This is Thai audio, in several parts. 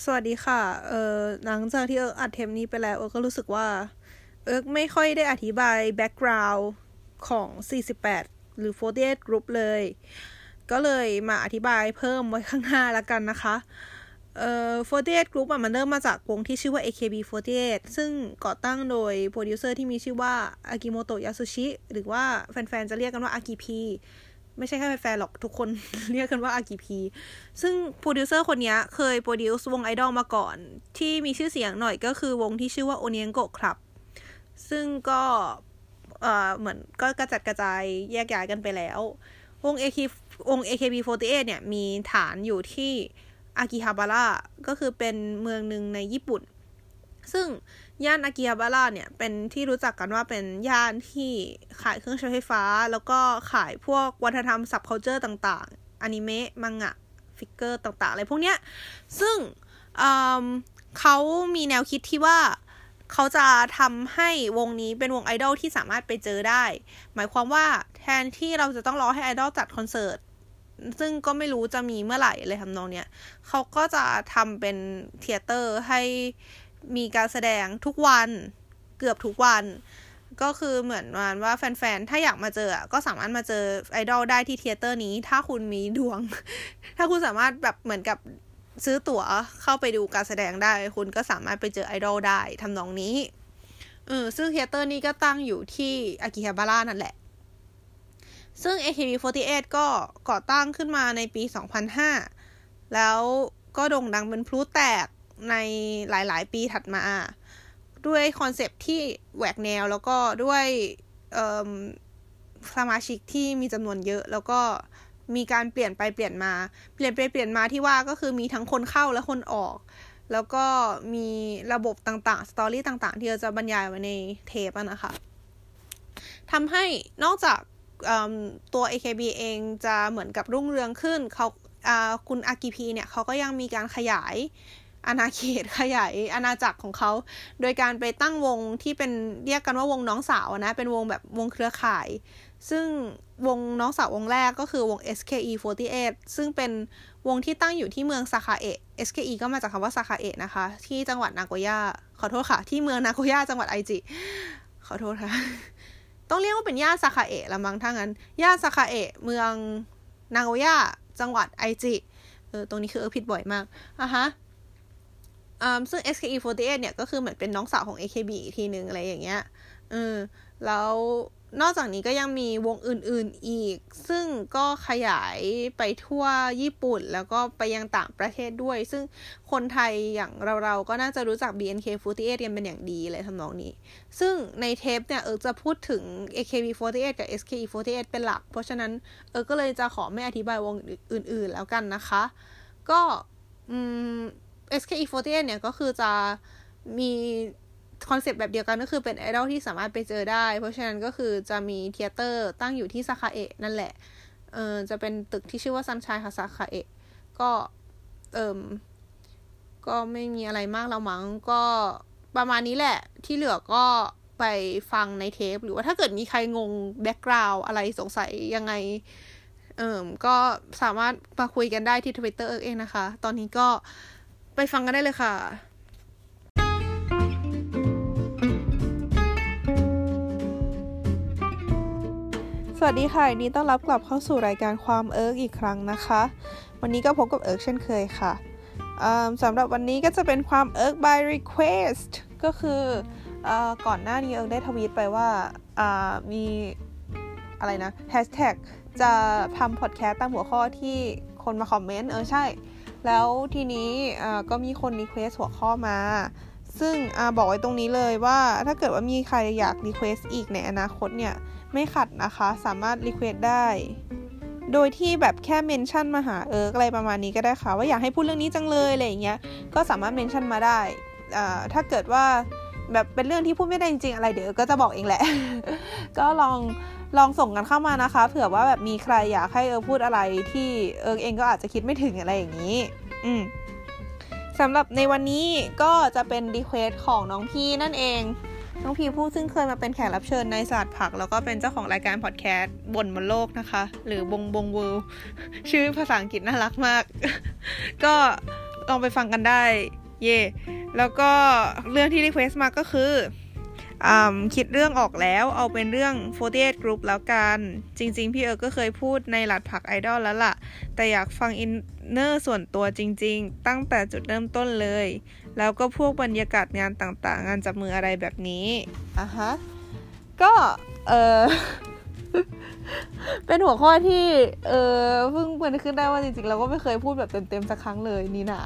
สวัสดีค่ะ เออหลังจากที่เอิร์กอัดเทปนี้ไปแล้ว เอิร์กก็รู้สึกว่า เอิร์กไม่ค่อยได้อธิบาย background ของ 48 หรือ 48 group เลย ก็เลยมาอธิบายเพิ่มไว้ข้างหน้าแล้วกันนะคะ เอ่อ 48 group อะ มันเริ่มมาจากวงที่ชื่อว่า AKB48 ซึ่งก่อตั้งโดยโปรดิวเซอร์ที่มีชื่อว่าอากิโมโตะยาสุชิ หรือว่าแฟนๆ จะเรียกกันว่าอากิพี ไม่ใช่แค่แฟนหรอกทุกคนเรียกกันว่าอากิพี ซึ่งโปรดิวเซอร์คนนี้เคย produce วงไอดอลมาก่อน ที่มีชื่อเสียงหน่อยก็คือวงที่ชื่อว่าโอเนียงโกะคลับ ซึ่งก็เอ่อเหมือนก็กระจัดกระจายแยกย้ายกันไปแล้ว วง AK วง AKB48 เนี่ยมีฐานอยู่ที่อากิฮาบาระก็คือเป็นเมืองหนึ่งในญี่ปุ่น ซึ่ง ย่านอากิฮาบาระเนี่ยเป็นที่รู้จักกันว่าเป็นย่านที่ขายเครื่องใช้ไฟฟ้า แล้วก็ขายพวกวัฒนธรรม subculture ต่างๆอนิเมะมังงะ figure ต่างๆอะไรพวกเนี้ยซึ่งเขามีแนวคิดที่ว่าเขาจะทำให้วงนี้เป็นวงไอดอลที่สามารถไปเจอได้ หมายความว่าแทนที่เราจะต้องรอให้ไอดอลจัดคอนเสิร์ตซึ่งก็ไม่รู้จะมีเมื่อไหร่เลยทำนองเนี้ยเขาก็จะทำเป็น theater ให้ มีการแสดงทุกวันเกือบทุกวัน ก็คือเหมือนกับว่าแฟนๆ ถ้าอยากมาเจอก็สามารถมาเจอไอดอลได้ที่ theater นี้ ถ้าคุณมีดวง ถ้าคุณสามารถแบบเหมือนกับซื้อตั๋วเข้าไปดูการแสดงได้ คุณก็สามารถไปเจอไอดอลได้ทำนองนี้เออซึ่ง theater นี้ก็ตั้งอยู่ที่อากิฮาบาระนั่นแหละ ซึ่ง AKB48 ก็ก่อตั้งขึ้นมาในปี 2005 แล้วก็โด่งดังเป็นพลุแตก ในหลายๆ ปีถัดมา ด้วยคอนเซปที่แหวกแนวแล้วก็ด้วยสมาชิกที่มีจำนวนเยอะ แล้วก็มีการเปลี่ยนไปเปลี่ยนมา เปลี่ยนไปเปลี่ยนมาที่ว่าก็คือมีทั้งคนเข้าและคนออก แล้วก็มีระบบต่างๆ สตอรี่ต่างๆ ที่เราจะบรรยายไว้ในเทปนะคะทำให้นอกจากตัว AKB เองจะเหมือนกับรุ่งเรืองขึ้นเขาคุณอากิพีเนี่ยเขาก็ยังมีการขยาย อาณาเขตขยายอาณาจักรของเขา โดยการไปตั้งวงที่เป็นเรียกกันว่าวงน้องสาวนะ เป็นวงแบบวงเครือข่าย ซึ่งวงน้องสาววงแรกก็คือวง SKE48 ซึ่งเป็นวงที่ตั้งอยู่ที่เมืองซาคาเอะ SKE ก็มาจากคำว่าซาคาเอะนะคะ ที่จังหวัดนาโกย่า ขอโทษค่ะ ที่เมืองนาโกย่าจังหวัดไอจิ ขอโทษค่ะ ต้องเรียกว่าเป็นย่านซาคาเอะละมั้งถ้างั้น ย่านซาคาเอะเมืองนาโกย่าจังหวัดไอจิ เออ ตรงนี้คือเออผิดบ่อยมากอะฮะ ซึ่ง SKE48 เนี่ยก็คือเหมือนเป็นน้องสาวของ AKB อีกทีหนึ่งอะไรอย่างเงี้ยเออแล้วนอกจากนี้ก็ยังมีวงอื่นๆอีก ซึ่งก็ขยายไปทั่วญี่ปุ่น แล้วก็ไปยังต่างประเทศด้วย ซึ่งคนไทยอย่างเราๆ ก็น่าจะรู้จัก BNK48 กันเป็นอย่างดีเลยทำนองนี้ ซึ่งในเทปเนี่ยเอิร์กจะพูดถึง AKB48 กับ SKE48 เป็นหลัก เพราะฉะนั้นเอิร์กก็เลยจะขอไม่อธิบายวงอื่นๆแล้วกันนะคะ ก็อืม SKE48 เนี่ยก็คือจะมี concept แบบเดียวกันก็คือเป็นไอดอลที่สามารถไปเจอได้ เพราะฉะนั้นก็คือจะมี theater ตั้งอยู่ที่ซาคาเอะนั่นแหละ เออจะเป็นตึกที่ชื่อว่า Sunshine Sakaeก็ เอิมก็ไม่มีอะไรมากแล้วมั้งก็ประมาณนี้แหละ ที่เหลือก็ไปฟังในเทป หรือว่าถ้าเกิดมีใครงงแบ็กกราวอะไรสงสัยยังไง เอิมก็สามารถมาคุยกันได้ที่ทวิตเตอร์เองนะคะ ตอนนี้ก็ ไปฟังกันได้เลยค่ะสวัสดีค่ะยินดีต้อนรับกลับเข้าสู่รายการความเอิร์กอีกครั้งนะคะ วันนี้ก็พบกับเอิร์กเช่นเคยค่ะสำหรับวันนี้ก็จะเป็นความเอิร์ก by request ก็คืออก่อนหน้านี้เอิร์กได้ทวีตไปว่ามีอะไรนะ hashtag จะทำพอดแคสต์ตามหัวข้อที่คนมาคอมเมนต์เออใช่ แล้วทีนี้ก็มีคน request หัวข้อมา ซึ่งเอิร์กบอกไว้ตรงนี้เลยว่าถ้าเกิดว่ามีใครอยาก request อีกในอนาคตเนี่ย ไม่ขัดนะคะ สามารถ request ได้ โดยที่แบบแค่ mention มาหาเอิร์กอะไรประมาณนี้ก็ได้ค่ะ ว่าอยากให้พูดเรื่องนี้จังเลยอะไรอย่างเงี้ยก็สามารถ mention มาได้ ถ้าเกิดว่าแบบเป็นเรื่องที่พูดไม่ได้จริงๆอะไรเดี๋ยวก็จะบอกเองแหละ ก็ลอง ลองส่งกันเข้ามานะคะ เผื่อว่าแบบมีใครอยากให้เอิร์กพูดอะไรที่เอิร์กเองก็อาจจะคิดไม่ถึงอะไรอย่างนี้ อืมสำหรับในวันนี้ก็จะเป็น request ของน้องพีนั่นเอง น้องพีผู้ซึ่งเคยมาเป็นแขกรับเชิญในศาสตร์ผัก แล้วก็เป็นเจ้าของรายการพอดแคสต์บนบนโลกนะคะ หรือบงบง World ชื่อภาษาอังกฤษน่ารักมาก ก็ลองไปฟังกันได้ เย่แล้วก็เรื่องที่ request มาก็คือ คิดเรื่องออกแล้วเอาเป็นเรื่อง48 Group แล้วกัน จริงๆ พี่เอิร์กก็เคยพูดในหลัดผักไอดอลแล้วล่ะ แต่อยากฟัง inner ส่วนตัวจริงๆ ตั้งแต่จุดเริ่มต้นเลย แล้วก็พวกบรรยากาศงานต่างๆ งานจับมืออะไรแบบนี้อะฮะ ก็เออเป็นหัวข้อที่เอิร์กเพิ่งนึกขึ้นได้ว่าจริงๆ เราก็ไม่เคยพูดแบบเต็มๆสักครั้งเลยนี่นะ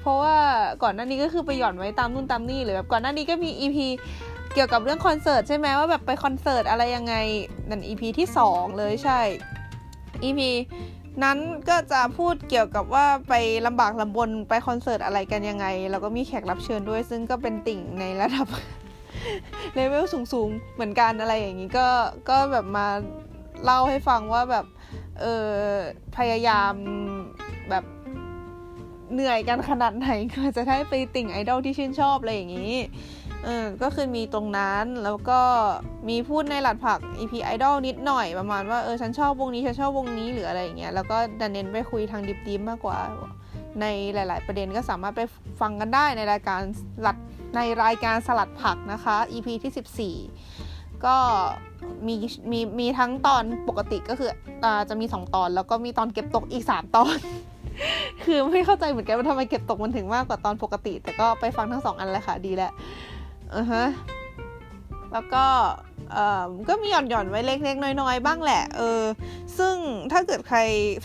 เพราะว่าก่อนหน้านี้ก็คือไปหย่อนไว้ตามนู่นตามนี่หรือแบบก่อนหน้านี้ก็มี EP เกี่ยวกับเรื่องคอนเสิร์ตใช่ไหมว่าแบบไปคอนเสิร์ตอะไรยังไงนั่น EP ที่สองเลยใช่ EP นั้นก็จะพูดเกี่ยวกับว่าไปลำบากลำบนไปคอนเสิร์ตอะไรกันยังไง แล้วก็มีแขกรับเชิญด้วย ซึ่งก็เป็นติ่งในระดับเลเวลสูงๆ เหมือนกันอะไรอย่างนี้ก็ก็แบบมาเล่าให้ฟังว่าแบบเออพยายามแบบเหนื่อยกันขนาดไหนก็จะได้ไปติ่งไอดอลที่ชื่นชอบอะไรอย่างนี้ เออก็คือมีตรงนั้นแล้วก็มีพูดในหลัดผัก EP Idol นิดหน่อยประมาณว่าเออฉันชอบวงนี้ฉันชอบวงนี้หรืออะไรอย่างเงี้ยแล้วก็ดันเน้นไปคุยทางดิบดิบมากกว่า ในหลาย ๆ ประเด็นก็สามารถไปฟังกันได้ในรายการหลัดในรายการสลัดผักนะคะ EP ที่ 14 ก็มีมีมีทั้งตอนปกติก็คืออจะมี 2 ตอน แล้วก็มีตอนเก็บตกอีก 3 ตอนคือไม่เข้าใจเหมือนกันว่าทำไมเก็บตกมันถึงมากกว่าตอนปกติ แต่ก็ไปฟังทั้งสองอันเลยค่ะดีแล้ว อือฮะแล้วก็ก็มีหย่อนหย่อนไว้เล็กๆ น้อยๆ บ้างแหละ เออ ซึ่งถ้าเกิดใคร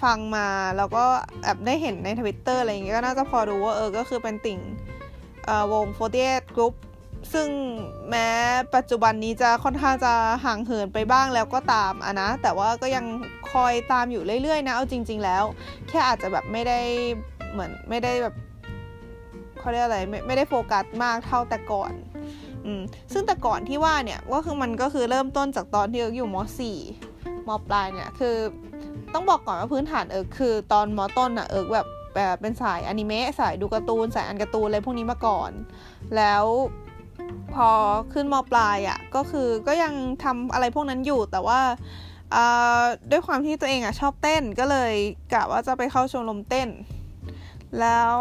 ฟังมาแล้วก็แอบได้เห็นในทวิตเตอร์อะไรอย่างเงี้ยก็น่าจะพอรู้ว่าเออ ก็คือเป็นติ่งเอ่อวง48 Group ซึ่งแม้ปัจจุบันนี้จะค่อนข้างจะห่างเหินไปบ้างแล้วก็ตามอะนะ แต่ว่าก็ยังคอยตามอยู่เรื่อยๆ นะ เอาจริง ๆ แล้ว แค่อาจจะแบบไม่ได้เหมือนไม่ได้แบบเขาเรียกอะไรไม่ไม่ได้โฟกัสมากเท่าแต่ก่อน อืมซึ่งแต่ก่อนที่ว่าเนี่ยก็คือมันก็คือเริ่มต้นจากตอนที่เอิร์กอยู่ม .4 มปลายเนี่ยคือต้องบอกก่อนว่าพื้นฐานเอิร์กคือตอนมต้นอะเอิร์กแบบแบบเป็นสายอนิเมะสายดูการ์ตูนสายอ่านการ์ตูนอะไรพวกนี้มาก่อน แล้วพอขึ้นมปลายอะ่ะก็คือก็ยังทำอะไรพวกนั้นอยู่แต่ว่าด้วยความที่ตัวเองอะ่ะชอบเต้นก็เลยกะว่าจะไปเข้าชมรมเต้น แล้ว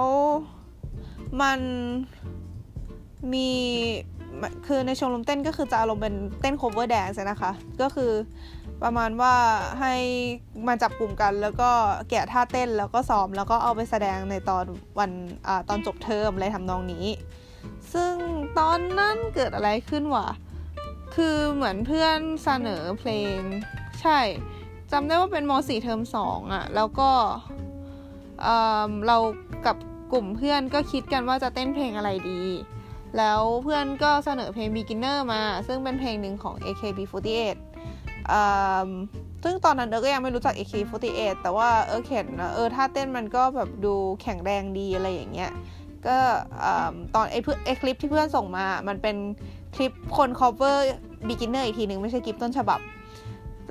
มันมี คือในชมรมเต้นก็คือจะอารมณ์เป็นเต้น cover dance นะคะ ก็คือประมาณว่าให้มาจับกลุ่มกัน แล้วก็แกะท่าเต้นแล้วก็ซ้อมแล้วก็เอาไปแสดงในตอนวันอตอนจบเทอมอะไรทำนองนี้ ซึ่งตอนนั้นเกิดอะไรขึ้นวะคือเหมือนเพื่อนเสนอเพลง ใช่จำได้ว่าเป็นม .4 เทอม2อะ่ะ แล้วก็เรากับกลุ่มเพื่อนก็คิดกันว่าจะเต้นเพลงอะไรดี แล้วเพื่อนก็เสนอเพลง Beginner มา ซึ่งเป็นเพลงหนึ่งของ AKB48 ซึ่งตอนนั้นเออก็ยังไม่รู้จัก AKB48 แต่ว่าเออเห็นเออท่าเต้นมันก็แบบดูแข็งแรงดีอะไรอย่างเงี้ย ก็ตอนไอ้เพื่อไอ้คลิปที่เพื่อนส่งมา มันเป็นคลิปคน cover beginner อีกทีหนึ่งไม่ใช่คลิปต้นฉบับ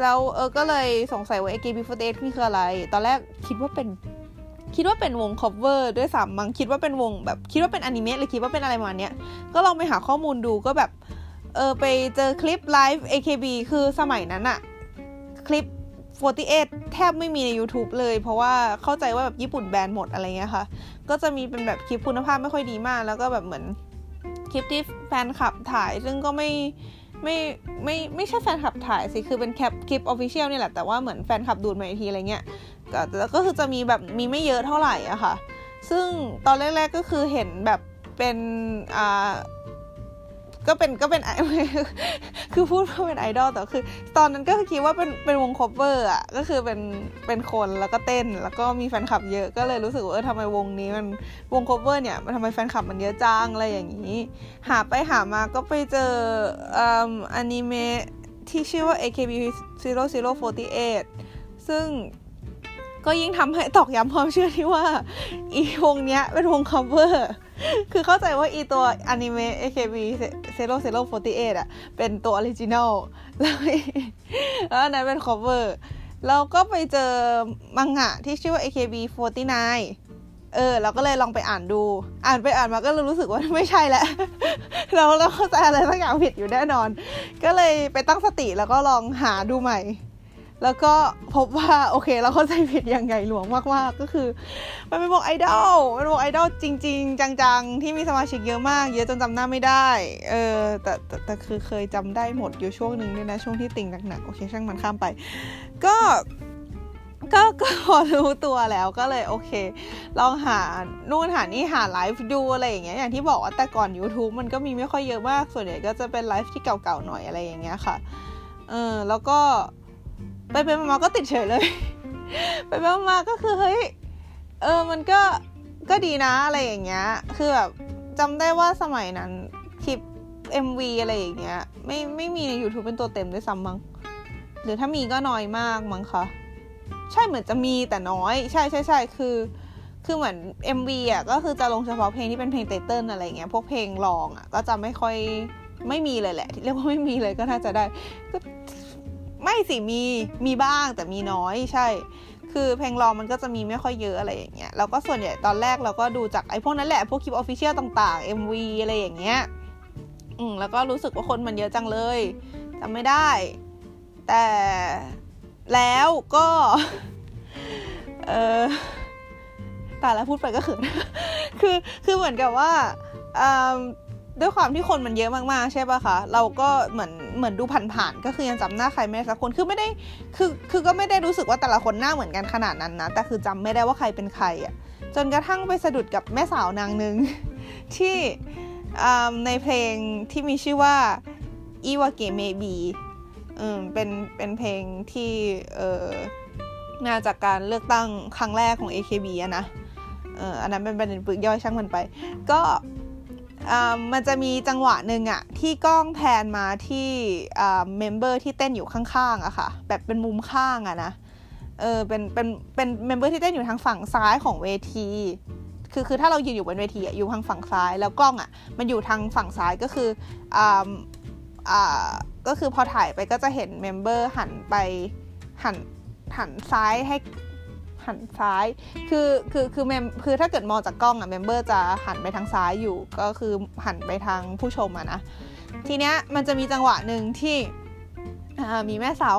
แล้วเออก็เลยสงสัยว่า AKB48 นี่คืออะไร ตอนแรกคิดว่าเป็น คิดว่าเป็นวง cover ด้วยซ้ำมั้งคิดว่าเป็นวงแบบคิดว่าเป็นอนิเมะหรือคิดว่าเป็นอะไรมาเนี้ยก็ลองไปหาข้อมูลดูก็แบบเออไปเจอคลิปไลฟ์ AKB คือสมัยนั้นอะคลิป 48 แทบไม่มีใน YouTube เลย เพราะว่าเข้าใจว่าแบบญี่ปุ่นแบนหมดอะไรเงี้ยค่ะ ก็จะมีเป็นแบบคลิปคุณภาพไม่ค่อยดีมาก แล้วก็แบบเหมือนคลิปที่แฟนคลับถ่าย ซึ่งก็ไม่ไม่ไม่ไม่ใช่แฟนคลับถ่ายสิ คือเป็นแคปคลิป official นี่แหละ แต่ว่าเหมือนแฟนคลับดูดมาอีกทีอะไรเงี้ย ก็คือจะมีแบบมีไม่เยอะเท่าไหร่อะค่ะ ซึ่งตอนแรกๆก็คือเห็นแบบเป็นอ่าก็เป็นก็เป็นคือพูดว่าเป็นไอดอลแต่คือ ตอนนั้นก็คิดว่าเป็นเป็นวง cover อะก็คือเป็นเป็นคนแล้วก็เต้นแล้วก็มีแฟนคลับเยอะก็เลยรู้สึกว่าเออทำไมวงนี้มันวง cover เนี่ยมันทำไมแฟนคลับมันเยอะจังอะไรอย่างนี้ หาไปหามาก็ไปเจออนิเมะที่ชื่อว่า AKB0048 ซึ่ง ก็ยิ่งทำให้ตอกย้ำความเชื่อที่ว่า อีวงเนี้ยเป็นวง cover คือเข้าใจว่าอีตัวอนิเมะ AKB 0048อะ เป็นตัว originalแล้วแล้วนั้นเป็น cover เราก็ไปเจอมังงะที่ชื่อว่า AKB49 เออ เราก็เลยลองไปอ่านดู อ่านไปอ่านมาก็รู้สึกว่าไม่ใช่แล้วเราเราเข้าใจอะไรสักอย่างผิดอยู่แน่นอน ก็เลยไปตั้งสติแล้วก็ลองหาดูใหม่ แล้วก็พบว่าโอเคเราเข้าใจผิดอย่างใหญ่หลวงมากๆก็คือ มันเป็นวงไอดอลเป็นวงไอดอลจริง ๆ จังๆ ที่มีสมาชิกเยอะมาก เยอะจนจำหน้าไม่ได้เออแต่แต่แต่คือเคยจำได้หมดอยู่ช่วงหนึ่งด้วยนะ ช่วงที่ติ่งหนักๆโอเคช่างมันข้ามไป ก็ก็ก็พอรู้ตัวแล้วก็เลยโอเค ลองหานู่นหานี่หาไลฟ์ดูอะไรอย่างเงี้ยอย่างที่บอกว่าแต่ก่อน YouTube มันก็มีไม่ค่อยเยอะมากส่วนใหญ่ก็จะเป็นไลฟ์ที่เก่าๆหน่อยอะไรอย่างเงี้ยค่ะเออแล้วก็ ไปไปมาก็ติดเฉยเลย ไปไปมาก็คือเฮ้ยเออมันก็ก็ดีนะอะไรอย่างเงี้ย คือแบบจำได้ว่าสมัยนั้นคลิป MV อะไรอย่างเงี้ย ไม่ไม่มีใน YouTube เป็นตัวเต็มด้วยซ้ำมั้งหรือถ้ามีก็น้อยมากมั้งคะใช่เหมือนจะมีแต่น้อย ใช่ใช่ใช่คือ คือเหมือน MV อะก็คือจะลงเฉพาะเพลงที่เป็นเพลงไตเติ้ลอะไรเงี้ยพวกเพลงรองอะก็จะไม่ค่อยไม่มีเลยแหละเรียกว่าไม่มีเลยก็น่าจะได้ก็ ไม่สิมีมีบ้างแต่มีน้อยใช่ คือเพลงรองมันก็จะมีไม่ค่อยเยอะอะไรอย่างเงี้ยแล้วก็ส่วนใหญ่ตอนแรกเราก็ดูจากไอ้พวกนั้นแหละพวกคลิป official ต่างๆ MV อะไรอย่างเงี้ยอืมแล้วก็รู้สึกว่าคนมันเยอะจังเลยจำไม่ได้ แต่แล้วก็เออแต่แล้วพูดไปก็เขินคือคือเหมือนกับว่า ด้วยความที่คนมันเยอะมากๆ ใช่ป่ะคะ เราก็เหมือนเหมือนดูผ่านๆ ก็คือยังจำหน้าใครไม่ได้สักคน คือไม่ได้ คือ คือก็ไม่ได้รู้สึกว่าแต่ละคนหน้าเหมือนกันขนาดนั้นนะ แต่คือจำไม่ได้ว่าใครเป็นใครอะ่ะ จนกระทั่งไปสะดุดกับแม่สาวนางหนึ่งที่ในเพลงที่มีชื่อว่าอีวาเกเมบีอืมเป็น เป็นเพลงที่เออมาจากการเลือกตั้งครั้งแรกของ AKB อะนะ เอออันนั้นเป็นประเด็นปึกย่อยช่างมันไป ก็ มันจะมีจังหวะหนึ่งอะที่กล้อง pan มาที่ member ที่เต้นอยู่ข้างๆอะค่ะ แบบเป็นมุมข้างอะนะเออเป็นเป็นเป็น member ที่เต้นอยู่ทางฝั่งซ้ายของเวที คือคือถ้าเรายืนอยู่บนเวทีอะอยู่ทางฝั่งซ้ายแล้วกล้องอะมันอยู่ทางฝั่งซ้ายก็คืออ่าอ่าก็คือพอถ่ายไปก็จะเห็น member หันไปหันหันซ้ายให้ หันซ้าย คือคือคือ mem คือถ้าเกิดมองจากกล้องอะ member จะหันไปทางซ้ายอยู่ ก็คือหันไปทางผู้ชมอะนะ ทีเนี้ยมันจะมีจังหวะหนึ่งที่มีแม่สาว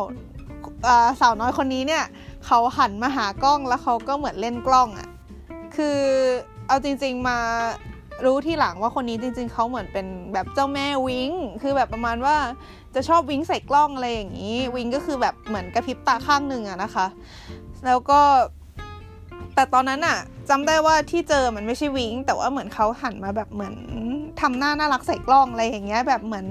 สาวน้อยคนนี้เนี่ยเขาหันมาหากล้องแล้วเขาก็เหมือนเล่นกล้องอะคือเอาจริง ๆมารู้ที่หลังว่าคนนี้จริง ๆเขาเหมือนเป็นแบบเจ้าแม่วิงคือแบบประมาณว่าจะชอบวิงใส่กล้องอะไรอย่างนี้ วิงก็คือแบบเหมือนกระพริบตาข้างหนึ่งอะนะคะ แล้วก็แต่ตอนนั้นอะจำได้ว่าที่เจอมันไม่ใช่วิงแต่ว่าเหมือนเขาหันมาแบบเหมือนทำหน้าน่ารักใส่กล้องอะไรอย่างเงี้ยแบบเหมือน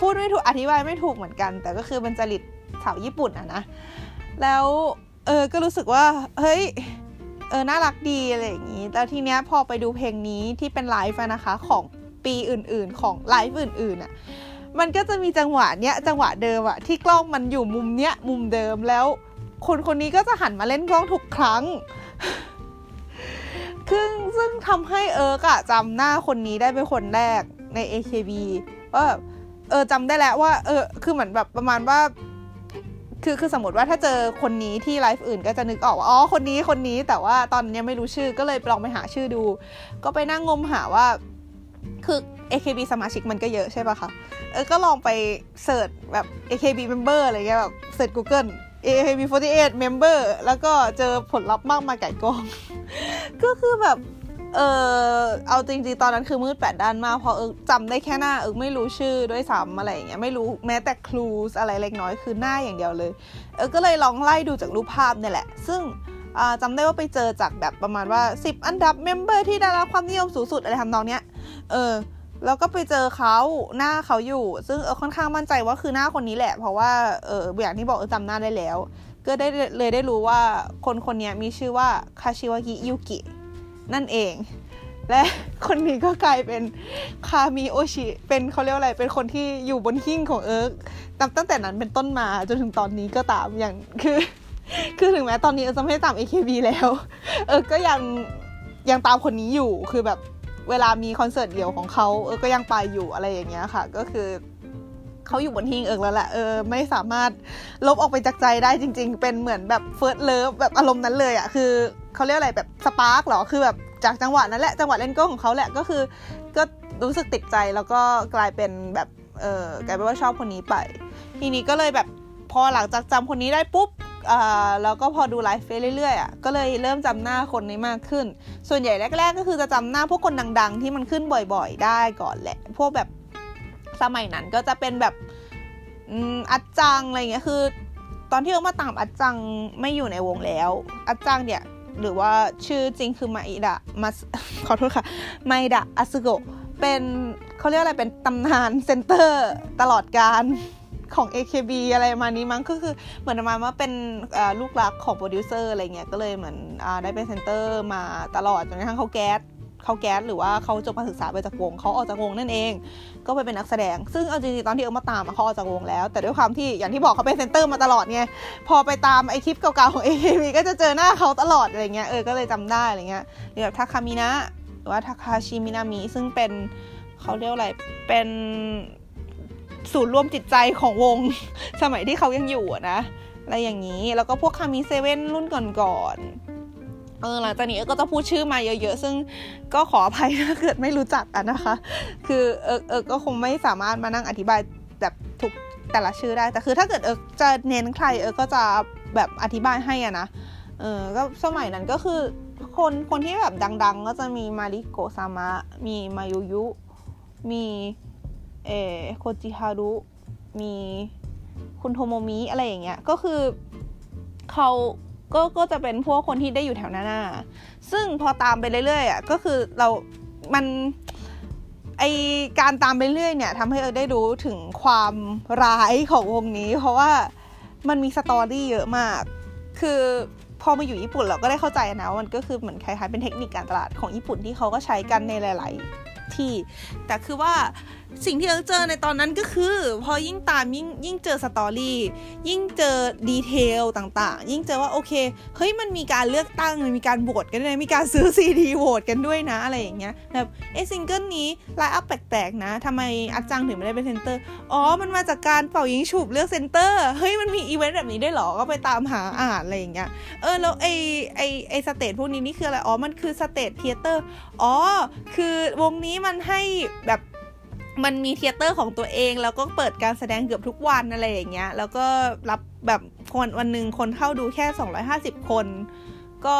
พูดไม่ถูกอธิบายไม่ถูกเหมือนกัน แต่ก็คือเป็นจริตสาวญี่ปุ่นอะนะแล้วเออก็รู้สึกว่าเฮ้ยเออน่ารักดีอะไรอย่างนี้แล้วทีเนี้ยพอไปดูเพลงนี้ที่เป็นไลฟ์นะคะของปีอื่นๆของไลฟ์อื่นๆอะมันก็จะมีจังหวะเนี้ยจังหวะเดิมอะที่กล้องมันอยู่มุมเนี้ยมุมเดิมแล้ว คนคนนี้ก็จะหันมาเล่นกล้องทุกครั้งซึ่งซึ่งทำให้เอิร์กอะจำหน้าคนนี้ได้เป็นคนแรกใน AKB ว่าเออจำได้แล้วว่า เออ คือเหมือนแบบประมาณว่า คือคือสมมติว่าถ้าเจอคนนี้ที่ไลฟ์อื่นก็จะนึกออกว่าอ๋อคนนี้คนนี้แต่ว่าตอนนี้ไม่รู้ชื่อก็เลยลองไปหาชื่อดู ก็ไปนั่งงมหาว่า คือ AKB สมาชิกมันก็เยอะใช่ปะคะเออก็ลองไป search แบบ AKB member อะไรเงี้ยแบบเสิร์ช Google AKB48 member แล้วก็เจอผลลัพธ์มากมายก่ายกอง ก็คือแบบ เออเอาจริงๆ ตอนนั้นคือมืดแปดด้านมาก เพราะเออจำได้แค่หน้า เออไม่รู้ชื่อด้วยซ้ำอะไรอย่างเงี้ย ไม่รู้แม้แต่ clue อะไรเล็กน้อยคือหน้าอย่างเดียวเลย เออก็เลยลองไล่ดูจากรูปภาพเนี่ยแหละ ซึ่งจำได้ว่าไปเจอจากแบบประมาณว่า 10 อันดับ member ที่ได้รับความนิยมสูงสุดอะไรทำนองเนี้ย เออ แล้วก็ไปเจอเขาหน้าเขาอยู่ ซึ่งเออค่อนข้างมั่นใจว่าคือหน้าคนนี้แหละ เพราะว่าเอออย่างที่บอกเออจำหน้าได้แล้ว ก็ได้เลยได้รู้ว่าคนคนนี้มีชื่อว่าคาชิวากิยุกิ นั่นเอง และคนนี้ก็กลายเป็นคามิโอชิเป็นเขาเรียกอะไรเป็นคนที่อยู่บนหิ้งของเอิร์กตั้งแต่นั้นเป็นต้นมาจนถึงตอนนี้ก็ตามอย่างคือคือถึงแม้ตอนนี้เออจะไม่ได้ตาม AKB แล้ว เออก็ยังยังตามคนนี้อยู่คือแบบ เวลามีคอนเสิร์ตเดี่ยวของเขาเออก็ยังไปอยู่อะไรอย่างเงี้ยค่ะ ก็คือเขาอยู่บนหิ้งเอิร์กแล้วแหละเออไม่สามารถลบออกไปจากใจได้จริง ๆ เป็นเหมือนแบบ first love แบบอารมณ์นั้นเลยอะ่ะคือเขาเรียกอะไรแบบ spark หรอคือแบบจากจังหวะนั้นแหละจังหวะเล่นก็ของเขาแหละก็คือ ก็รู้สึกติดใจแล้วก็กลายเป็นแบบเออกลายเป็นว่าชอบคนนี้ไป ทีนี้ก็เลยแบบพอหลังจากจำคนนี้ได้ปุ๊บ แล้วก็พอดูไลฟ์เฟซเรื่อยๆอะก็เลยเริ่มจำหน้าคนนี้มากขึ้น ส่วนใหญ่แรก ๆ ก็คือจะจำหน้าพวกคนดัง ๆ ที่มันขึ้นบ่อย ๆ ได้ก่อนแหละ พวกแบบสมัยนั้นก็จะเป็นแบบอัดจังอะไรเงี้ยคือ ตอนที่เออมาตามอัดจังไม่อยู่ในวงแล้ว อัดจังเนี่ยหรือว่าชื่อจริงคือมาอิดะมาขอโทษค่ะมาเอดะอัตสึโกะเป็นเขาเรียกอะไรเป็นตำนาน center ตลอดกาล ของ AKB อะไรมานี้มั้งก็คือเหมือนมาว่าเป็นลูกรักของโปรดิวเซอร์อะไรเงี้ยก็เลยเหมือนอได้เป็น center มาตลอดจนกระทั่งเขาแก๊สเขาแก๊สหรือว่าเขาจบการศึกษาไปจากวงเขาออกจากวงนั่นเอง ก็ไปเป็นนักแสดง ซึ่งเอาจริงๆตอนที่เออมาตามเขาออกจากวงแล้ว แต่ด้วยความที่อย่างที่บอกเขาเป็น center มาตลอดไงพอไปตามไอคลิปเก่าๆของ AKB ก็จะเจอหน้าเขาตลอดอะไรเงี้ยเออก็เลยจำได้อะไรเงี้ยหรือแบบทาคามินะหรือว่าทาคาชิมินามิซึ่งเป็นเขาเรียกอะไรเป็น ศูนย์รวมจิตใจของวง สมัยที่เขายังอยู่นะอะไรอย่างนี้แล้วก็พวกคามิเซเว่นรุ่นก่อนๆเออหลังจากนี้ก็จะพูดชื่อมาเยอะ ๆ ซึ่งก็ขออภัยถ้าเกิดไม่รู้จักกันนะคะ คือเออเออก็คงไม่สามารถมานั่งอธิบายแบบทุกแต่ละชื่อได้แต่คือถ้าเกิดเออจะเน้นใครเออก็จะแบบอธิบายให้อะนะเออก็สมัยนั้นก็คือคนคนที่แบบดัง ๆ ก็จะมีมาริโกซามะ มีมายุยุ มี เอโคจิฮารุมีคุณโทโมมิอะไรอย่างเงี้ยก็คือเขาก็ก็จะเป็นพวกคนที่ได้อยู่แถวหน้าซึ่งพอตามไปเรื่อยๆอะก็คือเรา มันไอการตามไปเรื่อยเนี่ยทำให้เราได้รู้ถึงความร้ายของวงนี้ เพราะว่ามันมี story เยอะมาก คือพอมาอยู่ญี่ปุ่นเราก็ได้เข้าใจนะมันก็คือเหมือนคล้ายๆเป็นเทคนิคการตลาดของญี่ปุ่นที่เขาก็ใช้กันในหลาย ๆ ที่ แต่คือว่าสิ่งที่เราเจอในตอนนั้นก็คือ พอยิ่งตามยิ่งยิ่งเจอ story ยิ่งเจอ detail ต่างๆ ยิ่งเจอว่าโอเคเฮ้ยมันมีการเลือกตั้งมันมีการโหวตกันด้วยมีการซื้อซีดีโหวตกันด้วยนะอะไรอย่างเงี้ยแบบเอ๊ะซิงเกิลนี้ lineup แปลกๆนะทำไมอัตจังถึงไม่ได้เป็น center อ๋อมันมาจากการเป่ายิงฉุบเลือก center เฮ้ยมันมีอีเวนต์แบบนี้ได้หรอก็ไปตามหาอ่านอะไรอย่างเงี้ยเออแล้วไอไอไอ stage พวกนี้นี่คืออะไรอ๋อมันคือ stage theater อ๋อคือวงนี้มันให้แบบ มันมี theater ของตัวเอง แล้วก็เปิดการแสดงเกือบทุกวันอะไรอย่างเงี้ย แล้วก็รับแบบคนวันหนึ่งคนเข้าดูแค่ 250 คน ก็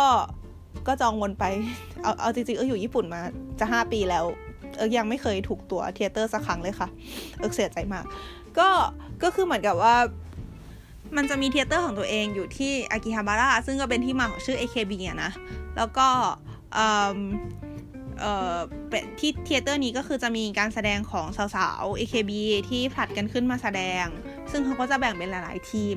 ก็จองวนไป เอาเอาจริงๆเอออยู่ญี่ปุ่นมาจะ 5 ปีแล้ว เออยังไม่เคยถูกตั๋ว theater สักครั้งเลยค่ะ เออเสียใจมาก ก็ก็คือเหมือนกับว่า มันจะมี theater ของตัวเองอยู่ที่อากิฮาบาระซึ่งก็เป็นที่มาของชื่อ AKB อะนะ แล้วก็ เอ่อที่ theater นี้ก็คือจะมีการแสดงของสาวๆ AKB ที่ผลัดกันขึ้นมาแสดง ซึ่งเขาก็จะแบ่งเป็นหลายๆทีม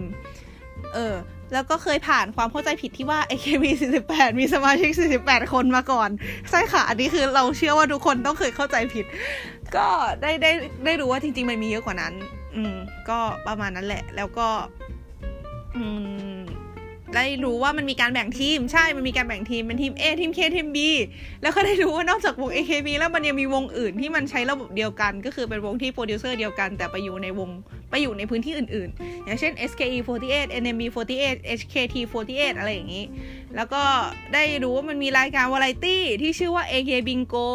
เออ แล้วก็เคยผ่านความเข้าใจผิดที่ว่า AKB 48 มีสมาชิก 48 คนมาก่อน ใช่ค่ะ อันนี้คือเราเชื่อว่าทุกคนต้องเคยเข้าใจผิด ก็ได้ได้ได้รู้ว่าจริง ๆ มันมีเยอะกว่านั้น อืม ก็ประมาณนั้นแหละ แล้วก็ อืม ได้รู้ว่ามันมีการแบ่งทีม ใช่ มันมีการแบ่งทีมเป็นทีม A ทีม K ทีม B แล้วก็ได้รู้ว่านอกจากวง AKB แล้วมันยังมีวงอื่นที่มันใช้ระบบเดียวกัน ก็คือเป็นวงที่โปรดิวเซอร์เดียวกัน แต่ไปอยู่ในวงไปอยู่ในพื้นที่อื่น ๆ อย่างเช่น SKE48 NMB48 HKT48 อะไรอย่างนี้ แล้วก็ได้รู้ว่ามันมีรายการวาไรตี้ที่ชื่อว่า AK Bingo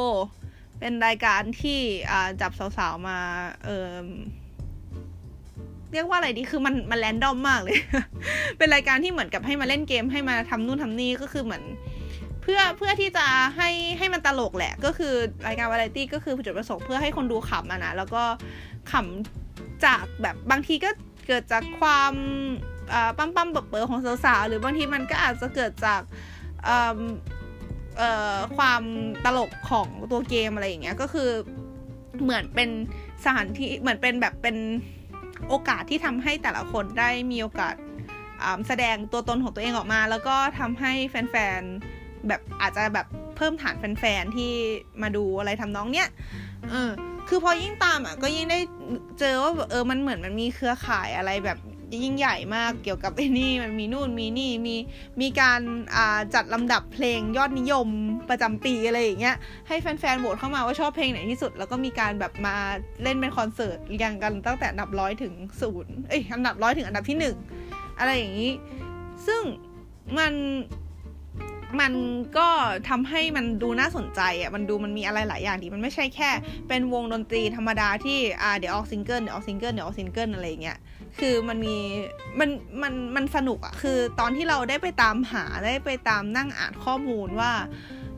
เป็นรายการที่จับสาวๆมาเอ่อ เรียกว่าอะไรดีคือมันมันแรนดอมมากเลย เป็นรายการที่เหมือนกับให้มาเล่นเกมให้มาทำนู่นทำนี่ก็คือเหมือน เพื่อเพื่อที่จะให้ให้มันตลกแหละ ก็คือรายการวาไรตี้ก็คือจุดประสงค์เพื่อให้คนดูขำอะนะแล้วก็ขำจากแบบบางทีก็เกิดจากความปั้มปั้มเปิดของสาวๆหรือบางทีมันก็อาจจะเกิดจากความตลกของตัวเกมอะไรอย่างเงี้ยก็คือเหมือนเป็นสถานที่เหมือนเป็นแบบเป็น โอกาสที่ทำให้แต่ละคนได้มีโอกาสแสดงตัวตนของตัวเองออกมา แล้วก็ทำให้แฟนๆแบบอาจจะแบบเพิ่มฐานแฟนๆที่มาดูอะไรทำนองเนี้ยเออคือพอยิ่งตามอะก็ยิ่งได้เจอว่าเออมันเหมือนมันมีเครือข่ายอะไรแบบ ยิ่งใหญ่มากเกี่ยวกับไอ้นี่มันมีนู่นมีนี่มีมีการอ่าจัดลำดับเพลงยอดนิยมประจำปีอะไรอย่างเงี้ยให้แฟนๆโหวตเข้ามาว่าชอบเพลงไหนที่สุด แล้วก็มีการแบบมาเล่นเป็นคอนเสิร์ตเรียงกันตั้งแต่อันดับร้อยถึงศูนย์เอ้ยอันดับร้อยถึงอันดับที่หนึ่งอะไรอย่างนี้ ซึ่งมันมันก็ทำให้มันดูน่าสนใจอะ มันดูมันมีอะไรหลายอย่างดี มันไม่ใช่แค่เป็นวงดนตรีธรรมดาที่ อ่า เดี๋ยวออกซิงเกิล เดี๋ยวออกซิงเกิล เดี๋ยวออกซิงเกิลอะไรเงี้ย คือมันมีมันมันมันสนุกอะคือตอนที่เราได้ไปตามหาได้ไปตามนั่งอ่านข้อมูลว่า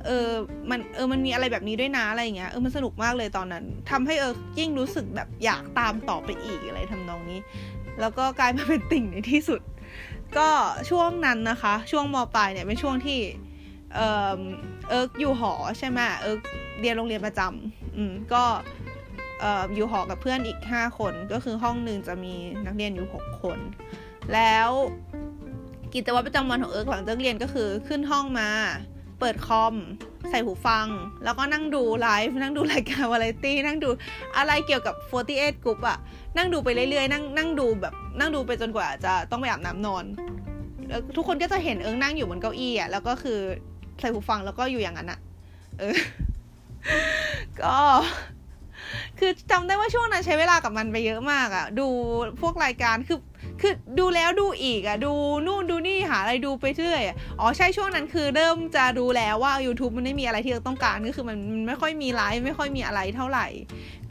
เออมันเออมันมีอะไรแบบนี้ด้วยนะอะไรเงี้ยเออมันสนุกมากเลยตอนนั้นทำให้เออยิ่งรู้สึกแบบอยากตามต่อไปอีกอะไรทำนองนี้ แล้วก็กลายมาเป็นติ่งในที่สุด ก็ช่วงนั้นนะคะ ช่วงมปลายเนี่ยเป็นช่วงที่เออเอิร์กอยู่หอใช่ไหมเอิร์กเรียนโรงเรียนประจำอืมก็ อยู่หอกับเพื่อนอีกห้าคนก็คือห้องหนึ่งจะมีนักเรียนอยู่หกคน แล้วกิจวัตรประจำวันของเอิร์กหลังจากเรียนก็คือขึ้นห้องมา เปิดคอม ใส่หูฟัง แล้วก็นั่งดูไลฟ์นั่งดูรายการวาไรตี้นั่งดูอะไรเกี่ยวกับ 48 Group อะนั่งดูไปเรื่อยๆ นั่งนั่งดูแบบนั่งดูไปจนกว่าจะต้องไปอาบน้ำนอน ทุกคนก็จะเห็นเอิงนั่งอยู่บนเก้าอี้อะแล้วก็คือใส่หูฟังแล้วก็อยู่อย่างนั้นอะเออก็ คือจำได้ว่าช่วงนั้นใช้เวลากับมันไปเยอะมากอะดูพวกรายการคือคือดูแล้วดูอีกอะดูนู่นดูนี่หาอะไรดูไปเรื่อยอ๋อใช่ช่วงนั้นคือเริ่มจะดูแล้วว่า YouTube มันไม่มีอะไรที่เราต้องการก็คือมันไม่ค่อยมีไลฟ์ไม่ค่อยมีอะไรเท่าไหร่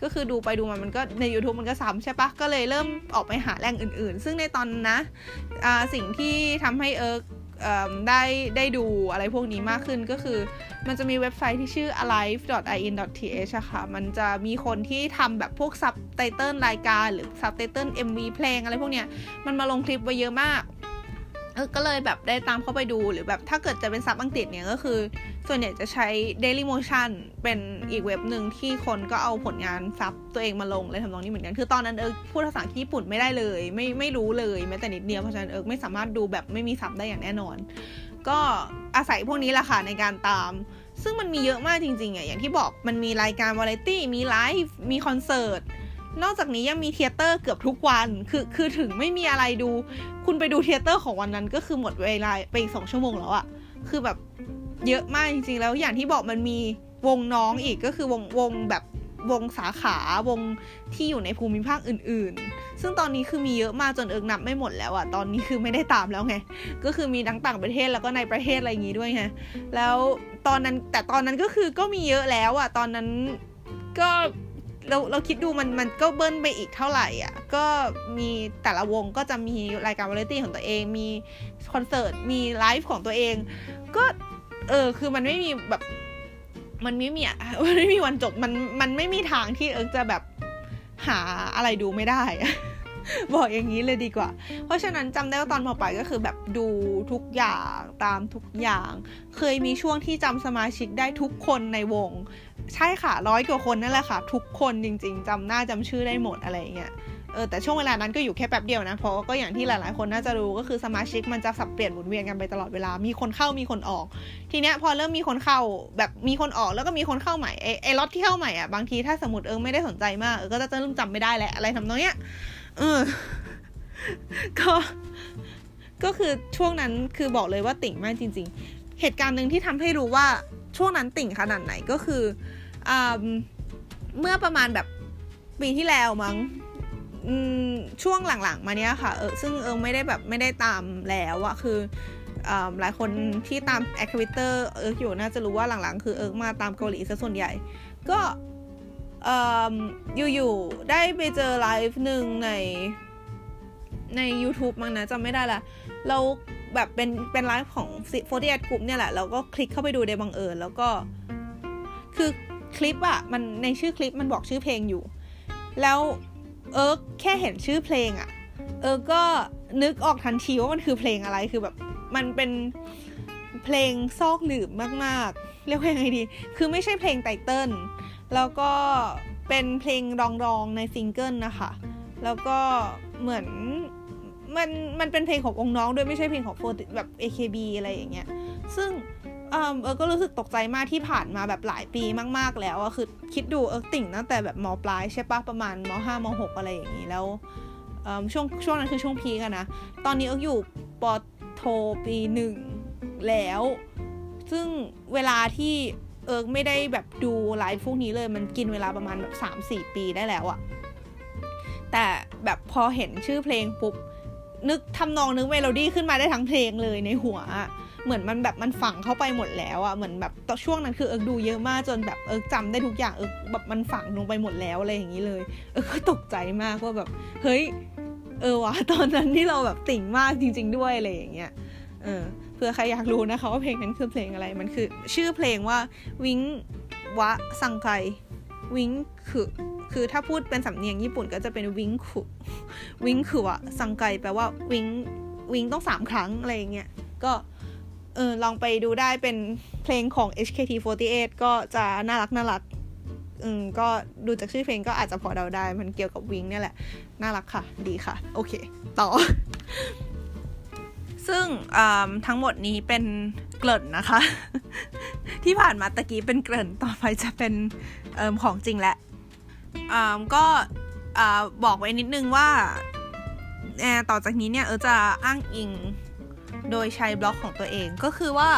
ก็คือดูไปดูมามันก็ใน YouTube มันก็ซ้ำใช่ปะก็เลยเริ่มออกไปหาแหล่งอื่น ๆ ซึ่งในตอนนะอ่าสิ่งที่ทำให้เอิร์ก ได้ได้ดูอะไรพวกนี้มากขึ้นก็คือ มันจะมีเว็บไซต์ที่ชื่อ alive.in.th อะค่ะ มันจะมีคนที่ทำแบบพวกซับไตเติลรายการหรือซับไตเติล MV เพลงอะไรพวกเนี้ย มันมาลงคลิปไว้เยอะมาก เออก็เลยแบบได้ตามเข้าไปดูหรือแบบถ้าเกิดจะเป็นซับอังกฤษเนี่ยก็คือ ส่วนใหญ่จะใช้ Dailymotion เป็นอีกเว็บหนึ่งที่คนก็เอาผลงานซับตัวเองมาลงเลยทำนองนี้เหมือนกัน คือตอนนั้นเอิร์กพูดภาษาญี่ปุ่นไม่ได้เลย ไม่ไม่รู้เลยแม้แต่นิดเดียวเพราะฉะนั้นเอิร์กไม่สามารถดูแบบไม่มีซับได้อย่างแน่นอน ก็อาศัยพวกนี้แหละค่ะในการตาม ซึ่งมันมีเยอะมากจริงๆอะอย่างที่บอกมันมีรายการวาไรตี้มีไลฟ์มีคอนเสิร์ต นอกจากนี้ยังมี theater เกือบทุกวัน คือคือถึงไม่มีอะไรดู คุณไปดู theater ของวันนั้นก็คือหมดเวลาไปอีกสองชั่วโมงแล้วอะคือแบบเยอะมากจริงๆแล้วอย่างที่บอกมันมีวงน้องอีกก็คือวงวงแบบวงสาขาวงที่อยู่ในภูมิภาคอื่นๆ ซึ่งตอนนี้คือมีเยอะมากจนเอิงนับไม่หมดแล้วอะตอนนี้คือไม่ได้ตามแล้วไง ก็คือมีทั้งต่างประเทศแล้วก็ในประเทศอะไรอย่างงี้ด้วยไง แล้วตอนนั้นแต่ตอนนั้นก็คือก็มีเยอะแล้วอะตอนนั้นก็ เราเราคิดดูมันมันก็เบิ้ลไปอีกเท่าไหร่อะก็มีแต่ละวงก็จะมีรายการวาไรตี้ของตัวเอง มีคอนเสิร์ตมีไลฟ์ของตัวเอง ก็เออคือมันไม่มีแบบมันไม่มีอะมันไม่มีวันจบมันมันไม่มีทางที่เอิร์กจะแบบหาอะไรดูไม่ได้ บอกอย่างนี้เลยดีกว่า เพราะฉะนั้นจำได้ว่าตอนมปลายก็คือแบบดูทุกอย่างตามทุกอย่าง เคยมีช่วงที่จำสมาชิกได้ทุกคนในวง ใช่ค่ะร้อยกว่าคนนั่นแหละค่ะ ทุกคนจริง ๆจำหน้าจำชื่อได้หมดอะไรเงี้ยเออแต่ช่วงเวลานั้นก็อยู่แค่แป๊บเดียวนะ เพราะก็อย่างที่หลายๆ คนน่าจะรู้ก็คือสมาชิกมันจะสับเปลี่ยนหมุนเวียนกันไปตลอดเวลา มีคนเข้ามีคนออก ทีเนี้ยพอเริ่มมีคนเข้าแบบมีคนออกแล้วก็มีคนเข้าใหม่ไอ้ไอ้ล็อตที่เข้าใหม่อะบางทีถ้าสมมติเออไม่ได้สนใจมากเออก็จะเริ่มจำไม่ได้แหละอะไรทำนองเนี้ย เออ ก็ก็คือช่วงนั้นคือบอกเลยว่าติ่งมากจริง ๆ เหตุการณ์หนึ่งที่ทำให้รู้ว่าช่วงนั้นติ่งขนาดไหนก็คืออเมื่อประมาณแบบปีที่แล้วมั้งช่วงหลังๆ มาเนี้ยค่ะเออซึ่งเออไม่ได้แบบไม่ได้ตามแล้วอะคืออหลายคนที่ตามแอคทิวิเตอร์เอิร์กอยู่น่าจะรู้ว่าหลังๆ คือเอิร์กมาตามเกาหลีซะส่วนใหญ่ ก็ อยู่ๆได้ไปเจอไลฟ์หนึ่งในใน YouTube มั้งนะจำไม่ได้ละเราแบบเป็นเป็นไลฟ์ของ48 Group เนี่ยแหละเราก็คลิกเข้าไปดูได้บังเอิญแล้วก็ คือคลิปอะมันในชื่อคลิปมันบอกชื่อเพลงอยู่ แล้วเอิร์กแค่เห็นชื่อเพลงอะเอิร์กก็นึกออกทันทีว่ามันคือเพลงอะไรคือแบบมันเป็นเพลงซอกหลืบมากๆ เรียกว่ายังไงดี คือไม่ใช่เพลง title แล้วก็เป็นเพลงรองๆในซิงเกิลนะคะ แล้วก็เหมือนมันมันเป็นเพลงขององค์น้องด้วยไม่ใช่เพลงของโฟร์แบบ AKB อะไรอย่างเงี้ย ซึ่งเออก็รู้สึกตกใจมากที่ผ่านมาแบบหลายปีมาก ๆ แล้วอะคือคิดดูเอิร์กติ่งตั้งแต่แบบมปลายใช่ปะประมาณมห้ามหกอะไรอย่างงี้แล้วช่วงช่วงนั้นคือช่วง peak กันนะ ตอนนี้เอิกอยู่ปโทปีหนึ่งแล้ว ซึ่งเวลาที่ เอิร์กไม่ได้แบบดูไลฟ์พวกนี้เลยมันกินเวลาประมาณแบบสามสี่ปีได้แล้วอะแต่แบบพอเห็นชื่อเพลงปุ๊บนึกทำนองนึกเมโลดี้ขึ้นมาได้ทั้งเพลงเลยในหัวเหมือนมันแบบมันฝังเข้าไปหมดแล้วอะเหมือนแบบตอช่วงนั้นคือเอิกดูเยอะมากจนแบบเอิกจำได้ทุกอย่างเอิกแบบมันฝังลงไปหมดแล้วอะไรอย่างนี้เลย เอิกก็ตกใจมากว่าแบบเฮ้ยเออวะตอนนั้นที่เราแบบติ่งมากจริง ๆ ด้วยอะไรอย่างเงี้ยเออ เพื่อใครอยากรู้นะคะว่าเพลงนั้นคือเพลงอะไรมันคือ ชื่อเพลงว่าวิงวะสังไกวิงคือคือถ้าพูดเป็นสำเนียงญี่ปุ่นก็จะเป็นวิงคุวิงคือวะสังไกแปลว่าวิงวิงต้องสามครั้งอะไรอย่างเงี้ยก็เออลองไปดูได้เป็นเพลงของ HKT48 ก็จะน่ารักน่ารักอืมก็ดูจากชื่อเพลงก็อาจจะพอเดาได้ มันเกี่ยวกับวิงเนี่ยแหละ น่ารักค่ะ ดีค่ะ โอเค ต่อ ซึ่งทั้งหมดนี้เป็นเกริ่นนะคะ ที่ผ่านมาตะกี้เป็นเกริ่นต่อไปจะเป็นอของจริงแหละก็บอกไว้นิดนึงว่าต่อจากนี้เนี่ยเออจะอ้างอิงโดยใช้บล็อกของตัวเองก็คือว่า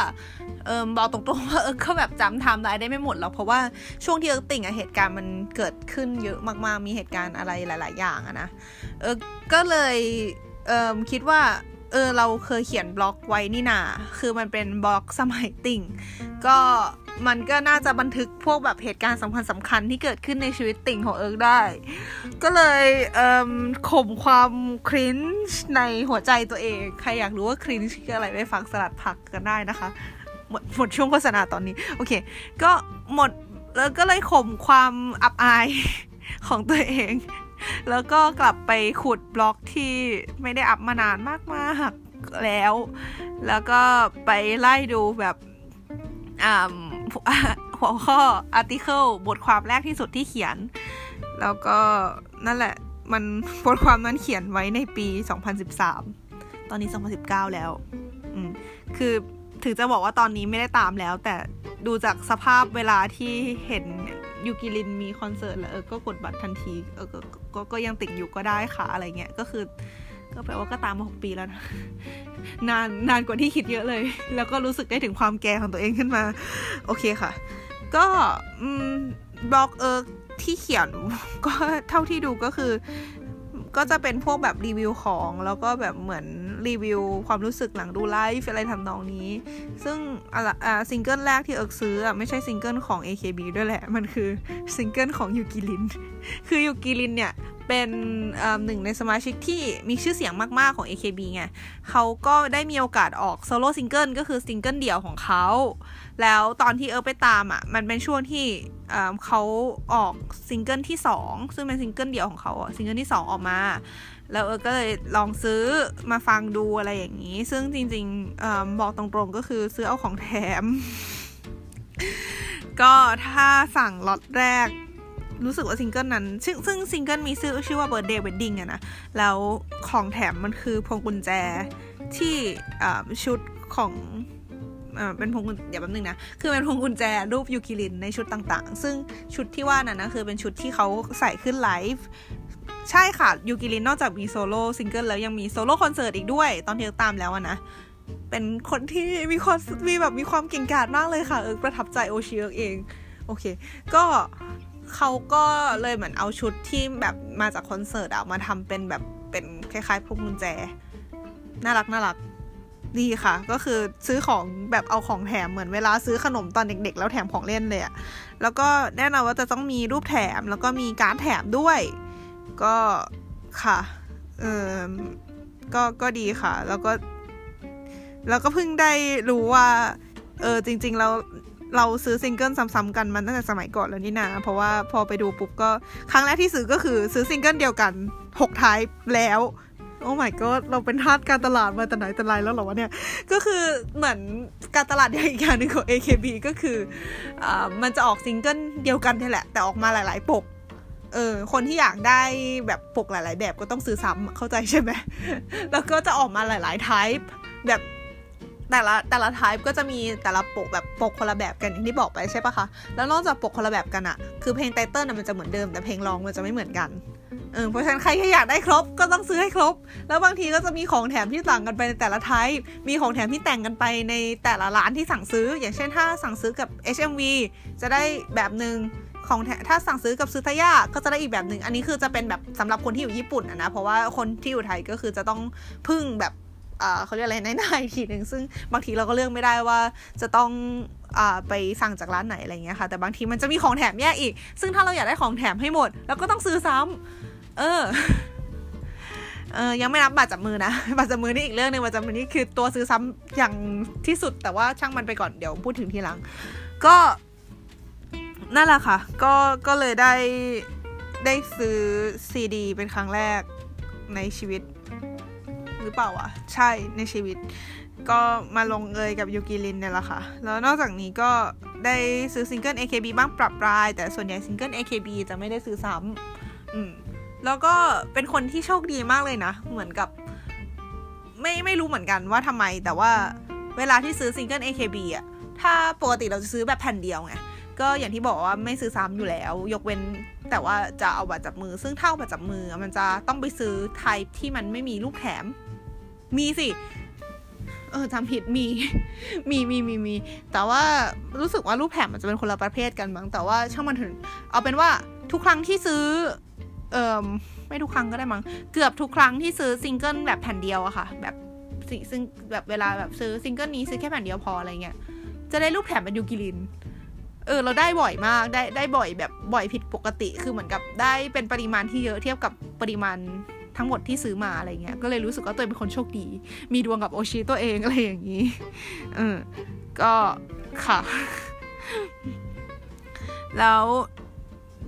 เอิร์กบอกตรงๆว่าเอิร์กก็แบบจำไทม์ไลน์ได้ไม่หมดหรอกเพราะว่าช่วงที่เอิร์กติ่งอะเหตุการณ์มันเกิดขึ้นเยอะมากๆ มีเหตุการณ์อะไรหลาย ๆ อย่างอะนะเออก็เลยเออคิดว่า เออเราเคยเขียนบล็อกไว้นี่นาคือมันเป็นบล็อกสมัยติ่ง ก็มันก็น่าจะบันทึกพวกแบบเหตุการณ์สำคัญสำคัญที่เกิดขึ้นในชีวิตติ่งของเอิร์กได้ ก็เลยเออข่มความคริ้นช์ในหัวใจตัวเอง ใครอยากรู้ว่าคริ้นช์คืออะไรไปฟังสลัดผักกันได้นะคะ หมดหมดช่วงโฆษณาตอนนี้ โอเค ก็หมดแล้วก็เลยข่มความอับอายของตัวเอง แล้วก็กลับไปขุดบล็อกที่ไม่ได้อัพมานานมากๆแล้ว แล้วก็ไปไล่ดูแบบหัวข้ออาร์ติเคิลบทความแรกที่สุดที่เขียน แล้วก็นั่นแหละ มันบทความนั้นเขียนไว้ในปี 2013 ตอนนี้ 2019 แล้ว คือถึงจะบอกว่าตอนนี้ไม่ได้ตามแล้ว แต่ดูจากสภาพเวลาที่เห็น ยูกิลินมีคอนเสิร์ตแล้วเอิร์กก็กดบัตรทันทีเออก็ก็ยังติดอยู่ก็ได้ค่ะอะไรเงี้ยก็คือ ก็แปลว่าก็ตามมาหกปีแล้วนะนานนานกว่าที่คิดเยอะเลย แล้วก็รู้สึกได้ถึงความแก่ของตัวเองขึ้นมา โอเคค่ะ ก็บล็อกเอิร์กที่เขียนก็เท่าที่ดูก็คือ ก็จะเป็นพวกแบบรีวิวของแล้วก็แบบเหมือนรีวิวความรู้สึกหลังดูไลฟ์อะไรทำนองนี้ ซึ่งอ่าซิงเกิลแรกที่เอิร์กซื้ออะไม่ใช่ซิงเกิลของ AKB ด้วยแหละ มันคือซิงเกิลของยูกิลิน คือยูกิลินเนี่ย เป็นหนึ่งในสมาชิกที่มีชื่อเสียงมาก ๆ ของ AKB ไงเขาก็ได้มีโอกาสออกโซโล่ซิงเกิลก็คือซิงเกิลเดี่ยวของเขา แล้วตอนที่เอิร์กไปตามอะ มันเป็นช่วงที่เขาออกซิงเกิลที่ 2 ซึ่งเป็นซิงเกิลเดี่ยวของเขาอะซิงเกิลที่ 2 ออกมา แล้วเอิร์กก็เลยลองซื้อมาฟังดูอะไรอย่างนี้ ซึ่งจริงๆอบอกตรงๆก็คือซื้อเอาของแถม ก็ถ้าสั่งล็อตแรก รู้สึกว่าซิงเกิลนั้น ซึ่งซึ่งซิงเกิลมีชื่อชื่อว่า Birthday Wedding อะนะ แล้วของแถมมันคือพวงกุญแจที่ชุดของเป็นพวงกุญเดี๋ยวแป๊บนึงนะ คือเป็นพวงกุญแจรูปยูกิลินในชุดต่างๆ ซึ่งชุดที่ว่านั้นนะคือเป็นชุดที่เขาใส่ขึ้นไลฟ์ใช่ค่ะยูกิลินนอกจากมีโซโล่ซิงเกิลแล้วยังมีโซโล่คอนเสิร์ตอีกด้วย ตอนที่ตามแล้วนะ เป็นคนที่มีความมีแบบมีความเก่งกาจมากเลยค่ะ เอิร์กประทับใจโอชิเอิร์กเอง โอเค ก็ เขาก็เลยเหมือนเอาชุดที่แบบมาจากคอนเสิร์ตอะมาทำเป็นแบบเป็นคล้ายๆพวงกุญแจ น่ารักน่ารักดีค่ะ ก็คือซื้อของแบบเอาของแถมเหมือนเวลาซื้อขนมตอนเด็ก ๆ แล้วแถมของเล่นเลยอะแล้วก็แน่นอนว่าจะต้องมีรูปแถมแล้วก็มีการ์ดแถมด้วย ก็ค่ะเออก็ก็ดีค่ะ แล้วก็ แล้วก็เพิ่งได้รู้ว่า เออจริง ๆ แล้ว เราซื้อซิงเกิลซ้ำๆกันมันตั้งแต่สมัยก่อนแล้วนี่นา เพราะว่าพอไปดูปุ๊บก็ครั้งแรกที่ซื้อก็คือซื้อซิงเกิลเดียวกัน6 type แล้วoh my god เราเป็นทาสการตลาดมาแต่ไหนแต่ไรแล้วหรอวะเนี่ย ก็คือเหมือนการตลาดอย่างอีกอย่างหนึ่งของ AKB ก็คืออ่ามันจะออกซิงเกิลเดียวกันนี่แหละ แต่ออกมาหลายๆ ปก เออ คนที่อยากได้แบบปกหลาย ๆ แบบก็ต้องซื้อซ้ำเข้าใจใช่ไหม แล้วก็จะออกมาหลายๆ type แบบ แต่ละแต่ละ type ก็จะมีแต่ละปกแบบปกคนละแบบกันอย่างที่บอกไปใช่ปะคะ แล้วนอกจากปกคนละแบบกันอะคือเพลง title มันจะเหมือนเดิมแต่เพลงรองมันจะไม่เหมือนกันเออเพราะฉะนั้นใครที่อยากได้ครบก็ต้องซื้อให้ครบ แล้วบางทีก็จะมีของแถมที่ต่างกันไปในแต่ละไทป์มีของแถมที่แต่งกันไปในแต่ละร้านที่สั่งซื้อ อย่างเช่นถ้าสั่งซื้อกับ HMV จะได้แบบหนึ่งของถ้าสั่งซื้อกับซื้อทายาก็จะได้อีกแบบหนึ่งอันนี้คือจะเป็นแบบสำหรับคนที่อยู่ญี่ปุ่นนะเพราะว่าคนที่อยู่ไทยก็คือจะต้องพึ่งแบบ เขาเรียกอะไรในหน้าอีกทีหนึ่งซึ่งบางทีเราก็เลือกไม่ได้ว่าจะต้องอไปสั่งจากร้านไหนอะไรเงี้ยค่ะ แต่บางทีมันจะมีของแถมแยกอีก ซึ่งถ้าเราอยากได้ของแถมให้หมดเราก็ต้องซื้อซ้ำเออเออยังไม่นับบัตรจับมือนะบัตรจับมือนี่อีกเรื่องหนึ่งบัตรจับมือนี่คือตัวซื้อซ้ำอย่างที่สุดแต่ว่าช่างมันไปก่อนเดี๋ยวพูดถึงทีหลัง ก็นั่นแหละค่ะ ก็ก็เลยได้ได้ซื้อซีดีเป็นครั้งแรกในชีวิต หรือเปล่าวะใช่ในชีวิต ก็มาลงเอยกับยูกิลินเนี่ยแหละค่ะ แล้วนอกจากนี้ก็ได้ซื้อซิงเกิล AKB บ้างประปราย แต่ส่วนใหญ่ซิงเกิล AKB จะไม่ได้ซื้อซ้ำอืมแล้วก็เป็นคนที่โชคดีมากเลยนะ เหมือนกับ ไม่ไม่รู้เหมือนกันว่าทำไม แต่ว่าเวลาที่ซื้อซิงเกิล AKB อะถ้าปกติเราจะซื้อแบบแผ่นเดียวไงก็อย่างที่บอกว่าไม่ซื้อซ้ำอยู่แล้ว ยกเว้นแต่ว่าจะเอาบัตรจับมือ ซึ่งถ้าเอาบัตรจับมือมันจะต้องไปซื้อ type ที่มันไม่มีรูปแถม มีสิ เออจำผิดมี มีมีมีมี แต่ว่ารู้สึกว่ารูปแถมมันจะเป็นคนละประเภทกันมั้ง แต่ว่าช่างมันเถอะเอาเป็นว่าทุกครั้งที่ซื้อ เอ่อไม่ทุกครั้งก็ได้มั้ง เกือบทุกครั้งที่ซื้อซิงเกิลแบบแผ่นเดียวอะค่ะ แบบซึ่งแบบเวลาแบบซื้อซิงเกิลนี้ซื้อแค่แผ่นเดียวพออะไรเงี้ย จะได้รูปแถมเป็นยูกิลิน เออเราได้บ่อยมาก ได้ได้บ่อยแบบบ่อยผิดปกติ คือเหมือนกับได้เป็นปริมาณที่เยอะเทียบกับปริมาณ ทั้งหมดที่ซื้อมาอะไรเงี้ยก็เลยรู้สึกว่าตัวเองเป็นคนโชคดี มีดวงกับโอชิตัวเองอะไรอย่างนี้เออก็ค่ะ แล้ว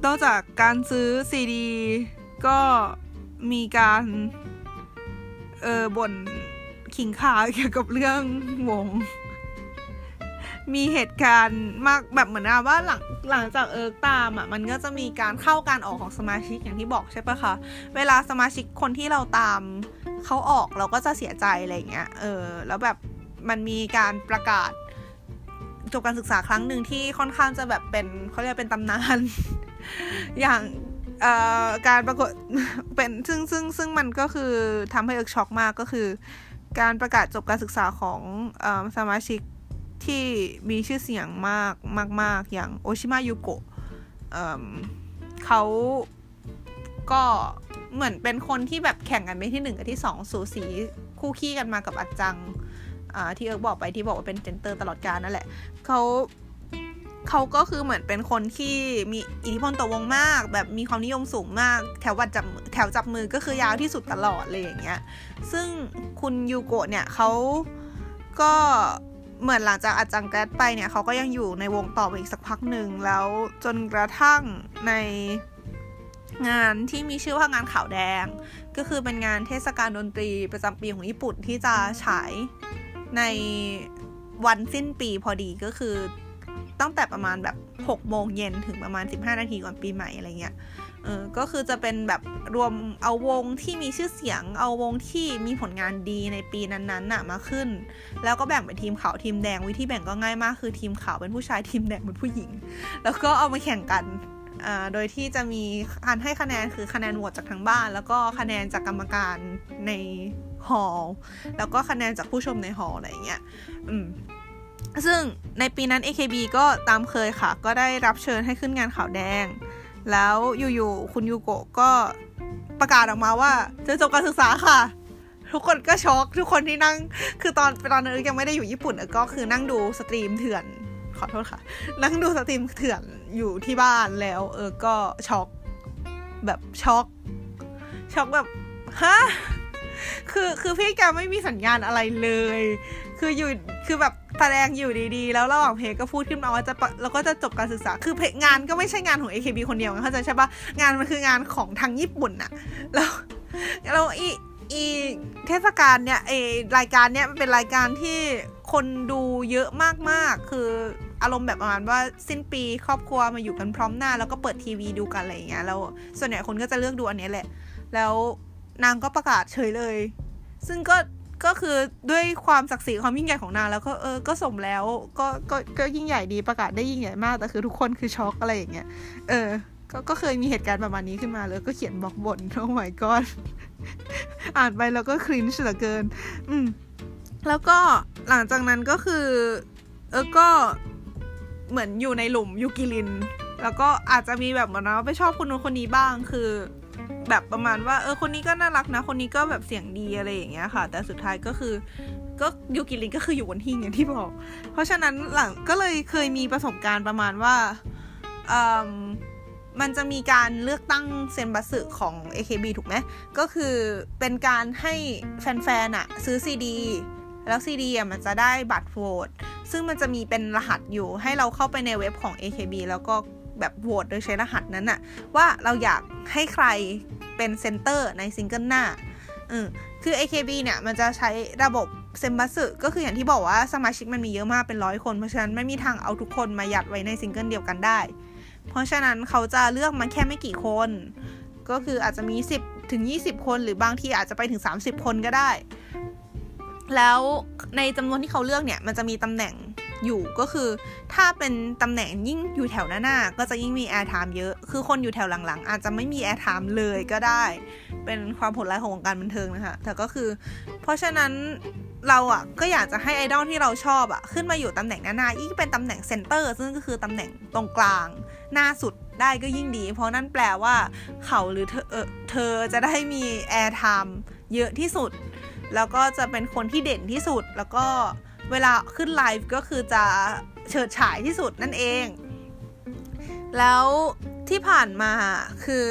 นอกจากการซื้อซีดี ก็มีการเออบ่นขิงขาเกี่ยวกับเรื่องวง มีเหตุการณ์มากแบบเหมือนว่าหลังหลังจากเอิร์กตามอะมันก็จะมีการเข้าการออกของสมาชิกอย่างที่บอกใช่ปะคะเวลาสมาชิกคนที่เราตามเขาออกเราก็จะเสียใจอะไรเงี้ยเออแล้วแบบมันมีการประกาศจบการศึกษาครั้งหนึ่งที่ค่อนข้างจะแบบเป็นเขาเรียกเป็นตำนาน อย่างการปรากฏเป็นซึ่งซึ่งซึ่งมันก็คือทำให้เอิร์กช็อกมากก็คือ การประกาศจบการศึกษาของเอ่อสมาชิก ที่มีชื่อเสียงมากมากๆอย่างโอชิมะยูโกะเขาก็เหมือนเป็นคนที่แบบแข่งกันไปที่หนึ่งกับที่สองสูสีคู่คี่กันมากับอาจังที่เอิร์กบอกไปที่บอกว่าเป็น center ตลอดกาลนั่นแหละเขาเขาก็คือเหมือนเป็นคนที่มีอิทธิพลต่อวงมาก แบบมีความนิยมสูงมากแถววัดจับแถวจับมือก็คือยาวที่สุดตลอดเลยอย่างเงี้ยซึ่งคุณยูโกะเนี่ยเขาก็ เหมือนหลังจากอาจัง grad ไปเนี่ยเขาก็ยังอยู่ในวงต่อไปอีกสักพักหนึ่งแล้วจนกระทั่งในงานที่มีชื่อว่างานขาวแดง ก็คือเป็นงานเทศกาลดนตรีประจำปีของญี่ปุ่นที่จะฉายในวันสิ้นปีพอดีก็คือตั้งแต่ประมาณแบบ6โมงเย็นถึงประมาณ 15 นาทีก่อนปีใหม่อะไรเงี้ย เออก็คือจะเป็นแบบรวมเอาวงที่มีชื่อเสียง เอาวงที่มีผลงานดีในปีนั้นๆน่ะมาขึ้น แล้วก็แบ่งเป็นทีมขาวทีมแดงวิธีแบ่งก็ง่ายมาก คือทีมขาวเป็นผู้ชายทีมแดงเป็นผู้หญิง แล้วก็เอามาแข่งกันโดยที่จะมีการให้คะแนนคือคะแนนโหวตจากทางบ้าน แล้วก็คะแนนจากกรรมการใน hall แล้วก็คะแนนจากผู้ชมใน hall อะไรเงี้ยอืมซึ่งในปีนั้น AKB ก็ตามเคยค่ะ ก็ได้รับเชิญให้ขึ้นงานขาวแดง แล้วอยู่ๆคุณยูโกะก็ประกาศออกมาว่าจะจบการศึกษาค่ะ ทุกคนก็ช็อกทุกคนที่นั่ง คือตอนตอนนั้นยังไม่ได้อยู่ญี่ปุ่นก็คือนั่งดู stream เถื่อนขอโทษค่ะ นั่งดูสตรีมเถื่อนอยู่ที่บ้านแล้ว เออก็ช็อกแบบช็อกช็อกแบบฮะคือคือพี่แกไม่มีสัญญาณอะไรเลย คืออยู่คือแบบแสดงอยู่ดีๆ แล้วระหว่างเพลงก็พูดขึ้นมาว่าจะแล้วก็จะจบการศึกษาคือเพลงงานก็ไม่ใช่งานของ AKB คนเดียวเข้าใจใช่ปะงานมันคืองานของทางญี่ปุ่นอะแล้วแล้วอีอีเทศกาลเนี่ยเอรายการเนี้ยมันเป็นรายการที่คนดูเยอะมากๆ คืออารมณ์แบบประมาณว่าสิ้นปีครอบครัวมาอยู่กันพร้อมหน้า แล้วก็เปิดทีวีดูกันอะไรอย่างเงี้ยแล้วส่วนใหญ่คนก็จะเลือกดูอันนี้แหละ แล้วนางก็ประกาศเฉยเลย ซึ่งก็ ก็คือด้วยความศักดิ์ศรีความยิ่งใหญ่ของนางแล้วก็เออก็สมแล้วก็ก็ก็ยิ่งใหญ่ดีประกาศได้ยิ่งใหญ่มากแต่คือทุกคนคือช็อกอะไรอย่างเงี้ยเออก็ก็เคยมีเหตุการณ์ประมาณนี้ขึ้นมาแล้วก็เขียนบอกบนโอ้ my god อ่านไปแล้วก็ cringe เหลือเกิน อืม แล้วก็หลังจากนั้นก็คือ เออก็เหมือนอยู่ในหลุมยูกิลิน แล้วก็อาจจะมีแบบเหมือนว่าไปชอบคนนู้นคนนี้บ้าง คือ แบบประมาณว่าเออคนนี้ก็น่ารักนะ คนนี้ก็แบบเสียงดีอะไรอย่างเงี้ยค่ะ แต่สุดท้ายก็คือก็ยูกิลินก็คืออยู่บนที่อย่างที่บอก เพราะฉะนั้นหลังก็เลยเคยมีประสบการณ์ประมาณว่าอืมมันจะมีการเลือกตั้ง 選抜 ของ AKB ถูกไหมก็คือเป็นการให้แฟนๆอะซื้อซีดีแล้วซีดีอะมันจะได้บัตรโหวตซึ่งมันจะมีเป็นรหัสอยู่ให้เราเข้าไปในเว็บของ AKB แล้วก็ แบบโหวตโดยใช้รหัสนั้นอะว่าเราอยากให้ใครเป็น center ในซิงเกิลหน้าอืมคือ AKB เนี่ย มันจะใช้ระบบ 選抜 ก็คืออย่างที่บอกว่าสมาชิกมันมีเยอะมากเป็นร้อยคน เพราะฉะนั้นไม่มีทางเอาทุกคนมายัดไว้ในซิงเกิลเดียวกันได้ เพราะฉะนั้นเขาจะเลือกมาแค่ไม่กี่คน ก็คืออาจจะมี 10 ถึง 20 คนหรือบางทีอาจจะไปถึง 30 คนก็ได้ แล้วในจำนวนที่เขาเลือกเนี่ย มันจะมีตำแหน่ง อยู่ก็คือ ถ้าเป็นตำแหน่งยิ่งอยู่แถวหน้าๆก็จะยิ่งมี airtime เยอะ คือคนอยู่แถวหลังๆ อาจจะไม่มี airtime เลยก็ได้ เป็นความผลร้ายของวงการบันเทิงนะคะ แต่ก็คือ เพราะฉะนั้นเราอะก็อยากจะให้ไอดอลที่เราชอบอะขึ้นมาอยู่ตำแหน่งหน้าๆยิ่งเป็นตำแหน่ง center ซึ่งก็คือตำแหน่งตรงกลาง หน้าสุดได้ก็ยิ่งดี เพราะนั่นแปลว่าเขาหรือเธอเอเธอจะได้มี airtime เยอะที่สุด แล้วก็จะเป็นคนที่เด่นที่สุดแล้วก็ เวลาขึ้นไลฟ์ก็คือจะเฉิดฉายที่สุดนั่นเอง แล้วที่ผ่านมาคือ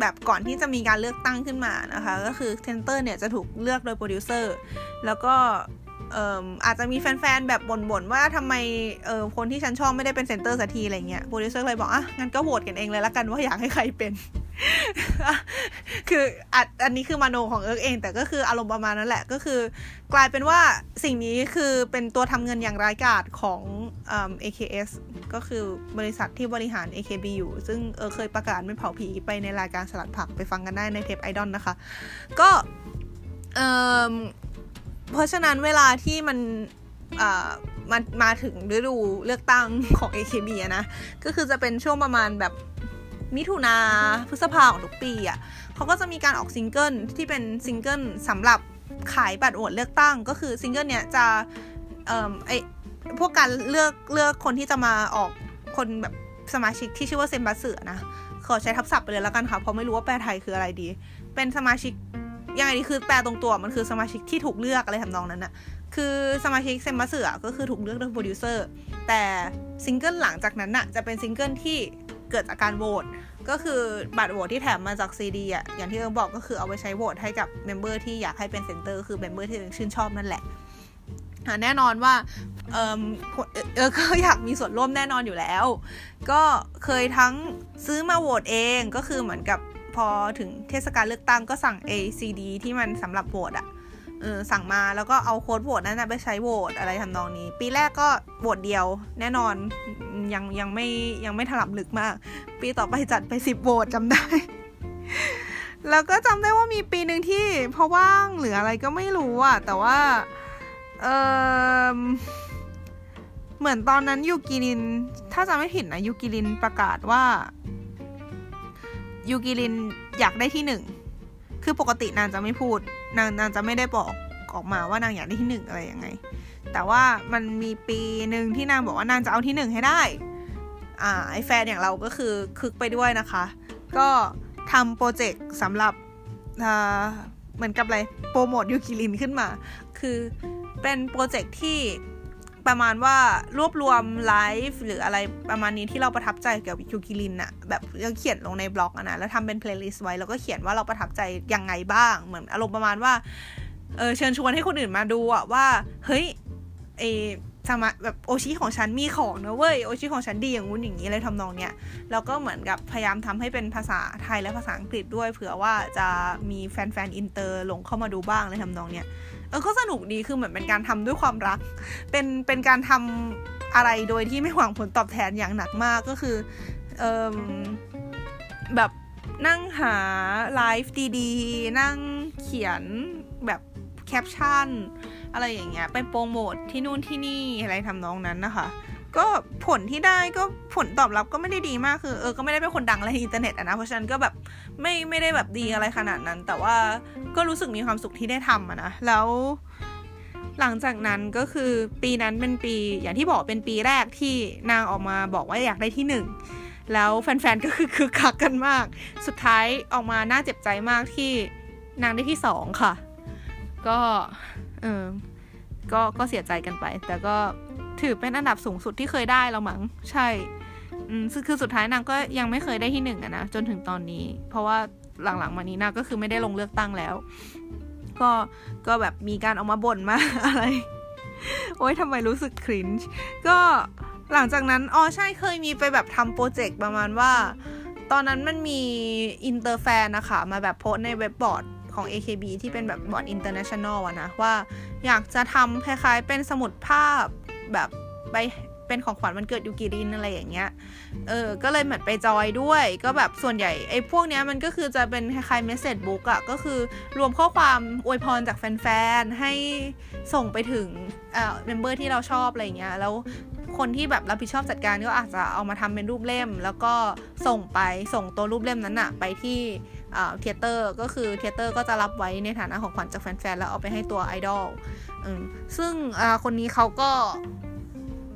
แบบก่อนที่จะมีการเลือกตั้งขึ้นมานะคะ ก็คือ center เนี่ยจะถูกเลือกโดยโปรดิวเซอร์แล้วก็ อาจจะมีแฟนๆ แบบบ่นๆ ว่าทำไมเออคนที่ฉันชอบไม่ได้เป็น center สักทีอะไรเงี้ยโปรดิวเซอร์เลยบอกอะงั้นก็โหวตกันเองเลยละกันว่าอยากให้ใครเป็น คืออัดอันนี้คือมโนของเอิร์กเอง แต่ก็คืออารมณ์ประมาณนั้นแหละก็คือ กลายเป็นว่าสิ่งนี้คือเป็นตัวทำเงินอย่างร้ายกาจของเอ่อ AKS ก็คือบริษัทที่บริหาร AKB อยู่ ซึ่งเออเคยประกาศไม่เผาผีไปในรายการสลัดผักไปฟังกันได้ในเทปไอดอลนะคะ ก็เออ เพราะฉะนั้นเวลาที่มันมันมาถึงฤดูเลือกตั้งของ AKB นะ ก็คือจะเป็นช่วงประมาณแบบมิถุนาพฤษภาของทุกปีอะ่ะเขาก็จะมีการออกซิงเกิลที่เป็นซิงเกิลสำหรับขายบัตรโหวตเลือกตั้ง ก็คือซิงเกิลเนี้ยจะเอ่อไอพวกการเลือกเลือกคนที่จะมาออกคนแบบสมาชิกที่ชื่อว่า 選抜 นะขอใช้ทับศัพท์ไปเลยแล้วกันค่ะเพราะไม่รู้ว่าแปลไทยคืออะไรดี เป็นสมาชิก ยังไงดีคือแปลตรงตัวมันคือสมาชิกที่ถูกเลือกอะไรทำนองนั้นอะคือสมาชิกเซ็มบัตสึก็คือถูกเลือกโดยโปรดิวเซอร์แต่ซิงเกิลหลังจากนั้นน่ะจะเป็นซิงเกิลที่เกิดจากการโหวตก็คือบัตรโหวตที่แถมมาจากซีดีอะอย่างที่เอิร์กบอกก็คือเอาไปใช้โหวตให้กับ member ที่อยากให้เป็น center คือ member ที่ชื่นชอบนั่นแหละแน่นอนว่าเออเอิร์กก็อยากมีส่วนร่วมแน่นอนอยู่แล้ว ก็เคยทั้งซื้อมาโหวตเองก็คือเหมือนกับ พอถึงเทศกาลเลือกตั้งก็สั่ง ACD ที่มันสำหรับโหวตอะเออสั่งมาแล้วก็เอาโค้ดโหวตนั้นไปใช้โหวตอะไรทำนองนี้ ปีแรกก็โหวตเดียว แน่นอนยังยังไม่ยังไม่ถลับลึกมาก ปีต่อไปจัดไปสิบโหวตจำได้ แล้วก็จำได้ว่ามีปีหนึ่งที่เพราะว่างหรืออะไรก็ไม่รู้อะแต่ว่าเออเหมือนตอนนั้นยูกิริน ถ้าจำไม่ผิดนะยูกิรินประกาศว่า ยูกิรินอยากได้ที่หนึ่งคือปกตินางจะไม่พูด นางนางจะไม่ได้บอกออกมาว่านางอยากได้ที่หนึ่งอะไรยังไง แต่ว่ามันมีปีหนึ่งที่นางบอกว่านางจะเอาที่หนึ่งให้ได้ อ่าไอแฟนอย่างเราก็คือคึกไปด้วยนะคะ ก็ทำโปรเจกต์สำหรับเหมือนกับอะไรโปรโมทยูกิรินขึ้นมา คือเป็นโปรเจกต์ที่ ประมาณว่ารวบรวมไลฟ์หรืออะไรประมาณนี้ที่เราประทับใจเกี่ยวกับยูกิรินอะแบบยังเขียนลงในบล็อกอะนะแล้วทำเป็น playlist ไว้แล้วก็เขียนว่าเราประทับใจยังไงบ้าง เหมือนอารมณ์ประมาณว่าเออเชิญชวนให้คนอื่นมาดูอะว่า เฮ้ยเอสมาแบบโอชิของฉันมีของนะเว้ยโอชิของฉันดีอย่างงู้นอย่างนี้เลยทำนองเนี้ยแล้วก็เหมือนกับพยายามทำให้เป็นภาษาไทยและภาษาอังกฤษด้วยเผื่อว่าจะมีแฟนๆอินเตอร์หลงเข้ามาดูบ้างเลยทำนองเนี้ย เออก็สนุกดีคือเหมือนเป็นการทำด้วยความรัก เป็นเป็นการทำอะไรโดยที่ไม่หวังผลตอบแทนอย่างหนักมากก็คือเออแบบนั่งหาไลฟ์ดีๆ นั่งเขียนแบบแคปชั่น อะไรอย่างเงี้ย ไปโปรโมทที่นู่นที่นี่อะไรทำนองนั้นนะคะ ก็ผลที่ได้ก็ผลตอบรับก็ไม่ได้ดีมากคือเอิร์กก็ไม่ได้เป็นคนดังอะไรในอินเทอร์เน็ตอะนะเพราะฉะนั้นก็แบบไม่ไม่ได้แบบดีอะไรขนาดนั้น แต่ว่าก็รู้สึกมีความสุขที่ได้ทำอะนะแล้วหลังจากนั้นก็คือปีนั้นเป็นปีอย่างที่บอกเป็นปีแรกที่นางออกมาบอกว่าอยากได้ที่หนึ่งแล้วแฟนๆก็คือคือคักกันมาก สุดท้ายออกมาน่าเจ็บใจมากที่นางได้ที่สองค่ะ ก็เออ ก็ก็เสียใจกันไป แต่ก็ถือเป็นอันดับสูงสุดที่เคยได้แล้วมั้งใช่อืมคือสุดท้ายนางก็ยังไม่เคยได้ที่หนึ่งอะนะจนถึงตอนนี้ เพราะว่าหลังๆมานี้นางก็คือไม่ได้ลงเลือกตั้งแล้ว ก็ก็แบบมีการออกมาบ่นมาอะไร โอ๊ยทำไมรู้สึก cringe ก็หลังจากนั้นอ๋อใช่เคยมีไปแบบทำโปรเจกต์ประมาณว่า ตอนนั้นมันมี inter fan นะคะมาแบบโพสในเว็บบอร์ด ของ AKB ที่เป็นแบบบอร์ด international อะนะ ว่าอยากจะทำคล้ายๆ เป็นสมุดภาพแบบไปเป็นของขวัญวันเกิดยูกิรินอะไรอย่างเงี้ย เออ ก็เลยเหมือนไปจอยด้วย ก็แบบส่วนใหญ่ไอ้พวกเนี้ยมันก็คือจะเป็นคล้ายๆ message book อะก็คือรวมข้อความอวยพรจากแฟนๆ ให้ส่งไปถึงเอ่อ member ที่เราชอบอะไรเงี้ย แล้วคนที่แบบรับผิดชอบจัดการก็อาจจะเอามาทำเป็นรูปเล่ม แล้วก็ส่งไปส่งตัวรูปเล่มนั้นอะไปที่ theater ก็คือ theater ก็จะรับไว้ในฐานะของขวัญจากแฟนๆ แล้วเอาไปให้ตัวไอดอลซึ่งคนนี้เขาก็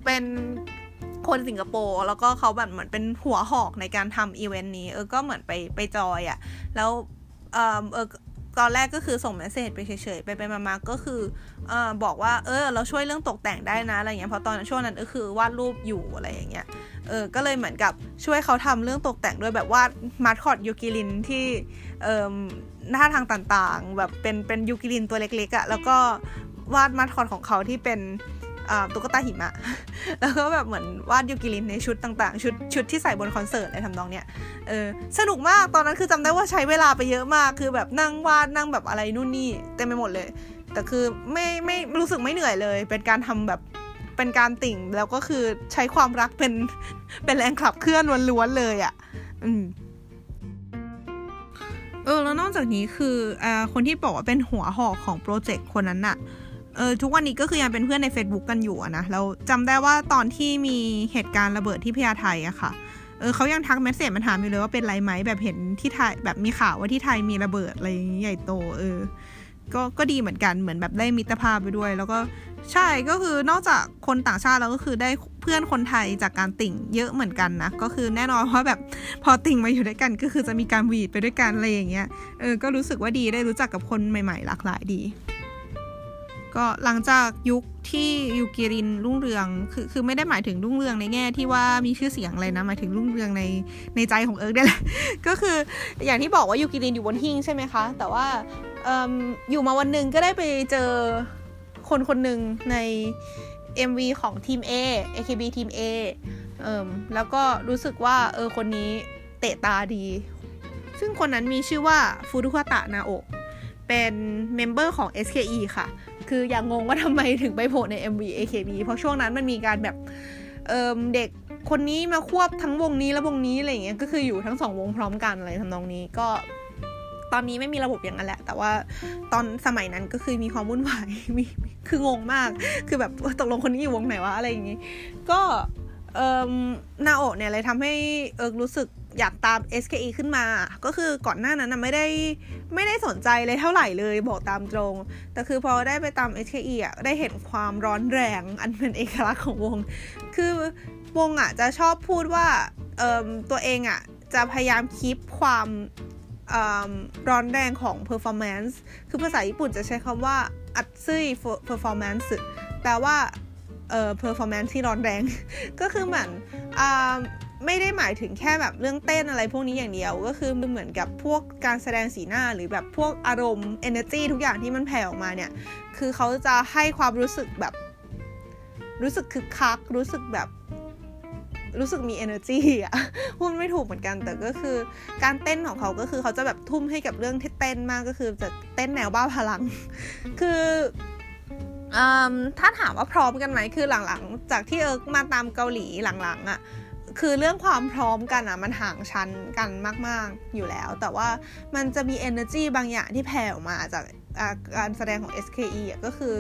เป็นคนสิงคโปร์แล้วก็เขาแบบเหมือนเป็นหัวหอกในการทำอีเวนต์นี้ เออก็เหมือนไปไปจอยอะ่ะ แล้วเออเออ ตอนแรกก็คือส่ง message ไปเฉยๆ ไปไปมาๆก็คือเออบอกว่าเออเราช่วยเรื่องตกแต่งได้นะอะไรเงี้ยเพราะตอนช่วงนั้นก็คือวาดรูปอยู่อะไรอย่างเงี้ยเออก็เลยเหมือนกับช่วยเขาทำเรื่องตกแต่งด้วยแบบวาดมาร์คอดยูกิรินที่เอ่อท่าทางต่างๆ แบบเป็นเป็นยูกิรินตัวเล็กๆอะ่ะแล้วก็วาดมาร์คอดของเขาที่เป็น ตุ๊กตาหิมะ แล้วก็แบบเหมือนวาดยูกิรินในชุดต่างๆ ชุดชุดที่ใส่บนคอนเสิร์ตอะไรทำนองเนี้ย เออ สนุกมาก ตอนนั้นคือจำได้ว่าใช้เวลาไปเยอะมาก คือแบบนั่งวาดนั่งแบบอะไรนู่นนี่เต็มไปหมดเลย แต่คือไม่ไม่รู้สึกไม่เหนื่อยเลย เป็นการทำแบบเป็นการติ่ง แล้วก็คือใช้ความรักเป็นเป็นแรงขับเคลื่อนล้วนๆเลยอะ่ะ อืมเออแล้วนอกจากนี้คืออ่าคนที่บอกว่าเป็นหัวหอกของโปรเจกต์คนนั้นอะ เออทุกวันนี้ก็คือยังเป็นเพื่อนใน Facebook กันอยู่นะแล้วจำได้ว่าตอนที่มีเหตุการณ์ระเบิดที่พญาไทอะค่ะเออเขายังทักเมสเซจมาถามอยู่เลยว่าเป็นไรไหมแบบเห็นที่ไทยแบบมีข่าวว่าที่ไทยมีระเบิดอะไรใหญ่โตเออก็ก็ดีเหมือนกันเหมือนแบบได้มิตรภาพไปด้วย แล้วก็ใช่ก็คือนอกจากคนต่างชาติแล้วก็คือได้เพื่อนคนไทยจากการติ่งเยอะเหมือนกันนะก็คือแน่นอนว่าแบบพอติ่งมาอยู่ด้วยกันก็คือจะมีการหวีดไปด้วยกันอะไรอย่างเงี้ยเออก็รู้สึกว่าดีได้รู้จักกับคนใหม่ ๆ หลากหลายดี ก็หลังจากยุคที่ยูกิรินรุ่งเรืองคือคือไม่ได้หมายถึงรุ่งเรืองในแง่ที่ว่ามีชื่อเสียงอะไรนะหมายถึงรุ่งเรืองในในใจของเอิร์กได้แหละก็คืออย่างที่บอกว่ายูกิรินอยู่บนหิ้งใช่ไหมคะ แต่ว่าอยู่มาวันหนึ่งก็ได้ไปเจอคนคนหนึ่งใน MV ของทีม A AKB ทีม A เอ่มแล้วก็รู้สึกว่าเออคนนี้เตะตาดี ซึ่งคนนั้นมีชื่อว่าฟูรุคตะนาโอเป็นเมมเบอร์ของ SKE ค่ะ คืออย่างงงว่าทำไมถึงไปโผล่ใน MV AKB เพราะช่วงนั้นมันมีการแบบเเด็กคนนี้มาควบทั้งวงนี้แล้วงนี้อะไรเงี้ยก็คืออยู่ทั้งสองวงพร้อมกันอะไรทำนองนี้ก็ตอนนี้ไม่มีระบบอย่างนั้นแหละ แต่ว่าตอนสมัยนั้นก็คือมีความวุ่นวายมีคืองงมาก คือแบบตกลงคนนี้อยู่วงไหนวะอะไรอย่างงี้ ก็เอ่อนาโอเนี่ยเลยทำให้เอิร์กรู้สึก อยากตาม SKE ขึ้นมา ก็คือก่อนหน้านั้นนะไม่ได้ไม่ได้สนใจเลยเท่าไหร่เลยบอกตามตรง แต่คือพอได้ไปตาม SKE อะได้เห็นความร้อนแรงอันเป็นเอกลักษณ์ของวง คือวงอะจะชอบพูดว่าเออตัวเองอะจะพยายามคีปความร้อนแรงของ performance คือภาษาญี่ปุ่นจะใช้คำว่า อัดซึย performance แปลว่าเอ่อ performance ที่ร้อนแรง ก็คือเหมือน ไม่ได้หมายถึงแค่แบบเรื่องเต้นอะไรพวกนี้อย่างเดียว ก็คือมันเหมือนกับพวกการแสดงสีหน้าหรือแบบพวกอารมณ์ energy ทุกอย่างที่มันแผ่ออกมาเนี่ย คือเขาจะให้ความรู้สึกแบบ รู้สึกคึกคัก รู้สึกแบบ รู้สึกมี energy อะพูดไม่ถูกเหมือนกัน แต่ก็คือ การเต้นของเขาก็คือเขาจะแบบทุ่มให้กับเรื่องที่เต้นมากก็คือจะเต้นแนวบ้าพลัง คือถ้าถามว่าพร้อมกันไหมคือหลังๆ จากที่เอิร์กมาตามเกาหลีหลังๆอะ่ะ คือเรื่องความพร้อมกันอะ่ะมันห่างชั้นกันมาก ๆ อยู่แล้ว แต่ว่ามันจะมี energy บางอย่างที่แผ่ออกมาจากการแสดงของ SKE อะก็คือ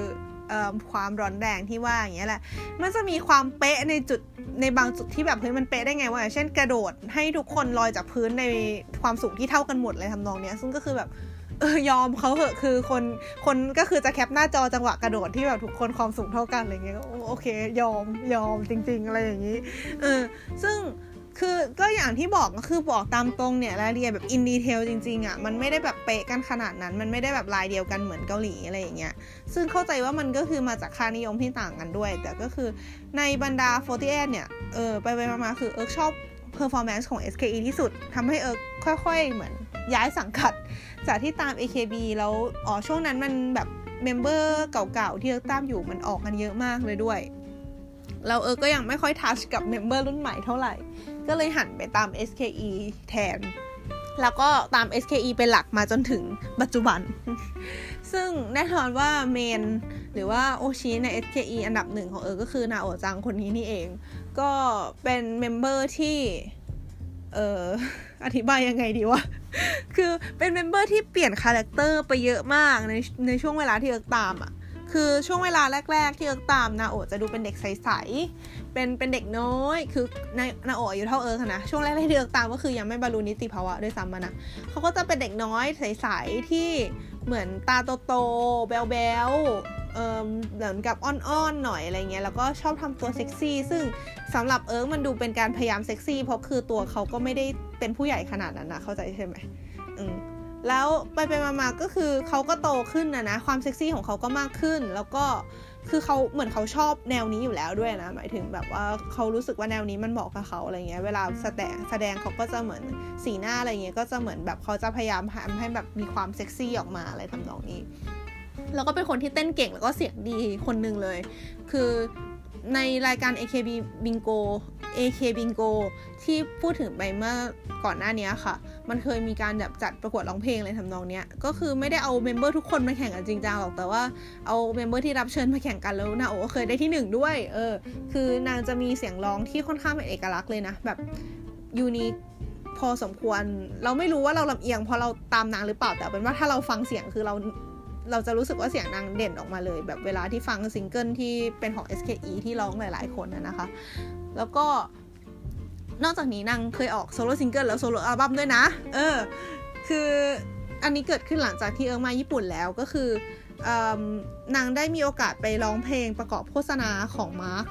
ความร้อนแรงที่ว่าอย่างเงี้ยแหละ มันจะมีความเป๊ะในจุดในบางจุดที่แบบเฮ้ยมันเป๊ะได้ไงวะเช่นกระโดดให้ทุกคนลอยจากพื้นในความสูงที่เท่ากันหมดเลยทำนองเนี้ย ซึ่งก็คือแบบ เออยอมเขาเหอะคือคนคนก็คือจะแคปหน้าจอจังหวะกระโดดที่แบบทุกคนความสูงเท่ากันอะไรเงี้ยโอเค ยอมยอมจริง ๆ อะไรอย่างนี้เออซึ่งคือก็อย่างที่บอกก็คือบอกตามตรงเนี่ยรายละเอียดแบบอินดีเทลจริงๆอะ่ะมันไม่ได้แบบเป๊ะกันขนาดนั้น มันไม่ได้แบบลายเดียวกันเหมือนเกาหลีอะไรอย่างเงี้ยซึ่งเข้าใจว่ามันก็คือมาจากค่านิยมที่ต่างกันด้วย แต่ก็คือในบรรดา 48 เนี่ยเออไปๆ มาคือเอิร์กชอบ performance ของ SKE ที่สุดทำให้เอิร์กค่อยๆ เหมือนย้ายสังกัดจากที่ตาม AKB แล้วอ๋อช่วงนั้นมันแบบ member เก่าๆที่เอิร์กตามอยู่มันออกกันเยอะมากเลยด้วย เราเออก็ยังไม่ค่อย touch กับ member รุ่นใหม่เท่าไหร่ ก็เลยหันไปตาม SKE แทน แล้วก็ตาม SKE เป็นหลักมาจนถึงปัจจุบัน ซึ่งแน่นอนว่า main หรือว่าโอชิใน SKE อันดับหนึ่งของเอิร์กก็คือนาโอะจังคนนี้นี่เอง ก็เป็น member ที่ เออ อธิบายยังไงดีวะ คือเป็น member ที่เปลี่ยนคาแรคเตอร์ไปเยอะมากในในช่วงเวลาที่เอิร์กตามอะ่ะ คือช่วงเวลาแรก ๆ ที่เอิร์กตามนาโอะจะดูเป็นเด็กใสๆ เป็นเป็นเด็กน้อย คือนานาโอะอายุเท่าเอิร์กนะ ช่วงแรกๆที่เอิร์กตามก็คือยังไม่บรรลุนิติภาวะด้วยซ้ำมันนะเขาก็จะเป็นเด็กน้อยใสๆที่ เหมือนตาโตๆแบ๊วๆเอ่อเหมือนกับอ้อนๆหน่อยอะไรเงี้ยแล้วก็ชอบทำตัวเซ็กซี่ซึ่งสำหรับเอิร์กมันดูเป็นการพยายามเซ็กซี่เพราะคือตัวเขาก็ไม่ได้เป็นผู้ใหญ่ขนาดนั้นนะเข้าใจใช่ไหมอืมแล้วไปไปมาๆก็คือเขาก็โตขึ้นนะนะความเซ็กซี่ของเขาก็มากขึ้น แล้วก็ คือเขาเหมือนเขาชอบแนวนี้อยู่แล้วด้วยนะ หมายถึงแบบว่าเขารู้สึกว่าแนวนี้มันเหมาะกับเขาอะไรเงี้ย เวลาแสดงแสดงเขาก็จะเหมือนสีหน้าอะไรเงี้ย ก็จะเหมือนแบบเขาจะพยายามทำให้แบบมีความเซ็กซี่ออกมาอะไรทำนองนี้ แล้วก็เป็นคนที่เต้นเก่งแล้วก็เสียงดีคนหนึ่งเลย คือ ในรายการ AKB Bingo AK Bingo ที่พูดถึงไปเมื่อก่อนหน้านี้ค่ะ มันเคยมีการแบบจัดประกวดร้องเพลงอะไรทำนองเนี้ย ก็คือไม่ได้เอาเมมเบอร์ทุกคนมาแข่งกันจริงจังหรอก แต่ว่าเอา member ที่รับเชิญมาแข่งกันแล้วนาโอะเคยได้ที่หนึ่งด้วย เออ คือนางจะมีเสียงร้องที่ค่อนข้างเป็นเอกลักษณ์เลยนะ แบบ unique พอสมควร เราไม่รู้ว่าเราลำเอียงเพราะเราตามนางหรือเปล่า แต่เป็นว่าถ้าเราฟังเสียงคือเรา เราจะรู้สึกว่าเสียงนางเด่นออกมาเลย แบบเวลาที่ฟังซิงเกิลที่เป็นของ SKE ที่ร้องหลาย ๆ คนนะคะ แล้วก็นอกจากนี้นางเคยออก solo single แล้ว solo album ด้วยนะ เออ คืออันนี้เกิดขึ้นหลังจากที่เอิร์กมาญี่ปุ่นแล้วก็คือนางได้มีโอกาสไปร้องเพลงประกอบโฆษณาของมาสก์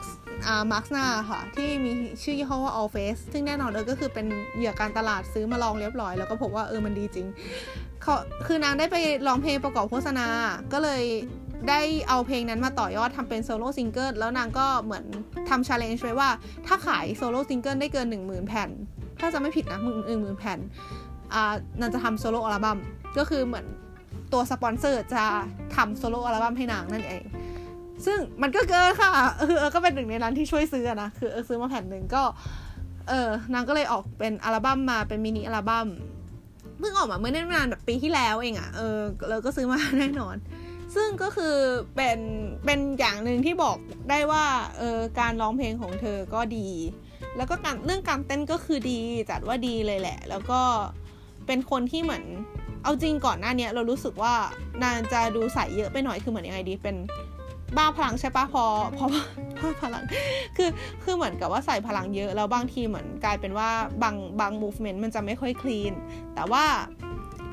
อะมาสก์หน้าค่ะ ที่มีชื่อยี่ห้อว่า All Face ซึ่งแน่นอนเลยก็คือเป็นเหยื่อการตลาดซื้อมาลองเรียบร้อย แล้วก็พบว่าเออมันดีจริง ก็คือนางได้ไปร้องเพลงประกอบโฆษณา ก็เลยได้เอาเพลงนั้นมาต่อยอดทำเป็นโซโล่ซิงเกิลแล้วนางก็เหมือนทำ challenge ไว้ว่า ถ้าขายโซโล่ซิงเกิลได้เกิน 1 0,000 แผ่น ถ้าจำไม่ผิดนะหนึ่งหมื่นแผ่นอ่านางจะทำโซโล่อัลบั้มก็คือเหมือนตัวสปอนเซอร์จะทำโซโล่อัลบั้มให้นางนั่นเอง ซึ่งมันก็เกินค่ะเอิร์กก็เป็นหนึ่งในนั้นที่ช่วยซื้อนะคือเอิร์กซื้อมาแผ่นหนึ่งก็เออนางก็เลยออกเป็นอัลบั้มมาเป็นมินิอัลบั้ม เพิ่งออกมาเมื่อไม่นานแบบปีที่แล้วเองอะ่ะเออเราก็ซื้อมาแน่นอน ซึ่งก็คือเป็นเป็นอย่างหนึ่งที่บอกได้ว่าเออการร้องเพลงของเธอก็ดี แล้วก็การเรื่องการเต้นก็คือดีจัดว่าดีเลยแหละ แล้วก็เป็นคนที่เหมือนเอาจริงก่อนหน้านี้เรารู้สึกว่านางจะดูใสเยอะไปหน่อยคือเหมือนยังไงดีเป็น บ้าพลังใช่ปะพอพอบ้าพลัง คือคือเหมือนกับว่าใส่พลังเยอะแล้วบางทีเหมือนกลายเป็นว่าบางบาง movement มันจะไม่ค่อยคลีนแต่ว่า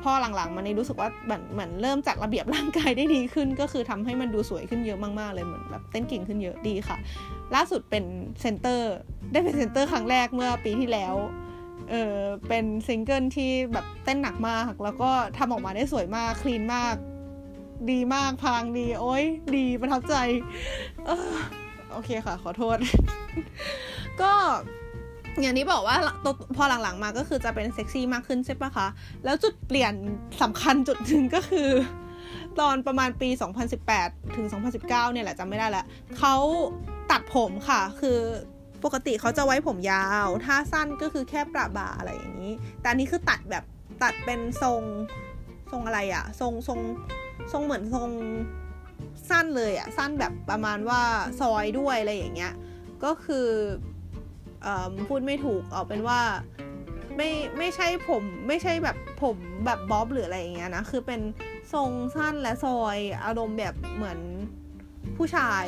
พอหลังๆ มันรู้สึกว่าเหมือนเหมือนเริ่มจัดระเบียบร่างกายได้ดีขึ้น ก็คือทำให้มันดูสวยขึ้นเยอะมากๆเลยเหมือนแบบเต้นเก่งขึ้นเยอะดีค่ะ ล่าสุดเป็นเซนเตอร์ได้เป็นเซนเตอร์ครั้งแรกเมื่อปีที่แล้วเออเป็นซิงเกิลที่แบบเต้นหนักมาก แล้วก็ทำออกมาได้สวยมาก clean มาก ดีมากพลังดี โอ้ยดีประทับใจออโอเคค่ะ ขอโทษ ก็อย่างนี้บอกว่าพอหลังๆมาก็คือจะเป็นเซ็กซี่มากขึ้นใช่ปะคะ แล้วจุดเปลี่ยนสำคัญจุดหนึ่งก็คือ ตอนประมาณปี 2018 ถึง 2019 เนี่ยแหละจำไม่ได้ล้วเขาตัดผมค่ะ คือปกติเขาจะไว้ผมยาว ถ้าสั้นก็คือแค่ประบ่าอะไรอย่างนี้ แต่อันนี้คือตัดแบบตัดเป็นทรงทรงอะไรอะทรงทรง ทรงเหมือนทรงสั้นเลยอะสั้นแบบประมาณว่าซอยด้วยอะไรอย่างเงี้ยก็คืออพูดไม่ถูกเอาเป็นว่าไม่ไม่ใช่ผมไม่ใช่แบบผมแบบบ๊อบหรืออะไรอย่างเงี้ยนะคือเป็นทรงสั้นและซอยอารมณ์แบบเหมือนผู้ชาย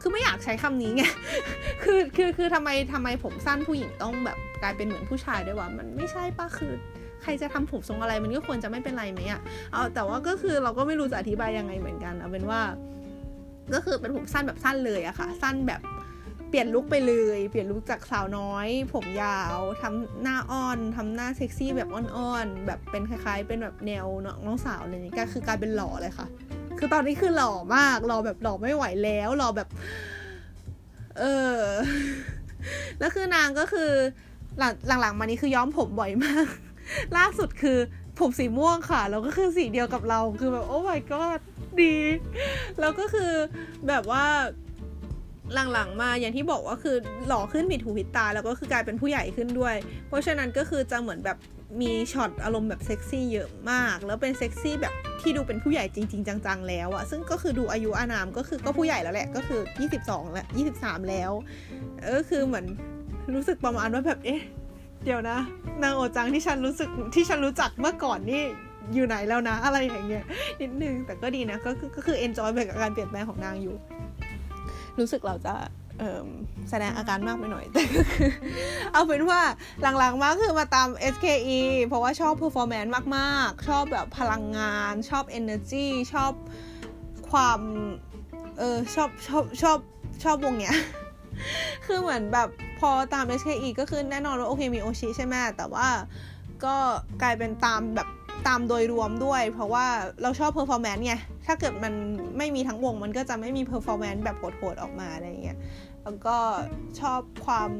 คือไม่อยากใช้คำนี้ไง คือ คือ คือทำไมทำไมผมสั้นผู้หญิงต้องแบบกลายเป็นเหมือนผู้ชายด้วยวะ มันไม่ใช่ปะคือ ใครจะทำผมทรงอะไรมันก็ควรจะไม่เป็นไรไหมอะเอาแต่ว่าก็คือเราก็ไม่รู้จะอธิบายยังไงเหมือนกันเอาเป็นว่า ก็คือเป็นผมสั้นแบบสั้นเลยอะค่ะ สั้นแบบเปลี่ยนลุคไปเลย เปลี่ยนลุคจากสาวน้อย ผมยาวทำหน้าอ่อนทำหน้าเซ็กซี่แบบอ่อนๆแบบเป็นคล้าย ๆ เป็นแบบแนวน้องสาวอะไรนี้ก็คือกลายเป็นหล่อเลยค่ะ คือตอนนี้คือหล่อมากหล่อแบบหล่อไม่ไหวแล้วหล่อแบบ เออแล้วคือนางก็คือหลังหลังๆมานี้คือย้อมผมบ่อยมาก ล่าสุดคือผมสีม่วงค่ะ แล้วก็คือสีเดียวกับเราคือแบบโอ้ my god ดี แล้วก็คือแบบว่าหลังๆมาอย่างที่บอกว่าคือหล่อขึ้นผิดหูผิดตา แล้วก็คือกลายเป็นผู้ใหญ่ขึ้นด้วย เพราะฉะนั้นก็คือจะเหมือนแบบมีช็อตอารมณ์แบบเซ็กซี่เยอะมาก แล้วเป็นเซ็กซี่แบบที่ดูเป็นผู้ใหญ่จริง ๆ จังๆ แล้วอะซึ่งก็คือดูอายุอานามก็คือก็ผู้ใหญ่แล้วแหละก็คือ 22 แล้ว23 แล้วเออคือเหมือนรู้สึกประมาณว่าแบบเอ๊ะ เดี๋ยวนะ นางโอจังที่ฉันรู้สึกที่ฉันรู้จักเมื่อก่อนนี่อยู่ไหนแล้วนะอะไรอย่างเงี้ยนิดนึงแต่ก็ดีนะก็คือก็คือ enjoy ไปกับการเปลี่ยนแปลงของนางอยู่ รู้สึกเราจะแสดงอาการมากไปหน่อย แต่ก็คือ เอาเป็นว่าหลังๆมาก็คือมาตาม SKE เพราะว่าชอบ performance มากๆ ชอบแบบพลังงาน ชอบ energy ชอบความ เออชอบชอบชอบชอบวงเนี้ย คือเหมือนแบบพอตาม SKE ก็คือแน่นอนว่าโอเคมีโอชิใช่ไหมแต่ว่าก็กลายเป็นตามแบบตามโดยรวมด้วย เพราะว่าเราชอบ performance ไง ถ้าเกิดมันไม่มีทั้งวงมันก็จะไม่มี performance แบบโหดๆออกมาอะไรเงี้ย แล้วก็ชอบความ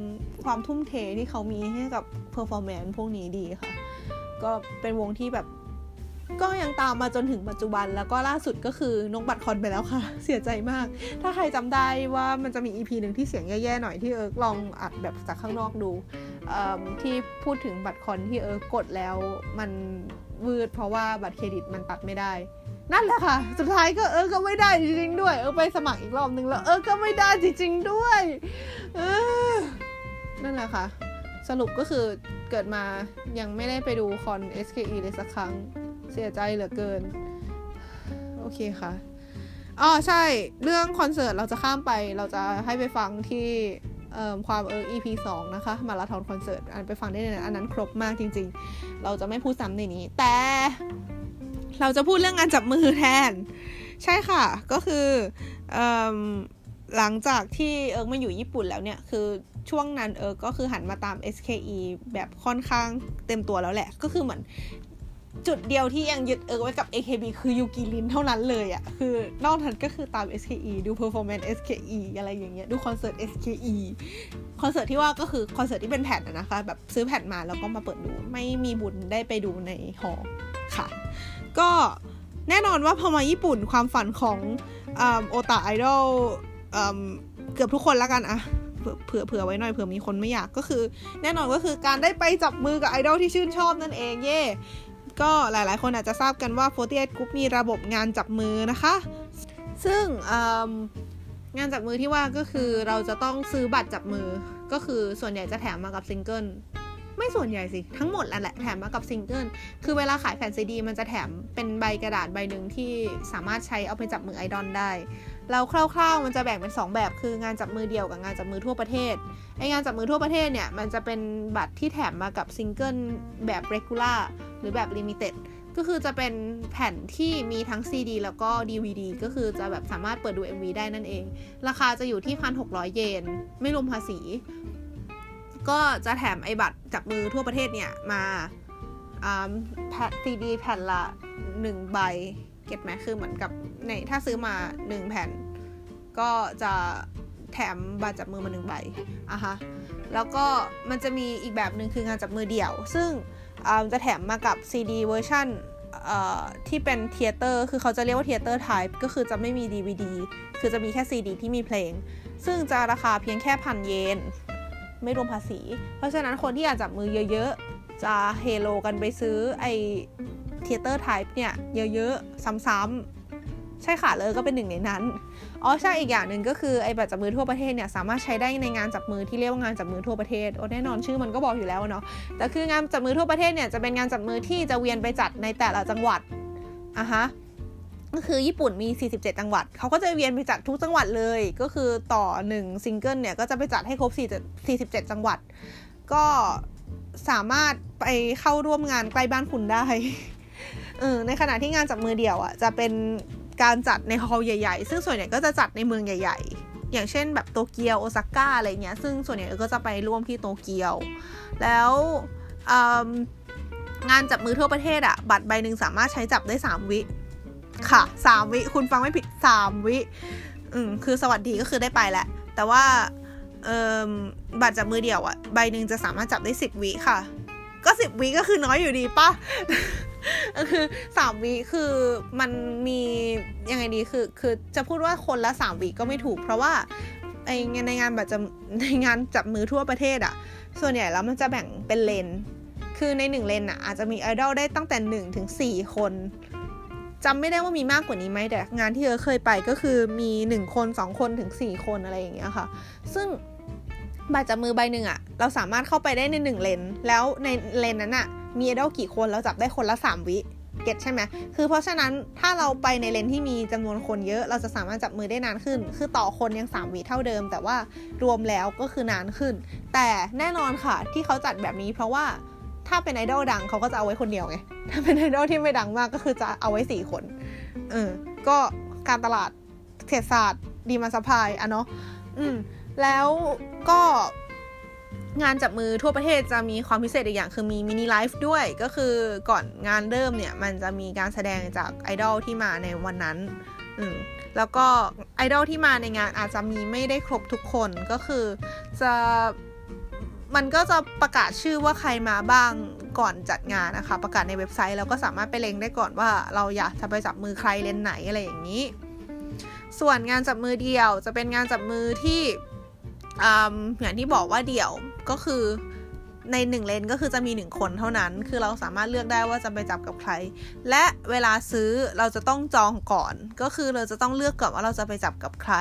ความทุ่มเทที่เขามีให้กับ performance พวกนี้ดีค่ะ ก็เป็นวงที่แบบ ก็ยังตามมาจนถึงปัจจุบันแล้วก็ล่าสุดก็คือนกบัตรคอนไปแล้วค่ะ เสียใจมาก ถ้าใครจำได้ว่ามันจะมี EP หนึ่งที่เสียงแย่ๆหน่อยที่เอิร์กลองอัดแบบจากข้างนอกดูที่พูดถึงบัตรคอนที่เอิร์กกดแล้วมันวืดเพราะว่าบัตรเครดิตมันตัดไม่ได้ นั่นแหละค่ะ สุดท้ายก็เออก็ไม่ได้จริงๆด้วย เออไปสมัครอีกรอบนึงแล้ว เออก็ไม่ได้จริงๆด้วยเออนั่นแหละค่ะ สรุปก็คือเกิดมายังไม่ได้ไปดูคอน SKE เลยสักครั้ง เสียใจเหลือเกิน โอเคค่ะอ๋อใช่ เรื่องคอนเสิร์ตเราจะข้ามไปเราจะให้ไปฟังที่ความเออ EP 2 นะคะ มาราธอนคอนเสิร์ตอันไปฟังได้เลยอันนั้นครบมากจริง ๆ เราจะไม่พูดซ้ำในนี้ แต่เราจะพูดเรื่องงานจับมือแทน ใช่ค่ะ ก็คืออหลังจากที่เอิร์กมาอยู่ญี่ปุ่นแล้วเนี่ย คือช่วงนั้นเอิร์กก็คือหันมาตาม SKE แบบค่อนข้างเต็มตัวแล้วแหละ ก็คือเหมือน จุดเดียวที่ยังยึดเอิร์กไว้กับ AKB คือยูกิรินเท่านั้นเลยอะคือนอกนั้นก็คือตาม SKE ดู performance SKE อะไรอย่างเงี้ยดูคอนเสิร์ต SKE คอนเสิร์ตที่ว่าก็คือคอนเสิร์ตที่เป็นแผ่นนะคะแบบซื้อแผ่นมาแล้วก็มาเปิดดูไม่มีบุญได้ไปดูในหอค่ะ ก็แน่นอนว่าพอมาญี่ปุ่นความฝันของโอตาไอดอลเกือบทุกคนแล้วกันอะเผื่อเผื่อไว้หน่อยเผื่อมีคนไม่อยากก็คือ แน่นอนก็คือการได้ไปจับมือกับไอดอลที่ชื่นชอบนั่นเองเย่ ก็หลายๆ คนอาจจะทราบกันว่า 48 Group มีระบบงานจับมือนะคะ ซึ่งงานจับมือที่ว่าก็คือเราจะต้องซื้อบัตรจับมือ ก็คือส่วนใหญ่จะแถมมากับซิงเกิลไม่ส่วนใหญ่สิ ทั้งหมดแหละแถมมากับซิงเกิลคือเวลาขายแผ่นซีดี มันจะแถมเป็นใบกระดาษใบหนึ่งที่สามารถใช้เอาไปจับมือไอดอลได้ เอาคร่าวๆมันจะแบ่งเป็น 2 แบบคืองานจับมือเดี่ยวกับงานจับมือทั่วประเทศไองานจับมือทั่วประเทศเนี่ยมันจะเป็นบัตรที่แถมมากับซิงเกิลแบบ regular หรือแบบ limited ก็คือจะเป็นแผ่นที่มีทั้ง CD แล้วก็ DVD ก็คือจะแบบสามารถเปิดดู MV ได้นั่นเอง ราคาจะอยู่ที่ 1,600 เยน ไม่รวมภาษี ก็จะแถมไอบัตรจับมือทั่วประเทศเนี่ย มาแผ่นซีดีแผ่นละ 1 ใบ ก็ตไหมคือเหมือนกับในถ้าซื้อมา 1 แผ่น ก็จะแถมบัตรจับมือมาหนึ่งใบอะฮะแล้วก็มันจะมีอีกแบบหนึ่งคืองานจับมือเดี่ยว ซึ่งจะแถมมากับ CD เวอร์ชันที่เป็น theater คือเขาจะเรียกว่า theater type ก็คือจะไม่มี DVD คือจะมีแค่ CD ที่มีเพลง ซึ่งจะราคาเพียงแค่พันเยน ไม่รวมภาษี เพราะฉะนั้นคนที่อยากจับมือเยอะๆ จะเฮโลกันไปซื้อไอ theater type เนี่ยเยอะๆ ซ้ำๆ ใช่ค่ะเอิร์กก็เป็นหนึ่งในนั้น อ๋อใช่อีกอย่างหนึ่งก็คือไอ้บัตรจับมือทั่วประเทศเนี่ยสามารถใช้ได้ในงานจับมือที่เรียกว่างานจับมือทั่วประเทศโอ้แน่นอนชื่อมันก็บอกอยู่แล้วเนาะแต่คืองานจับมือทั่วประเทศเนี่ยจะเป็นงานจับมือที่จะเวียนไปจัดในแต่ละจังหวัดอะฮะก็คือญี่ปุ่นมี 47 จังหวัด เขาก็จะเวียนไปจัดทุกจังหวัดเลย ก็คือต่อ 1 ซิงเกิลเนี่ย ก็จะไปจัดให้ครบ 47 จังหวัด ก็สามารถไปเข้าร่วมงานใกล้บ้านคุณได้ เออในขณะที่งานจับมือเดี่ยวอะจะเป็นการจัดในฮอลล์ใหญ่ๆ ซึ่งส่วนใหญ่ก็จะจัดในเมืองใหญ่ ๆ อย่างเช่นแบบโตเกียวโอซาก้าอะไรเงี้ย ซึ่งส่วนใหญ่ก็จะไปร่วมที่โตเกียว แล้วงานจับมือทั่วประเทศอะบัตรใบหนึ่งสามารถใช้จับได้สามวิ ค่ะสามวิ คุณฟังไม่ผิดสามวิ อืมคือสวัสดีก็คือได้ไปแหละ แต่ว่าบัตรจับมือเดี่ยวอะใบหนึ่งจะสามารถจับได้สิบวิค่ะ ก็สิบวิก็คือน้อยอยู่ดีปะ คือสามวิคือมันมียังไงดีคือคือจะพูดว่าคนละสามวิก็ไม่ถูก เพราะว่าไอในงานแบบจะในงานจับมือทั่วประเทศอะส่วนใหญ่แล้วมันจะแบ่งเป็นเลน คือในหนึ่งเลนอะอาจจะมีไอดอลได้ตั้งแต่หนึ่งถึงสี่คนจำไม่ได้ว่ามีมากกว่านี้ไหมแต่งานที่เออเคยไปก็คือมีหนึ่งคนสองคนถึงสี่คนอะไรอย่างเงี้ยค่ะ ซึ่งบัตรจับมือใบหนึ่งอะเราสามารถเข้าไปได้ในหนึ่งเลน แล้วในเลนนั้นอะ มีไอดอลกี่คนเราจับได้คนละสามวิเก็ตใช่ไหมคือเพราะฉะนั้นถ้าเราไปในเลนที่มีจำนวนคนเยอะ เราจะสามารถจับมือได้นานขึ้น คือต่อคนยัง3วิเท่าเดิม แต่ว่ารวมแล้วก็คือนานขึ้น แต่แน่นอนค่ะที่เขาจัดแบบนี้ เพราะว่าถ้าเป็นไอดอลดังเขาก็จะเอาไว้คนเดียวไง ถ้าเป็นไอดอลที่ไม่ดังมากก็คือจะเอาไว้สี่คน เออ ก็การตลาดเศรษฐศาสตร์ demand supply อะเนาะ อืม แล้วก็ งานจับมือทั่วประเทศจะมีความพิเศษอีกอย่างคือมี mini live ด้วย ก็คือก่อนงานเริ่มเนี่ย มันจะมีการแสดงจากไอดอลที่มาในวันนั้น อืมแล้วก็ไอดอลที่มาในงานอาจจะมีไม่ได้ครบทุกคนก็คือจะมันก็จะประกาศชื่อว่าใครมาบ้างก่อนจัดงานนะคะ ประกาศในเว็บไซต์แล้วก็สามารถไปเล็งได้ก่อนว่าเราอยากจะไปจับมือใครเลนไหนอะไรอย่างนี้ ส่วนงานจับมือเดี่ยวจะเป็นงานจับมือที่ อย่างที่บอกว่าเดี่ยวก็คือในหนึ่งเลนก็คือจะมีหนึ่งคนเท่านั้น คือเราสามารถเลือกได้ว่าจะไปจับกับใคร และเวลาซื้อเราจะต้องจองก่อน ก็คือเราจะต้องเลือกก่อนว่าเราจะไปจับกับใคร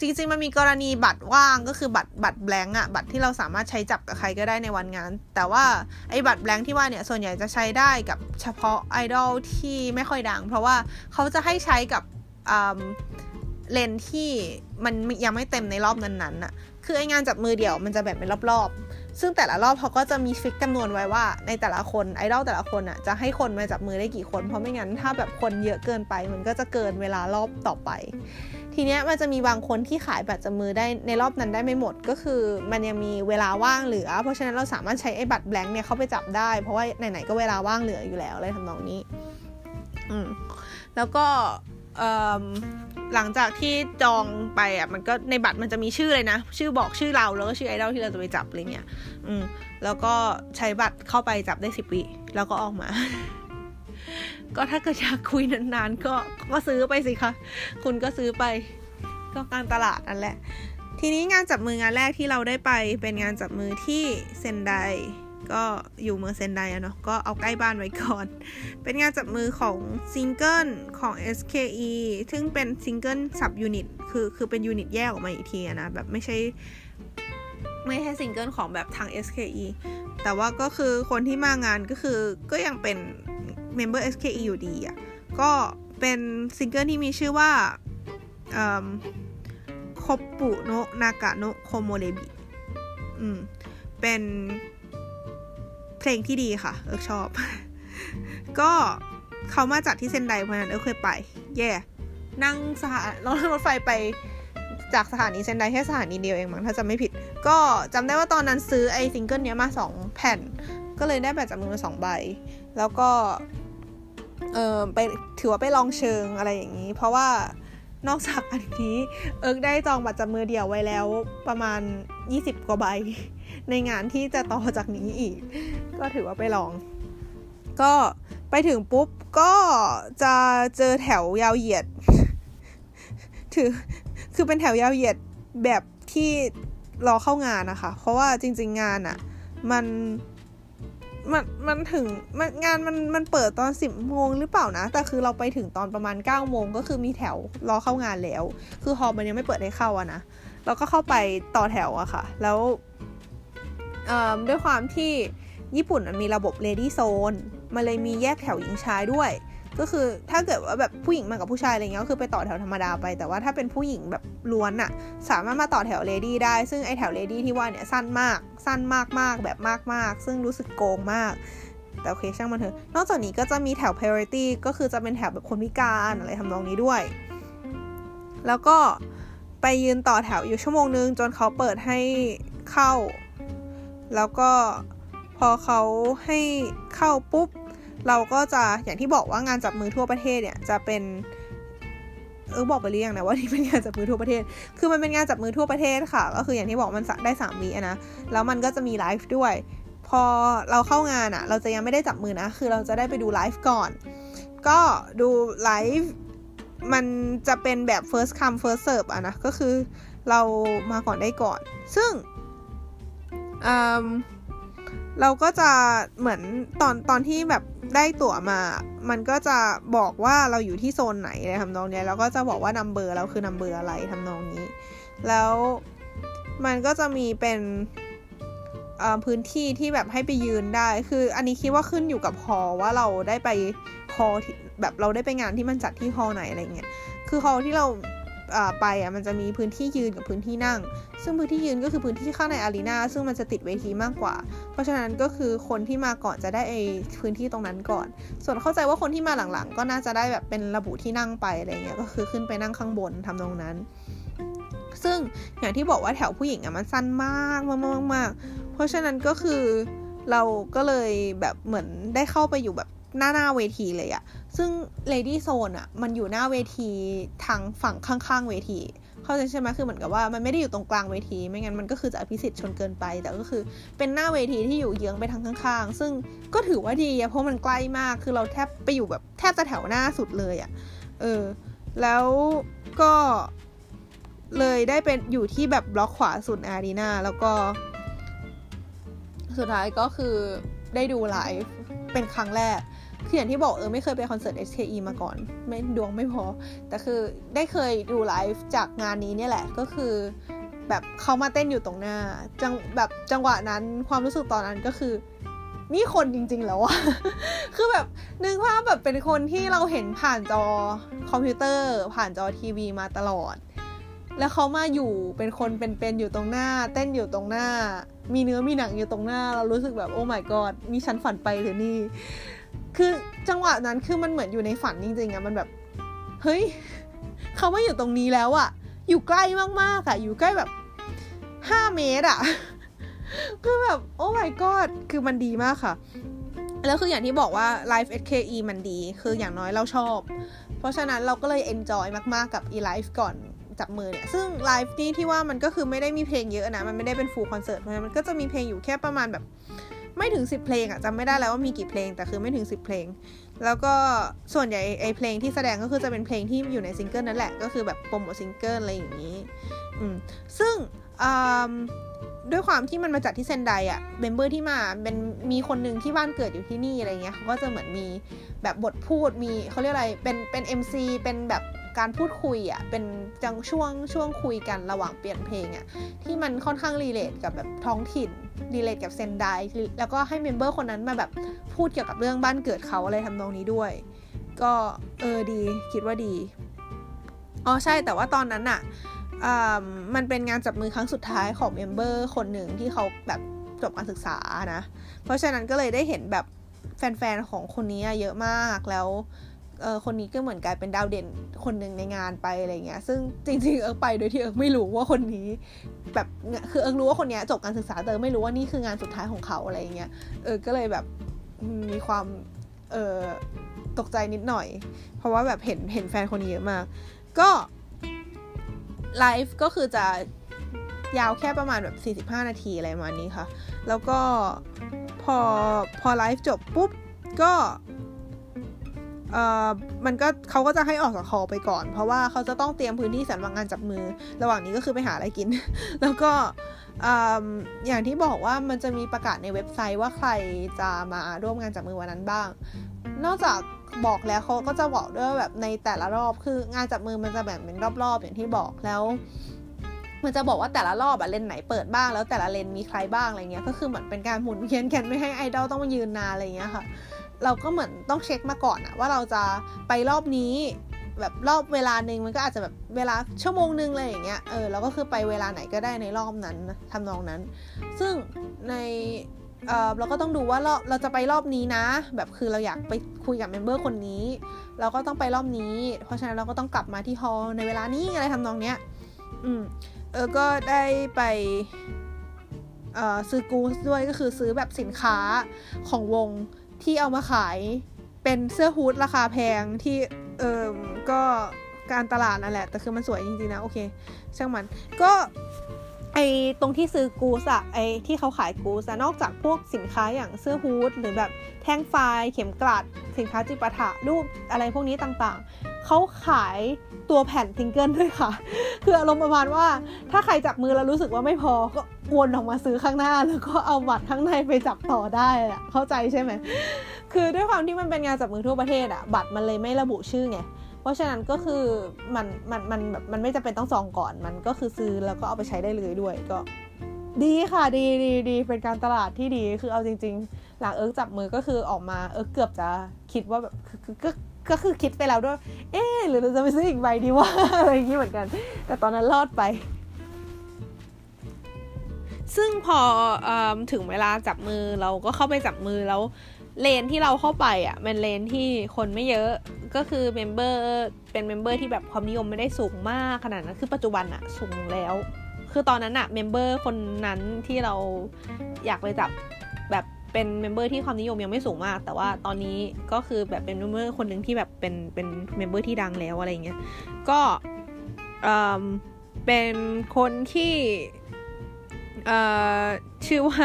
จริงๆ มันมีกรณีบัตรว่างก็คือบัตรบัตรแบงก์อะบัตรที่เราสามารถใช้จับกับใครก็ได้ในวันงาน แต่ว่าไอ้บัตรแบงก์ที่ว่าเนี่ยส่วนใหญ่จะใช้ได้กับเฉพาะไอดอลที่ไม่ค่อยดัง เพราะว่าเขาจะให้ใช้กับ เลนที่มันยังไม่เต็มในรอบนั้นๆน่ะ คือไองานจับมือเดี่ยวมันจะแบ่งเป็นรอบๆ ซึ่งแต่ละรอบเขาก็จะมีฟิกจำนวนไว้ว่า ในแต่ละคนไอดอลแต่ละคนอะจะให้คนมาจับมือได้กี่คน เพราะไม่งั้นถ้าแบบคนเยอะเกินไปมันก็จะเกินเวลารอบต่อไป ทีเนี้ยมันจะมีบางคนที่ขายบัตรจับมือได้ในรอบนั้นได้ไม่หมด ก็คือมันยังมีเวลาว่างเหลือ เพราะฉะนั้นเราสามารถใช้ไอ้บัตรแบงค์เนี่ยเข้าไปจับได้ เพราะว่าไหนๆก็เวลาว่างเหลืออยู่แล้วอะไรทำนองนี้ อืมแล้วก็ หลังจากที่จองไปอะมันก็ในบัตรมันจะมีชื่อเลยนะ ชื่อบอกชื่อเราแล้วก็ชื่อไอดอลที่เราจะไปจับอะไรเงี้ยอืมแล้วก็ใช้บัตรเข้าไปจับได้สิบวิแล้วก็ออกมา ก็ถ้าเกิดอยากคุยนานๆ ก็ก็ซื้อไปสิคะ คุณก็ซื้อไป ก็การตลาดนั่นแหละ ทีนี้งานจับมืองานแรกที่เราได้ไปเป็นงานจับมือที่เซนได ก็อยู่เมืองเซนไดอะเนาะก็เอาใกล้บ้านไว้ก่อน เป็นงานจับมือของซิงเกิลของ SKE ซึ่งเป็นซิงเกิล sub unit คือคือเป็น unit แยกออกมาอีกทีนะ แบบไม่ใช่ ไม่ใช่ซิงเกิลของแบบทาง SKE แต่ว่าก็คือคนที่มางานก็คือก็ยังเป็น member SKE อยู่ดีอะก็เป็นซิงเกิลที่มีชื่อว่าコップの中の木漏れ日 อืม เป็น เพลงที่ดีค่ะ เอิร์กชอบ ก็เขามาจากที่เซนไดเพราะนั้นเอิร์กเคยไป แค่นั่งสถานรถรถไฟไปจากสถานีเซนไดแค่สถานีเดียวเองมั้งถ้าจำไม่ผิด ก็จำได้ว่าตอนนั้นซื้อไอ้ซิงเกิลเนี้ยมาสองแผ่น ก็เลยได้แบบจากมือมาสองใบ แล้วก็ เออไปถือว่าไปลองเชิงอะไรอย่างนี้ เพราะว่านอกจากอันนี้ เอิร์กได้จองบัตรจับมือเดียวไว้แล้วประมาณ 20 กว่าใบ ในงานที่จะต่อจากนี้อีก ก็ถือว่าไปลอง ก็ไปถึงปุ๊บก็จะเจอแถวยาวเหยียด ถือคือเป็นแถวยาวเหยียดแบบที่รอเข้างานนะคะ เพราะว่าจริง ๆ งานอะ่ะ มันมันมันถึงมันงานมันมันเปิดตอนสิบโมงหรือเปล่านะ แต่คือเราไปถึงตอนประมาณเก้าโมงก็คือมีแถวรอเข้างานแล้ว คือฮอลมันยังไม่เปิดให้เข้าอะนะเราก็เข้าไปต่อแถวอะค่ะ แล้ว ด้วยความที่ญี่ปุ่นมันมีระบบ lady zone มันเลยมีแยกแถวหญิงชายด้วย ก็คือถ้าเกิดว่าแบบผู้หญิงมากับผู้ชายอะไรเงี้ยก็คือไปต่อแถวธรรมดาไป แต่ว่าถ้าเป็นผู้หญิงแบบล้วนอะสามารถมาต่อแถว lady ได้ ซึ่งไอ้แถว lady ที่ว่าเนี่ยสั้นมาก สั้นมากมากแบบมากมากซึ่งรู้สึกโกงมาก แต่โอเคช่างมันเถอะ นอกจากนี้ก็จะมีแถว priority ก็คือจะเป็นแถวแบบคนพิการอะไรทำนองนี้ด้วย แล้วก็ไปยืนต่อแถวอยู่ชั่วโมงนึงจนเขาเปิดให้เข้า แล้วก็พอเขาให้เข้าปุ๊บ เราก็จะอย่างที่บอกว่างานจับมือทั่วประเทศเนี่ยจะเป็นเออบอกไปหรือยังนะว่านี่เป็นงานจับมือทั่วประเทศ คือมันเป็นงานจับมือทั่วประเทศค่ะ ก็คืออย่างที่บอกมันได้สามวีนะ แล้วมันก็จะมีไลฟ์ด้วย พอเราเข้างานอะ่ะ เราจะยังไม่ได้จับมือนะ คือเราจะได้ไปดูไลฟ์ก่อน ก็ดูไลฟ์มันจะเป็นแบบ first come first serve อะนะ ก็คือเรามาก่อนได้ก่อน ซึ่ง เราก็จะเหมือนตอนตอนที่แบบได้ตั๋วมา มันก็จะบอกว่าเราอยู่ที่โซนไหนอะไรทำนองนี้แล้วก็จะบอกว่านัมเบอร์เราคือนัมเบอร์อะไรทำนองนี้ แล้วมันก็จะมีเป็นพื้นที่ที่แบบให้ไปยืนได้ คืออันนี้คิดว่าขึ้นอยู่กับฮอว่าเราได้ไปฮอแบบเราได้ไปงานที่มันจัดที่ฮอไหนอะไรเงี้ย คือฮอที่เรา ไปอะมันจะมีพื้นที่ยืนกับพื้นที่นั่ง ซึ่งพื้นที่ยืนก็คือพื้นที่ข้างในอารีนาซึ่งมันจะติดเวทีมากกว่า เพราะฉะนั้นก็คือคนที่มาก่อนจะได้ไอพื้นที่ตรงนั้นก่อน ส่วนเข้าใจว่าคนที่มาหลังๆ ก็น่าจะได้แบบเป็นระบุที่นั่งไปอะไรเงี้ยก็คือขึ้นไปนั่งข้างบนทำตรงนั้น ซึ่งอย่างที่บอกว่าแถวผู้หญิงอะมันสั้นมากมากมากมากเพราะฉะนั้นก็คือเราก็เลยแบบเหมือนได้เข้าไปอยู่แบบ หน้าหน้าเวทีเลยอะซึ่ง Lady Zone อะมันอยู่หน้าเวทีทางฝั่งข้างๆเวที เข้าใจใช่ไหมคือเหมือนกับว่ามันไม่ได้อยู่ตรงกลางเวที ไม่งั้นมันก็คือจะอภิสิทธิ์ชนเกินไป แต่ก็คือเป็นหน้าเวทีที่อยู่เยื้องไปทางข้างๆ ซึ่งก็ถือว่าดีอะเพราะมันใกล้มาก คือเราแทบไปอยู่แบบแทบจะแถวหน้าสุดเลยอะเออ แล้วก็เลยได้เป็นอยู่ที่แบบบล็อกขวาสุดอารีนาแล้วก็ สุดท้ายก็คือได้ดูไลฟ์เป็นครั้งแรก คืออย่างที่บอกเออไม่เคยไปคอนเสิร์ต SKE มาก่อน ไม่ดวงไม่พอ แต่คือได้เคยดูไลฟ์จากงานนี้เนี่ยแหละก็คือ แบบเขามาเต้นอยู่ตรงหน้าจังแบบจังหวะนั้นความรู้สึกตอนนั้นก็คือนี่คนจริงๆแล้วอะคือแบบนึกว่าแบบเป็นคนที่เราเห็นผ่านจอคอมพิวเตอร์ ผ่านจอทีวีมาตลอด แล้วเขามาอยู่เป็นคนเป็นๆอยู่ตรงหน้า เต้นอยู่ตรงหน้า มีเนื้อมีหนังอยู่ตรงหน้า เรารู้สึกแบบโอ้ my god นี่ฉันฝันไปหรือนี่ คือจังหวะนั้นคือมันเหมือนอยู่ในฝันจริงๆอะมันแบบ เฮ้ยเขาไมาอยู่ตรงนี้แล้วอะอยู่ใกล้มากๆอะอยู่ใกล้แบบห้าเมตรอะคือแบบ โอ้ my god คือมันดีมากค่ะ แล้วคืออย่างที่บอกว่า Live SKE มันดี คืออย่างน้อยเราชอบ เพราะฉะนั้นเราก็เลย enjoy มากๆกับ ไอ้ live ก่อนจับมือเนี่ย ซึ่งไลฟ์นี่ที่ว่ามันก็คือไม่ได้มีเพลงเยอะนะ มันไม่ได้เป็น full concert เพราะฉะนั้นมันก็จะมีเพลงอยู่แค่ประมาณแบบ ไม่ถึง 10 เพลงอะจำไม่ได้แล้วว่ามีกี่เพลงแต่คือไม่ถึง 10 เพลง แล้วก็ส่วนใหญ่ไอ้เพลงที่แสดงก็คือจะเป็นเพลงที่อยู่ในซิงเกิลนั่นแหละก็คือแบบโปรโมทซิงเกิลอะไรอย่างนี้อืมซึ่งด้วยความที่มันมาจัดที่เซนไดอะ member ที่มาเป็นมีคนหนึ่งที่บ้านเกิดอยู่ที่นี่อะไรเงี้ยเขาก็จะเหมือนมีแบบบทพูดมีเขาเรียกอะไรเป็นเป็น MC เป็นแบบการพูดคุยอะ่ะเป็นจังช่วงช่วงคุยกันระหว่างเปลี่ยนเพลงอะ่ะที่มันค่อนข้าง relate กับแบบท้องถิ่น relate กับเซนไดแล้วก็ให้ member คนนั้นมาแบบพูดเกี่ยวกับเรื่องบ้านเกิดเขาอะไรทำนองนี้ด้วย ก็เออดีคิดว่าดี อ๋อใช่แต่ว่าตอนนั้นอะมันเป็นงานจับมือครั้งสุดท้ายของ member คนหนึ่งที่เขาแบบจบการศึกษานะ เพราะฉะนั้นก็เลยได้เห็นแบบแฟนๆของคนนี้เยอะมากแล้ว เออคนนี้ก็เหมือนกลายเป็นดาวเด่นคนหนึ่งในงานไปอะไรเงี้ย ซึ่งจริง ๆ เอิร์กไปโดยที่เอิร์กไม่รู้ว่าคนนี้ แบบคือเอิร์กรู้ว่าคนนี้จบการศึกษาแต่ไม่รู้ว่านี่คืองานสุดท้ายของเขาอะไรเงี้ยเออก็เลยแบบมีความเออตกใจนิดหน่อย เพราะว่าแบบเห็นเห็นแฟนคนนี้เยอะมาก ก็ไลฟ์ก็คือจะยาวแค่ประมาณแบบ 45 นาทีอะไรประมาณนี้ค่ะ แล้วก็พอพอไลฟ์จบปุ๊บก็ เอ่อมันก็เขาก็จะให้ออกจากคอไปก่อน เพราะว่าเขาจะต้องเตรียมพื้นที่สำหรับงานจับมือ ระหว่างนี้ก็คือไปหาอะไรกิน แล้วก็อย่างที่บอกว่ามันจะมีประกาศในเว็บไซต์ว่าใครจะมาร่วมงานจับมือวันนั้นบ้าง นอกจากบอกแล้วเขาก็จะบอกด้วยแบบในแต่ละรอบคืองานจับมือมันจะแบ่งเป็นรอบๆ อย่างที่บอกแล้ว มันจะบอกว่าแต่ละรอบอะเลนไหนเปิดบ้างแล้วแต่ละเลนมีใครบ้างอะไรเงี้ยก็คือเหมือนเป็นการหมุนเวียนกันไม่ให้ไอดอลต้องมายืนนานอะไรเงี้ยค่ะ เราก็เหมือนต้องเช็คมาก่อนอะว่าเราจะไปรอบนี้แบบรอบเวลาหนึ่งมันก็อาจจะแบบเวลาชั่วโมงหนึ่งเลยอย่างเงี้ย เออเราก็คือไปเวลาไหนก็ได้ในรอบนั้นทำนองนั้น ซึ่งในเออเราก็ต้องดูว่าเรอบเราจะไปรอบนี้นะ แบบคือเราอยากไปคุยกับเมมเบอร์คนนี้ เราก็ต้องไปรอบนี้ เพราะฉะนั้นเราก็ต้องกลับมาที่ฮอลในเวลานี้อะไรทำนองเนี้ย อืม เออ ก็ได้ไปเออซื้อกูสด้วยก็คือซื้อแบบสินค้าของวง ที่เอามาขายเป็นเสื้อฮูดราคาแพงที่เออก็การตลาดนั่นแหละ แต่คือมันสวยจริงๆนะ โอเค ช่างมันก็ไอตรงที่ซื้อกูสอะไอที่เขาขายกูสอะนอกจากพวกสินค้าอย่างเสื้อฮูดหรือแบบแท่งไฟเข็มกลัด สินค้าจิปาถะรูปอะไรพวกนี้ต่างๆ เขาขาย ตัวแผ่นซิงเกิลด้วยค่ะ คืออารมณ์ประมาณว่าถ้าใครจับมือแล้วรู้สึกว่าไม่พอก็วนออกมาซื้อข้างหน้า แล้วก็เอาบัตรข้างในไปจับต่อได้อะเข้าใจใช่ไหมคือด้วยความที่มันเป็นงานจับมือทั่วประเทศอะบัตรมันเลยไม่ระบุชื่อไงเพราะฉะนั้นก็คือมันมันมันแบบมันไม่จำเป็นต้องซองก่อนมันก็คือซื้อแล้วก็เอาไปใช้ได้เลยด้วยก็ ดีค่ะดีดีดีเป็นการตลาดที่ดีคือเอาจริง ๆ หลังเอิร์กจับมือก็คือออกมาเอิร์กเกือบจะคิดว่าแบบก็ ก็คือคิดไปแล้วด้วย เอ๊หรือเราจะไปซื้ออีกใบดีว่าอะไรอย่างนี้เหมือนกัน แต่ตอนนั้นรอดไป ซึ่งพอถึงเวลาจับมือเราก็เข้าไปจับมือแล้วเลนที่เราเข้าไปอะเป็นเลนที่คนไม่เยอะก็คือ member เป็น member ที่แบบความนิยมไม่ได้สูงมากขนาดนั้นคือปัจจุบันอะสูงแล้ว คือตอนนั้นอะ member คนนั้นที่เราอยากไปจับแบบ เป็น member ที่ความนิยมยังไม่สูงมาก แต่ว่าตอนนี้ก็คือแบบเป็น member คนหนึ่งที่แบบเป็นเป็น member ที่ดังแล้วอะไรเงี้ยก็เป็นคนที่ชื่อว่า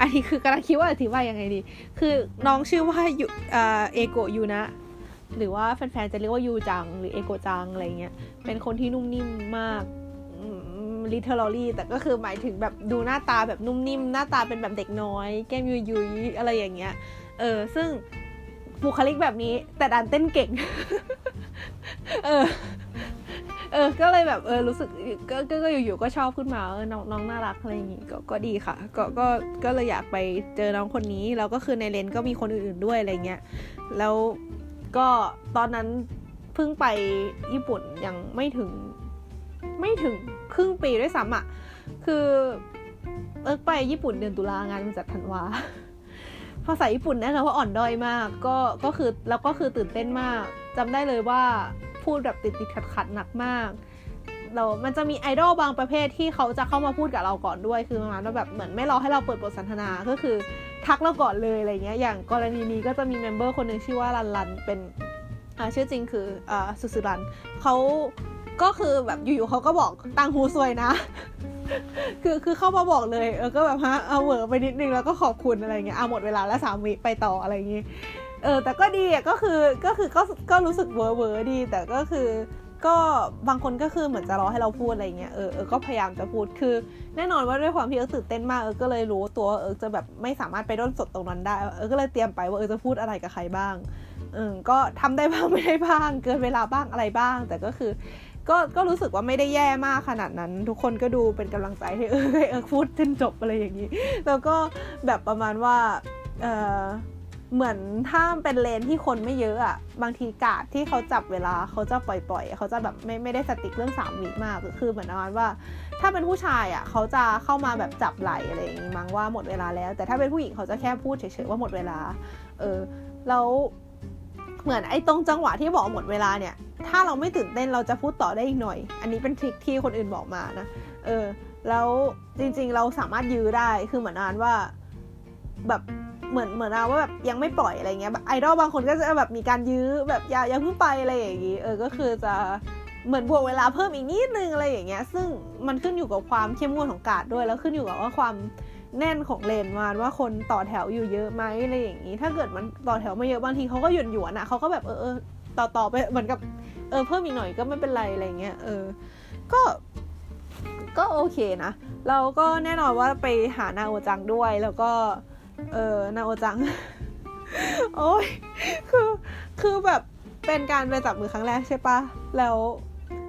อันนี้คือกำลังคิดว่าอธิบายยังไงดี คือน้องชื่อว่ายูเอโกะยูนะ หรือว่าแฟนๆจะเรียกว่ายูจังหรือเอโกจังอะไรเงี้ย เป็นคนที่นุ่มนิ่มมาก ลิเทอรอรี่แต่ก็คือหมายถึงแบบดูหน้าตาแบบนุ่มนิ่มหน้าตาเป็นแบบเด็กน้อย แก้มยุยยุยอะไรอย่างเงี้ยเออซึ่งบุคลิกแบบนี้แต่ดันเต้นเก่ง เออ เออ ก็เลยแบบเออรู้สึกก็ก็อยู่ๆก็ชอบขึ้นมาเออน้องน้องน่ารักอะไรอย่างงี้ก็ก็ดีค่ะ ก็ก็ก็เลยอยากไปเจอน้องคนนี้แล้วก็คือในเลนก็มีคนอื่นๆด้วยอะไรเงี้ยแล้วก็ตอนนั้นเพิ่งไปญี่ปุ่นยังไม่ถึงไม่ถึง ครึ่งปีด้วยซ้ำอะ คือเออไปญี่ปุ่นเดือนตุลางานมันจัดธันวาภาษาญี่ปุ่นแน่นอนว่าอ่อนด้อยมาก ก็ก็คือแล้วก็คือตื่นเต้นมากจำได้เลยว่าพูดแบบติดติดขัดขัดหนักมากเรามันจะมีไอดอลบางประเภทที่เขาจะเข้ามาพูดกับเราก่อนด้วย คือประมาณว่าแบบเหมือนไม่รอให้เราเปิดบทสนทนา ก็คือทักเราก่อนเลยอะไรเงี้ย อย่างกรณีนี้ก็จะมี member คนหนึ่งชื่อว่ารันรันเป็นชื่อจริงคืออ่าสุซุรันเขา ก็คือแบบอยู่ๆเขาก็บอกต่างหูสวยนะ คือคือเข้ามาบอกเลยเออก็แบบฮะเอาเหวอไปนิดนึงแล้วก็ขอบคุณอะไรเงี้ยเอาหมดเวลาแล้วสามวิไปต่ออะไรอย่างงี้เออแต่ก็ดีอะก็คือก็คือก็ก็รู้สึกเวอร์เวอร์ดี แต่ก็คือก็บางคนก็คือเหมือนจะรอให้เราพูดอะไรเงี้ยเออเออก็พยายามจะพูดคือ แน่นอนว่าด้วยความที่เออตื่นเต้นมากเออก็เลยรู้ตัวเออจะแบบไม่สามารถไปด้นสดตรงนั้นได้เออก็เลยเตรียมไปว่าเออจะพูดอะไรกับใครบ้างเออก็ทำได้บ้างไม่ได้บ้าง เกินเวลาบ้างอะไรบ้าง แต่ก็คือ ก็ก็รู้สึกว่าไม่ได้แย่มากขนาดนั้น ทุกคนก็ดูเป็นกำลังใจให้เออเออพูดจนจบอะไรอย่างนี้ แล้วก็แบบประมาณว่าเออเหมือนถ้าเป็นเลนที่คนไม่เยอะอะบางทีกาดที่เขาจับเวลาเขาจะปล่อยๆเขาจะแบบไม่ไม่ได้สติกเรื่องสามวิมากคือเหมือนประมาณว่า ถ้าเป็นผู้ชายอะเขาจะเข้ามาแบบจับไหลอะไรอย่างงี้มั้งว่าหมดเวลาแล้ว แต่ถ้าเป็นผู้หญิงเขาจะแค่พูดเฉยๆว่าหมดเวลา เออแล้วเหมือนไอ้ตรงจังหวะที่บอกหมดเวลาเนี่ย ถ้าเราไม่ตื่นเต้นเราจะพูดต่อได้อีกหน่อย อันนี้เป็นทริคที่คนอื่นบอกมานะ เออ แล้วจริงๆเราสามารถยื้อได้ คือเหมือนนานว่าแบบเหมือนเหมือนเอาว่าแบบยังไม่ปล่อยอะไรเงี้ยไอดอลบางคนก็จะแบบมีการยื้อแบบอย่าอย่าเพิ่งไปอะไรอย่างงี้ เออ ก็คือจะเหมือนบวกเวลาเพิ่มอีกนิดนึงอะไรอย่างเงี้ย ซึ่งมันขึ้นอยู่กับความเข้มงวดของกาดด้วย แล้วขึ้นอยู่กับว่าความแน่นของเลนมาว่าคนต่อแถวอยู่เยอะไหมอะไรอย่างงี้ ถ้าเกิดมันต่อแถวไม่เยอะบางทีเขาก็หย่อนหยวนอะเขาก็แบบเออเออ ต่อต่อไปเหมือนกับเออเพิ่มอีกหน่อยก็ไม่เป็นไรอะไรเงี้ยเออ ก็ก็โอเคนะ เราก็แน่นอนว่าไปหานาโอจังด้วยแล้วก็ เออนาโอจัง โอ้ยคือคือแบบเป็นการไปจับมือครั้งแรกใช่ปะแล้ว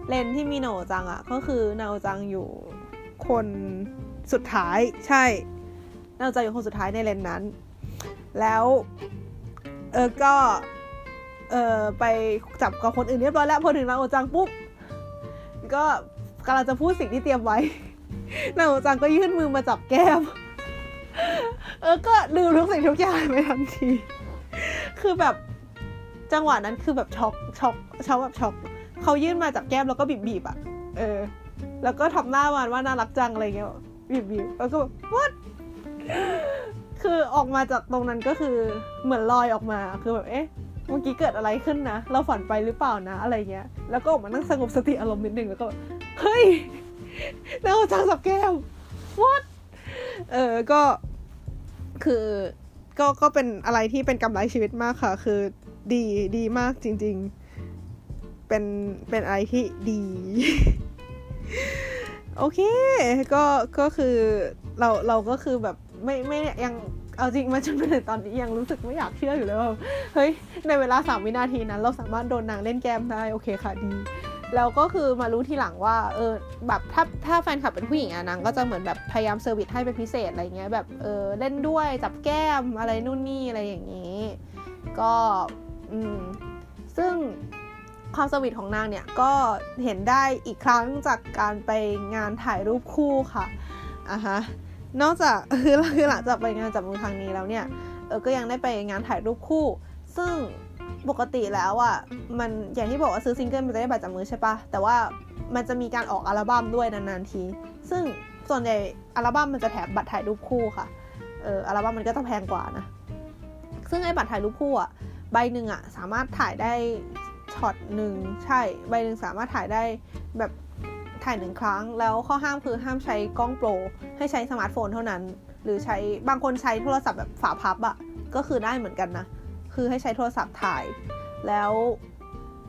เลนที่มีนาโอจังอะ่ะก็คือนาโอจังอยู่คนสุดท้ายใช่นาโอจังอยู่คนสุดท้ายในเลนนั้น แล้ว เออก็ เออไปจับกับคนอื่นเรียบร้อยแล้วพอถึงนาโอจังปุ๊บก็กำลังจะพูดสิ่งที่เตรียมไว้นาโอจังก็ยื่นมือมาจับแก้มเออก็ลืมทุกสิ่งทุกอย่างไปทันที คือแบบจังหวะนั้นคือแบบช็อกช็อกช็อกแบบช็อกเขายื่นมาจากแก้มแล้วก็บีบบีบอะ เออ แล้วก็ทำหน้ามันว่าน่ารักจังอะไรเงี้ยบีบบีบแล้วก็แบบ what คือออกมาจากตรงนั้นก็คือเหมือนลอยออกมาคือแบบเอ๊ะ เมื่อกี้เกิดอะไรขึ้นนะ เราฝันไปหรือเปล่านะ อะไรเงี้ย แล้วก็ออกมานั่งสงบสติอารมณ์นิดนึงแล้วก็ เฮ้ยแล้วจังสับแก้ม what เออ ก็ คือ ก็ ก็เป็นอะไรที่เป็นกำไรชีวิตมากค่ะ คือ ดี ดีมากจริง ๆ เป็น เป็นอะไรที่ดี โอเค ก็ ก็คือ เรา เราก็คือแบบ ไม่ ไม่ ยัง เอาจริงมาจนถึงตอนนี้ยังรู้สึกไม่อยากเชื่ออยู่เลยว่าเฮ้ยในเวลาสามวินาทีนั้น เราสามารถโดนนางเล่นแกมได้โอเคค่ะดี แล้วก็คือมารู้ทีหลังว่าเออแบบถ้าถ้าแฟนคลับเป็นผู้หญิงอะนางก็จะเหมือนแบบพยายาม service ให้เป็นพิเศษอะไรเงี้ยแบบเออเล่นด้วยจับแก้มอะไรนู่นนี่อะไรอย่างนี้ ก็อืมซึ่งความ sweet ของนางเนี่ยก็เห็นได้อีกครั้งจากการไปงานถ่ายรูปคู่ค่ะอะฮะ นอกจากคือคือหลังจากไปงานจับมือครั้งนี้แล้วเนี่ยเออก็ยังได้ไปงานถ่ายรูปคู่ ซึ่งปกติแล้วอะ่ะมันอย่างที่บอกว่าซื้อซิงเกิลมันจะได้บัตรจับมือใช่ปะแต่ว่ามันจะมีการออกอัลบั้มด้วยนานๆที ซึ่งส่วนใหญ่อัลบั้มมันจะแถมบัตรถ่ายรูปคู่ค่ะเอออัลบั้มมันก็จะแพงกว่านะซึ่งไอ้บัตรถ่ายรูปคู่อะใบหนึ่งอะสามารถถ่ายได้ช็อตหนึ่งใช่ใบหนึ่งสามารถถ่ายได้แบบ ถ่ายหนึ่งครั้ง แล้วข้อห้ามคือห้ามใช้กล้องโปร ให้ใช้สมาร์ทโฟนเท่านั้น หรือใช้บางคนใช้โทรศัพท์แบบฝาพับอะก็คือได้เหมือนกันนะ คือให้ใช้โทรศัพท์ถ่าย แล้ว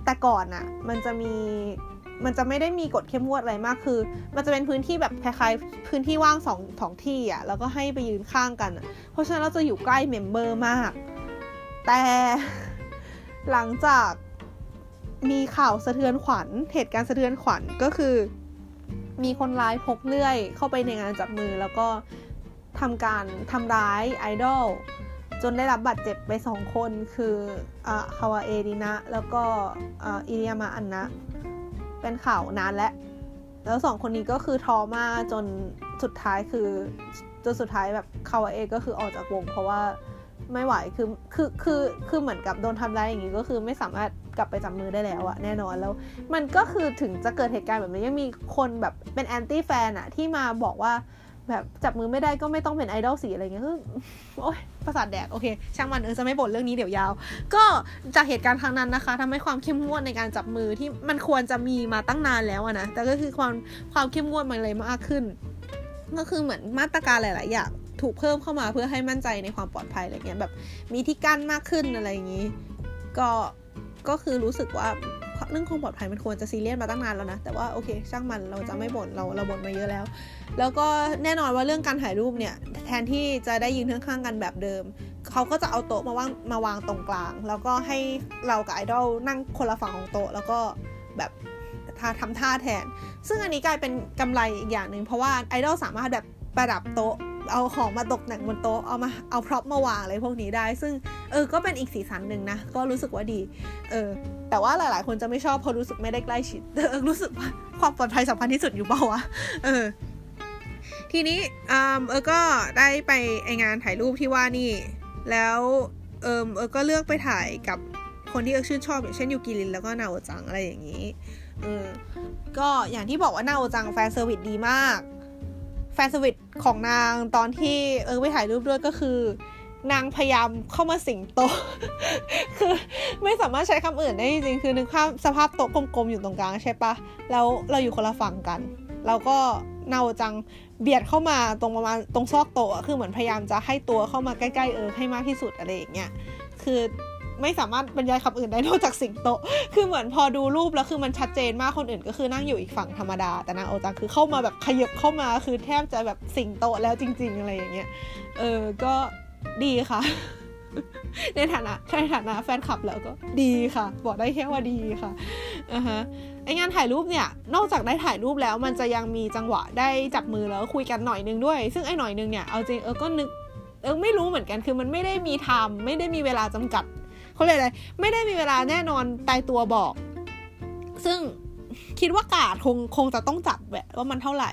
แต่ก่อนอะมันจะมีมันจะไม่ได้มีกฎเข้มงวดอะไรมากคือ มันจะเป็นพื้นที่แบบคล้ายๆพื้นที่ว่างสองสองที่อะแล้วก็ให้ไปยืนข้างกัน เพราะฉะนั้นเราจะอยู่ใกล้เมมเบอร์มาก แต่หลังจากมีข่าวสะเทือนขวัญ เหตุการณ์สะเทือนขวัญก็คือ มีคนร้ายพกเลื่อยเข้าไปในงานจับมือ แล้วก็ทำการทำร้ายไอดอลจนได้รับบาดเจ็บไปสองคนคืออคาวาเอดินะ แล้วก็อิริยามาอันนะ เป็นข่าวนานแล้ว แล้วสองคนนี้ก็คือทอมาจนสุดท้ายคือจนสุดท้ายแบบคาวาเอก็คือออกจากวง เพราะว่า ไม่ไหวคือคือคือคือเหมือนกับโดนทำร้ายอย่างนี้ก็คือไม่สามารถกลับไปจับมือได้แล้วอะแน่นอนแล้ว มันก็คือถึงจะเกิดเหตุการณ์แบบนี้ยังมีคนแบบเป็นแอนตี้แฟนอะที่มาบอกว่าแบบจับมือไม่ได้ก็ไม่ต้องเป็นไอดอลสีอะไรเงี้ยคือโอ๊ยประสาทแดกโอเค ช่างมันเออจะไม่บ่นเรื่องนี้เดี๋ยวยาว ก็จากเหตุการณ์ครั้งนั้นนะคะทำให้ความเข้มงวดในการจับมือที่มันควรจะมีมาตั้งนานแล้วอะนะแต่ก็คือความความเข้มงวดมันเลยมากขึ้น ก็คือเหมือนมาตรการหลาย ๆ อย่าง ถูกเพิ่มเข้ามาเพื่อให้มั่นใจในความปลอดภัยอะไรเงี้ยแบบมีที่กั้นมากขึ้นอะไรอย่างนี้ ก็ก็คือรู้สึกว่าเรื่องความปลอดภัยมันควรจะซีเรียสมาตั้งนานแล้วนะ แต่ว่าโอเค ช่างมันเราจะไม่บ่นเราเราบ่นมาเยอะแล้ว แล้วก็แน่นอนว่าเรื่องการถ่ายรูปเนี่ยแทนที่จะได้ยืนข้างๆกันแบบเดิม เขาก็จะเอาโต๊ะมาวางมาวางตรงกลาง แล้วก็ให้เรากับไอดอลนั่งคนละฝั่งของโต๊ะแล้วก็แบบท่าทำท่าแทน ซึ่งอันนี้กลายเป็นกำไรอีกอย่างหนึ่งเพราะว่าไอดอลสามารถแบบประดับโต๊ะ เอาของมาตกแต่งบนโต๊ะเอามาเอา prop มาวางอะไรพวกนี้ได้ ซึ่งเออก็เป็นอีกสีสันหนึ่งนะ ก็รู้สึกว่าดีเออแต่ว่าหลาย ๆ คนจะไม่ชอบเพราะรู้สึกไม่ได้ใกล้ชิดเออรู้สึกว่าความปลอดภัยสำคัญที่สุดอยู่เปล่าวะเออทีนี้อ่เออก็ได้ไปไอ้งานถ่ายรูปที่ว่านี่ แล้วเออเออก็เลือกไปถ่ายกับคนที่เออชื่นชอบอย่างเช่นยูกิรินแล้วก็นาโอจังอะไรอย่างนี้เออก็อย่างที่บอกว่านาโอจัง fan service ดีมาก fan service ของนางตอนที่เอิร์กไปถ่ายรูปด้วยก็คือนางพยายามเข้ามาสิงตัว คือไม่สามารถใช้คำอื่นได้จริง คือนึกภาพสภาพโต๊ะกลมๆอยู่ตรงกลางใช่ปะ แล้วเราอยู่คนละฝั่งกัน แล้วก็นาโอจังเบียดเข้ามาตรงประมาณตรงซอกโต๊ะ คือเหมือนพยายามจะให้ตัวเข้ามาใกล้ๆเอิร์กให้มากที่สุดอะไรอย่างเงี้ย คือ ไม่สามารถบรรยายคำอื่นได้นอกจากสิงโต คือเหมือนพอดูรูปแล้วคือมันชัดเจนมากคนอื่น ก็คือนั่งอยู่อีกฝั่งธรรมดา แต่นางโอจังคือเข้ามาแบบขยับเข้ามาคือแทบจะแบบสิงโตแล้วจริง ๆ อะไรอย่างเงี้ย เออ ก็ดีค่ะ ในฐานะในฐานะแฟนคลับแล้วก็ดีค่ะ บอกได้แค่ว่าดีค่ะอ่าฮะไองานถ่ายรูปเนี่ย นอกจากได้ถ่ายรูปแล้วมันจะยังมีจังหวะได้จับมือแล้วคุยกันหน่อยนึงด้วย ซึ่งไอ้หน่อยนึงเนี่ย เอาจริงเออก็นึกเออไม่รู้เหมือนกันคือมันไม่ได้มีไทม์ไม่ได้มีเวลาจำกัด เขาเลยกอะไร ไม่ได้มีเวลาแน่นอนตายตัวบอก ซึ่งคิดว่ากาดคงคงจะต้องจับแบบว่ามันเท่าไหร่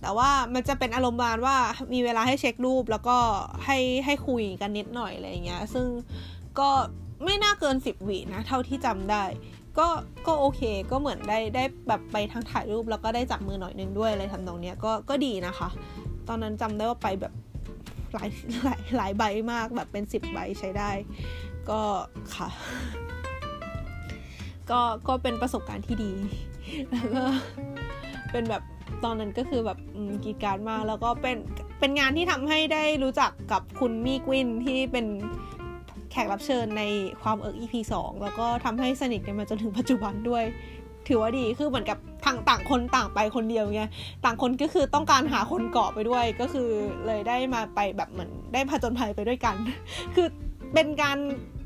แต่ว่ามันจะเป็นอารมณ์บานว่ามีเวลาให้เช็ครูปแล้วก็ให้ให้คุยกันนิดหน่อยอะไรเงี้ย ซึ่งก็ไม่น่าเกินสิบวินะ เท่าที่จำได้ ก็ก็โอเค ก็เหมือนได้ได้แบบไปทั้งถ่ายรูปแล้วก็ได้จับมือหน่อยนึงด้วยอะไรทำนองเนี้ยก็ก็ดีนะคะ ตอนนั้นจำได้ว่าไปแบบหลายหลายหลายใบมากแบบเป็นสิบใบใช้ได้ ก็ค่ะ ก็ก็เป็นประสบการณ์ที่ดี แล้วก็เป็นแบบตอนนั้นก็คือแบบกีดการมาก แล้วก็เป็นเป็นงานที่ทำให้ได้รู้จักกับคุณมีกวินที่เป็นแขกรับเชิญในความเอิร์ก EP 2 แล้วก็ทำให้สนิทกันมาจนถึงปัจจุบันด้วย ถือว่าดีคือเหมือนกับทางต่างคนต่างไปคนเดียวไงต่างคนก็คือต้องการหาคนเกาะไปด้วย ก็คือเลยได้มาไปแบบเหมือนได้ผจญภัยไปด้วยกัน คือเป็นการ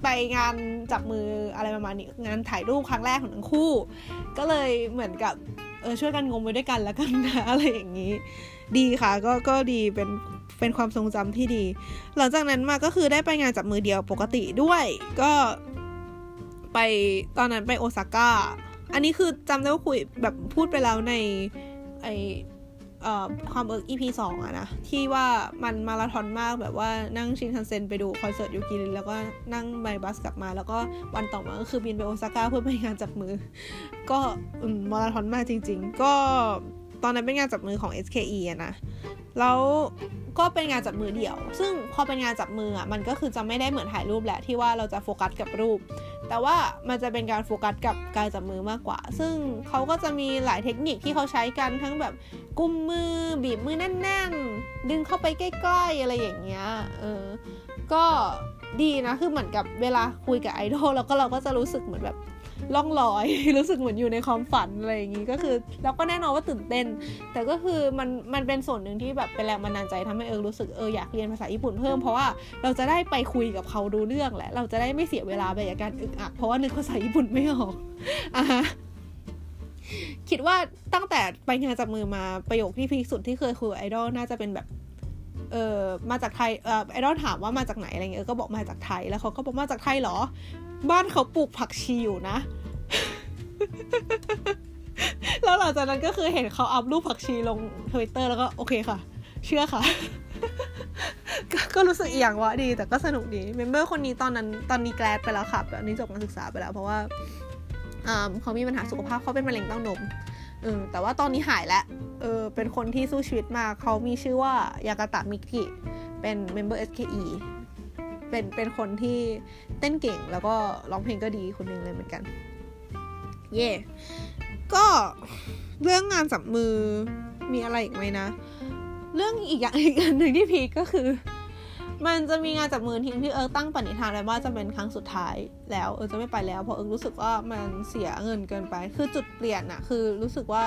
ไปงานจับมืออะไรประมาณนี้งานถ่ายรูปครั้งแรกของทั้งคู่ ก็เลยเหมือนกับเออช่วยกันงมไปด้วยกันแล้วกันนะอะไรอย่างนี้ ดีค่ะก็ก็ดีเป็นเป็นความทรงจำที่ดี หลังจากนั้นมาก็คือได้ไปงานจับมือเดียวปกติด้วย ก็ไปตอนนั้นไปโอซาก้าอันนี้คือจำได้ว่าคุยแบบพูดไปแล้วในไอ ความเอิร์ก EP สองอะนะ ที่ว่ามันมาราธอนมากแบบว่านั่งชินคันเซ็นไปดูคอนเสิร์ตยูกิรินแล้วก็นั่ง night bus กลับมา แล้วก็วันต่อมาก็คือบินไปโอซาก้าเพื่อไปงานจับมือ ก็มาราธอนมากจริง ๆ ก็ตอนนั้นเป็นงานจับมือของ SKE อะนะ แล้วก็เป็นงานจับมือเดี่ยว ซึ่งพอเป็นงานจับมืออะมันก็คือจะไม่ได้เหมือนถ่ายรูปแหละที่ว่าเราจะโฟกัสกับรูป แต่ว่ามันจะเป็นการโฟกัสกับการจับมือมากกว่า ซึ่งเขาก็จะมีหลายเทคนิคที่เขาใช้กันทั้งแบบกุมมือบีบมือแน่น ๆ ดึงเข้าไปใกล้ๆอะไรอย่างเงี้ยเออก็ดีนะคือเหมือนกับเวลาคุยกับไอดอลแล้วก็เราก็จะรู้สึกเหมือนแบบ ล่องลอย รู้สึกเหมือนอยู่ในความฝันอะไรอย่างนี้ก็คือแล้วก็แน่นอนว่าตื่นเต้น แต่ก็คือมันมันเป็นส่วนหนึ่งที่แบบเป็นแรงบันดาลใจทำให้เออรู้สึกเอออยากเรียนภาษาญี่ปุ่นเพิ่มเพราะว่าเราจะได้ไปคุยกับเขาดูเรื่องแหละเราจะได้ไม่เสียเวลาไปกับการอึกอักเพราะว่านึกภาษาญี่ปุ่นไม่ออกอะฮะคิดว่าตั้งแต่ไปงานจับมือมาประโยคที่พีคสุดที่เคยคุยไอดอลน่าจะเป็นแบบเออมาจากไทยเออไอดอลถามว่ามาจากไหนอะไรเงี้ยก็บอกมาจากไทยแล้วเขาก็บอกมาจากไทยเหรอ บ้านเขาปลูกผักชีอยู่นะ แล้วหลังจากนั้นก็คือเห็นเขาอัพรูปผักชีลงทวิตเตอร์แล้วก็โอเคค่ะ เชื่อค่ะก็รู้สึกเอียงวะดี แต่ก็สนุกดี member คนนี้ตอนนั้นตอนนี้ grad ไปแล้วค่ะแบบนี้จบการศึกษาไปแล้ว เพราะว่าเขามีปัญหาสุขภาพเขาเป็นมะเร็งเต้านมเออแต่ว่าตอนนี้หายแล้วเออเป็นคนที่สู้ชีวิตมากเขามีชื่อว่ายากาตะมิกิ เป็น member SKE เป็นเป็นคนที่เต้นเก่งแล้วก็ร้องเพลงก็ดีคนหนึ่งเลยเหมือนกัน เย่ก็เรื่องงานจับมือมีอะไรอีกไหมนะ เรื่องอีกอย่างอีกอันหนึ่งที่พีก็คือ มันจะมีงานจับมือทิ้งที่เอิร์กตั้งปณิธานไว้ว่าจะเป็นครั้งสุดท้ายแล้วเออจะไม่ไปแล้วเพราะเอิร์กรู้สึกว่ามันเสียเงินเกินไป คือจุดเปลี่ยนอะคือรู้สึกว่า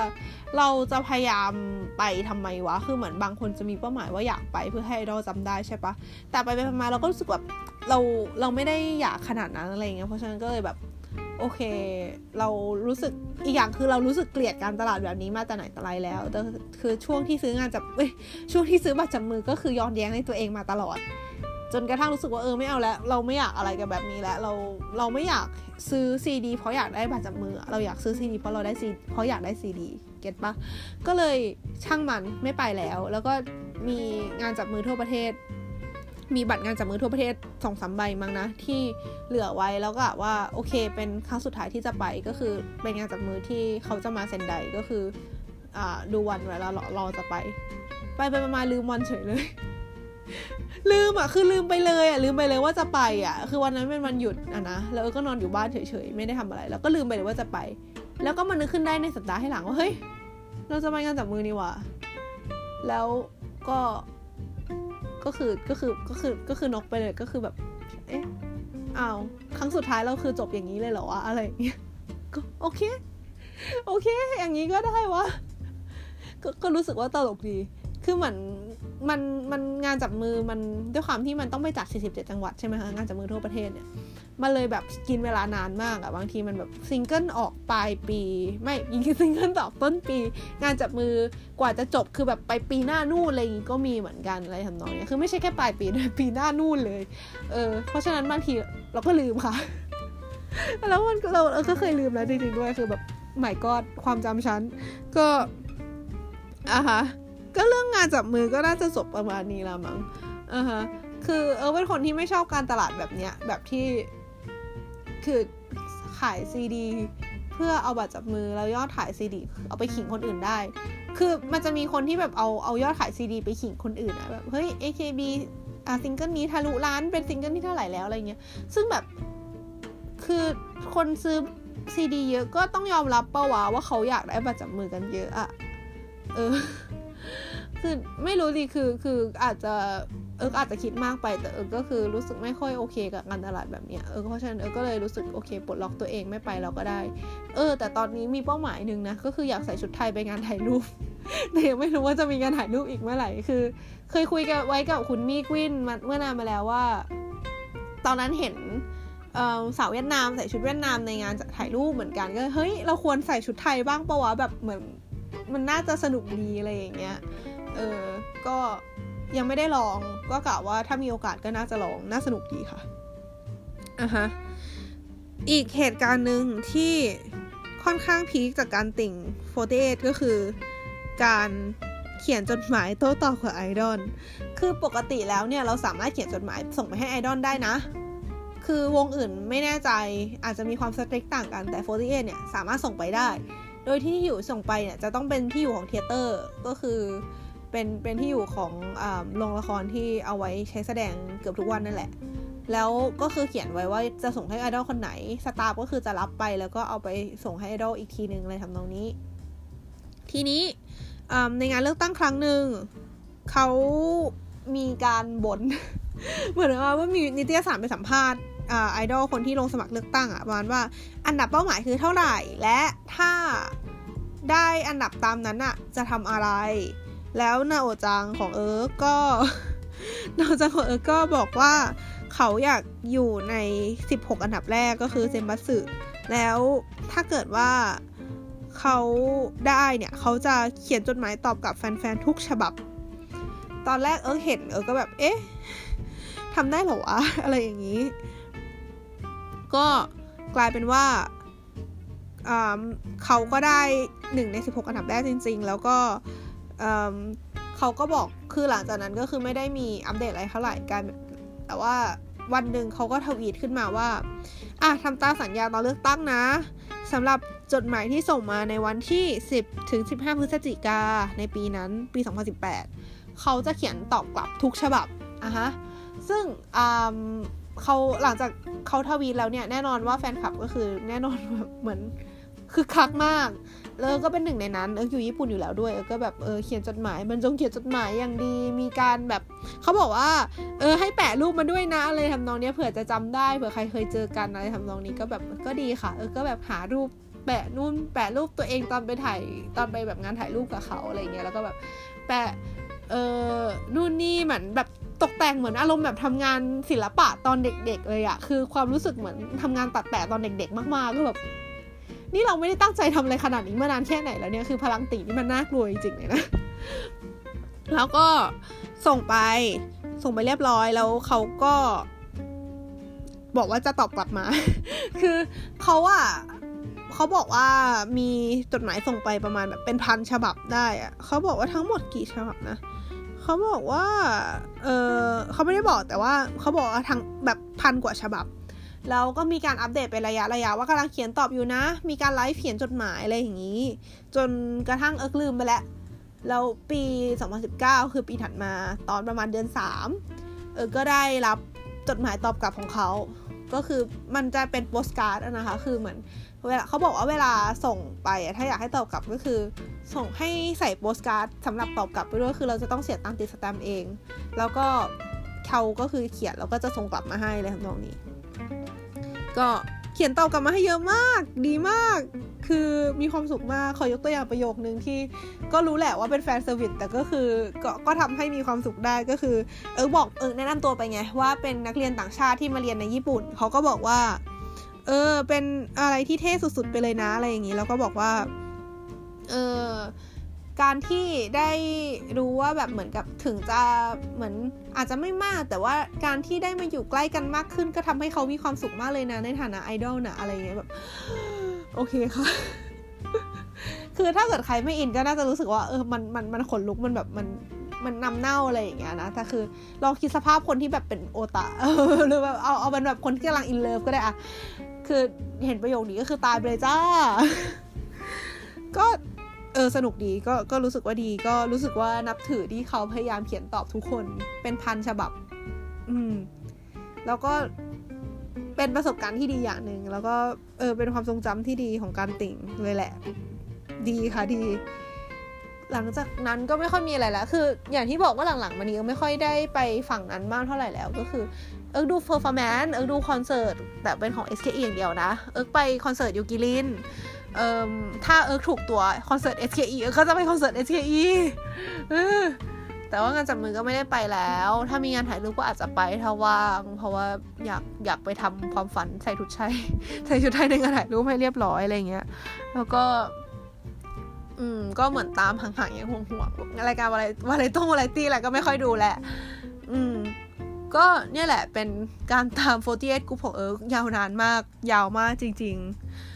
เราจะพยายามไปทำไมวะคือเหมือนบางคนจะมีเป้าหมายว่าอยากไปเพื่อให้เราจำได้ใช่ปะแต่ไปไปมาเราก็รู้สึกแบบเราเราไม่ได้อยากขนาดนั้นอะไรเงี้ยเพราะฉะนั้นก็เลยแบบ โอเค เรารู้สึกอีกอย่างคือเรารู้สึกเกลียดการตลาดแบบนี้มาแต่ไหนแต่ไรแล้วแต่คือช่วงที่ซื้องานจับเอ้ยช่วงที่ซื้อบัตรจับมือก็คือย้อนแย้งในตัวเองมาตลอด จนกระทั่งรู้สึกว่าเออไม่เอาแล้ว เราไม่อยากอะไรกับแบบนี้แล้วเราเราไม่อยากซื้อซีดีเพราะอยากได้บัตรจับมือ เราอยากซื้อซีดีเพราะเราได้ซีเพราะอยากได้ซีดี get ปะก็เลยช่างมันไม่ไปแล้ว แล้วก็มีงานจับมือทั่วประเทศ มีบัตรงานจับมือทั่วประเทศสองสามใบมั้งนะ ที่เหลือไว้แล้วก็ว่าโอเค เป็นครั้งสุดท้ายที่จะไปก็คือเป็นงานจับมือที่เขาจะมาเซนไดก็คืออ่าดูวันไว้แล้วรอจะไป ไปไปมาลืมวันเฉยเลย ลืมอะคือลืมไปเลยอะลืมไปเลยว่าจะไปอะ คือวันนั้นเป็นวันหยุดอะนะแล้วก็นอนอยู่บ้านเฉยๆไม่ได้ทำอะไร แล้วก็ลืมไปเลยว่าจะไป แล้วก็มันนึกขึ้นได้ในสัปดาห์ให้หลังว่าเฮ้ยเราจะไปงานจับมือนี่ว่ะแล้วก็ ก็คือก็คือก็คือก็คือนกไปเลยก็คือแบบ เอ๊ะอ้าวครั้งสุดท้ายเราคือจบอย่างนี้เลยเหรอวะอะไรเงี้ยก็โอเค โอเค อย่างนี้ก็ได้วะก็ก็รู้สึกว่าตลกดี คือเหมือนมันมันงานจับมือมันด้วยความที่มันต้องไปจัด 47 จังหวัดใช่ไหมคะงานจับมือทั่วประเทศเนี่ย มันเลยแบบกินเวลานานมากอะบางทีมันแบบซิงเกิลออกปลายปี ไม่ยิงซิงเกิลออกต้นปี งานจับมือกว่าจะจบคือแบบไปปีหน้านู่นอะไรอย่างงี้ก็มีเหมือนกันอะไรทำนองนี้คือไม่ใช่แค่ปลายปีนะปีหน้านู่นเลยเออเพราะฉะนั้นบางทีเราก็ลืมค่ะ แล้วมันเราเราก็เคยลืมแล้วจริงๆด้วยคือแบบหมายกอดความจำฉันก็อะฮะก็เรื่องงานจับมือก็น่าจะจบประมาณนี้ละมั้งอะฮะคือเออเป็นคนที่ไม่ชอบการตลาดแบบเนี้ยแบบที่ คือขายซีดีเพื่อเอาบัตรจับมือแล้วยอดขายซีดีเอาไปขิงคนอื่นได้ คือมันจะมีคนที่แบบเอาเอายอดขายซีดีไปขิงคนอื่นอะแบบเฮ้ย AKB อะซิงเกิลนี้ทะลุล้านเป็นซิงเกิลที่เท่าไหร่แล้วอะไรเงี้ย ซึ่งแบบคือคนซื้อซีดีเยอะก็ต้องยอมรับปะวะว่าเขาอยากได้บัตรจับมือกันเยอะอะเออคือไม่รู้ดิคือคืออาจจะ เอออาจจะคิดมากไปแต่เออก็คือรู้สึกไม่ค่อยโอเคกับการตลาดแบบเนี้ยเออเพราะฉะนั้นเออก็เลยรู้สึกโอเคปลดล็อกตัวเองไม่ไปเราก็ได้ เออ แต่ตอนนี้มีเป้าหมายหนึ่งนะก็คืออยากใส่ชุดไทยไปงานถ่ายรูปแต่ยังไม่รู้ว่าจะมีงานถ่ายรูปอีกเมื่อไหร่คือ เคยคุยกันไว้กับคุณมีกวินมาเมื่อนานมาแล้วว่า ตอนนั้นเห็นสาวเวียดนามใส่ชุดเวียดนามในงานจะถ่ายรูปเหมือนกันก็เฮ้ยเราควรใส่ชุดไทยบ้างปะวะแบบเหมือนมันน่าจะสนุกดีอะไรอย่างเงี้ยเออก็ ยังไม่ได้ลองก็กะว่าถ้ามีโอกาสก็น่าจะลองน่าสนุกดีค่ะอะฮะอีกเหตุการณ์หนึ่งที่ค่อนข้างพีคจากการติ่ง48ก็คือการเขียนจดหมายโต้ตอบกับไอดอลคือปกติแล้วเนี่ยเราสามารถเขียนจดหมายส่งไปให้ไอดอลได้นะ คือวงอื่นไม่แน่ใจอาจจะมีความสตริกต่างกันแต่48เนี่ยสามารถส่งไปได้ โดยที่อยู่ส่งไปเนี่ยจะต้องเป็นที่อยู่ของ theater ก็คือ เป็นเป็นที่อยู่ของโรงละครที่เอาไว้ใช้แสดงเกือบทุกวันนั่นแหละ แล้วก็คือเขียนไว้ว่าจะส่งให้ไอดอลคนไหน staff ก็คือจะรับไปแล้วก็เอาไปส่งให้ไอดอลอีกทีนึงอะไรทำนองนี้ ทีนี้ในงานเลือกตั้งครั้งหนึ่งเขามีการบน่นเหมือนว่ามีนิตยสารไปสัมภาษณ์ไอดอลคนที่ลงสมัครเลือกตั้งอะประมาณว่าอันดับเป้าหมายคือเท่าไหร่ และถ้าได้อันดับตามนั้นอะจะทำอะไร แล้วนาโอจังของเอิร์กก็นาโอจังของเอิร์กก็บอกว่าเขาอยากอยู่ใน 16 อันดับแรกก็คือ選抜แล้วถ้าเกิดว่าเขาได้เนี่ย เขาจะเขียนจดหมายตอบกับแฟนๆ ทุกฉบับ ตอนแรกเอิร์กเห็นเอิร์กก็แบบ เอ๊ะทำได้เหรอวะ อะไรอย่างนี้ ก็กลายเป็นว่าเขาก็ได้หนึ่งใน 16 อันดับแรกจริง ๆ แล้วก็ เขาก็บอกคือหลังจากนั้นก็คือไม่ได้มีอัปเดตอะไรเท่าไหร่กันแต่ว่าวันหนึ่งเขาก็ทวีตขึ้นมาว่า อะทำตามสัญญาตอนเลือกตั้งนะสำหรับจดหมายที่ส่งมาในวันที่ 10 ถึง 15 พฤศจิกาในปีนั้นปี 2018 เขาจะเขียนตอบกลับทุกฉบับอะฮะซึ่งเขาหลังจากเขาทวีตแล้วเนี่ย แน่นอนว่าแฟนคลับก็คือแน่นอนเหมือนคือคักมาก แล้วก็เป็นหนึ่งในนั้นเอออยู่ญี่ปุ่นอยู่แล้วด้วยเออก็แบบเออเขียนจดหมายบรรจงเขียนจดหมายอย่างดี มีการแบบเขาบอกว่า เออให้แปะรูปมาด้วยนะอะไรทำนองนี้เผื่อจะจำได้เผื่อใครเคยเจอกันอะไรทำนองนี้ก็แบบก็ดีค่ะ เออก็แบบหารูปแปะนู่นแปะรูปตัวเองตอนไปถ่ายตอนไปแบบงานถ่ายรูปกับเขาอะไรเงี้ยแล้วก็แบบแปะเออนู่นนี่เหมือนแบบตกแต่งเหมือนอารมณ์แบบทำงานศิลปะตอนเด็ก ๆ เลยอะคือความรู้สึกเหมือนทำงานตัดแปะตอนเด็ก ๆ มากๆก็แบบ นี่เราไม่ได้ตั้งใจทำอะไรขนาดนี้มานานแค่ไหนแล้วเนี่ยคือพลังตีนี่มันน่ากลัวจริงๆเลยนะ แล้วก็ส่งไป ส่งไปเรียบร้อยแล้วเขาก็ บอกว่าจะตอบกลับมา คือเขาอะเขาบอกว่ามีจดหมายส่งไปประมาณแบบเป็นพันฉบับได้อะเขาบอกว่าทั้งหมดกี่ฉบับนะเขาบอกว่า เออเขาไม่ได้บอกแต่ว่าเขาบอกว่าทั้งแบบพันกว่าฉบับ แล้วก็มีการอัปเดตเป็นระยะระยะว่ากำลังเขียนตอบอยู่นะ มีการไลฟ์เขียนจดหมายอะไรอย่างนี้ จนกระทั่งเอิกลืมไปแล้วแล้วปี 2019 คือปีถัดมาตอนประมาณเดือน 3 เออก็ได้รับจดหมายตอบกลับของเขา ก็คือมันจะเป็นโปสการ์ดนะคะ คือเหมือนเวลาเขาบอกว่าเวลาส่งไป ถ้าอยากให้ตอบกลับก็คือ ส่งให้ใส่โปสการ์ดสำหรับตอบกลับไปด้วยคือเราจะต้องเสียตังค์ติดสแตมป์เอง แล้วก็เขาก็คือเขียนแล้วก็จะส่งกลับมาให้เลยทำนองนี้ ก็เขียนตอบกลับมาให้เยอะมาก ดีมาก คือมีความสุขมาก ขอยกตัวอย่างประโยคนึงที่ก็รู้แหละว่าเป็น fan service แต่ก็คือก็ก็ทำให้มีความสุขได้ก็คือ เออบอกเออแนะนำตัวไปไง ว่าเป็นนักเรียนต่างชาติที่มาเรียนในญี่ปุ่น เขาก็บอกว่า เออเป็นอะไรที่เท่สุดๆไปเลยนะอะไรอย่างนี้ แล้วก็บอกว่า เออ การที่ได้รู้ว่าแบบเหมือนกับถึงจะเหมือนอาจจะไม่มาก แต่ว่าการที่ได้มาอยู่ใกล้กันมากขึ้น ก็ทำให้เขามีความสุขมากเลยนะในฐานะไอดอลนะอะไรเงี้ยแบบโอเคค่ะคือถ้าเกิดใครไม่อินก็น่าจะรู้สึกว่าเออมันมันมันขนลุกมันแบบมันมันนำเน่าอะไรอย่างเงี้ยนะแต่คือลองคิดสภาพคนที่แบบเป็นโอตาหรือแบบเอาเอาเป็นแบบคนที่กำลังอินเลิฟก็ได้อะคือเห็นประโยคนี้ก็คือตายไปเลยจ้า ก็ เออสนุกดีก็ก็รู้สึกว่าดีก็รู้สึกว่านับถือที่เขาพยายามเขียนตอบทุกคนเป็นพันฉบับ อืม แล้วก็เป็นประสบการณ์ที่ดีอย่างหนึ่งแล้วก็เออเป็นความทรงจำที่ดีของการติ่งเลยแหละ ดีค่ะดี หลังจากนั้นก็ไม่ค่อยมีอะไรแล้วคือ อย่างที่บอกว่าหลังๆมานี้ไม่ค่อยได้ไปฝั่งนั้นมากเท่าไหร่แล้วก็คือ เอิร์กดู performance เอิร์กดูคอนเสิร์ตแต่เป็นของ SKE อย่างเดียวนะ เอิร์กไปคอนเสิร์ตยูกิริน เอ่อถ้าเอิร์กถูกตั๋วคอนเสิร์ต SKE เอิร์กก็จะไปคอนเสิร์ต SKE เออแต่ว่างานจับมือก็ไม่ได้ไปแล้ว ถ้ามีงานถ่ายรูปก็อาจจะไปถ้าว่าง เพราะว่าอยากอยากไปทำความฝันใส่ชุดไทยใส่ชุดไทยในงานถ่ายรูปให้เรียบร้อยอะไรเงี้ย แล้วก็ อืม ก็เหมือนตามห่างๆอย่างห่วงๆรายการอะไรอะไรต้องวาไรตี้อะไรก็ไม่ค่อยดูแหละ อืม ก็เนี่ยแหละเป็นการตาม48กรุ๊ปของเอิร์กยาวนานมาก ยาวมากจริง ๆ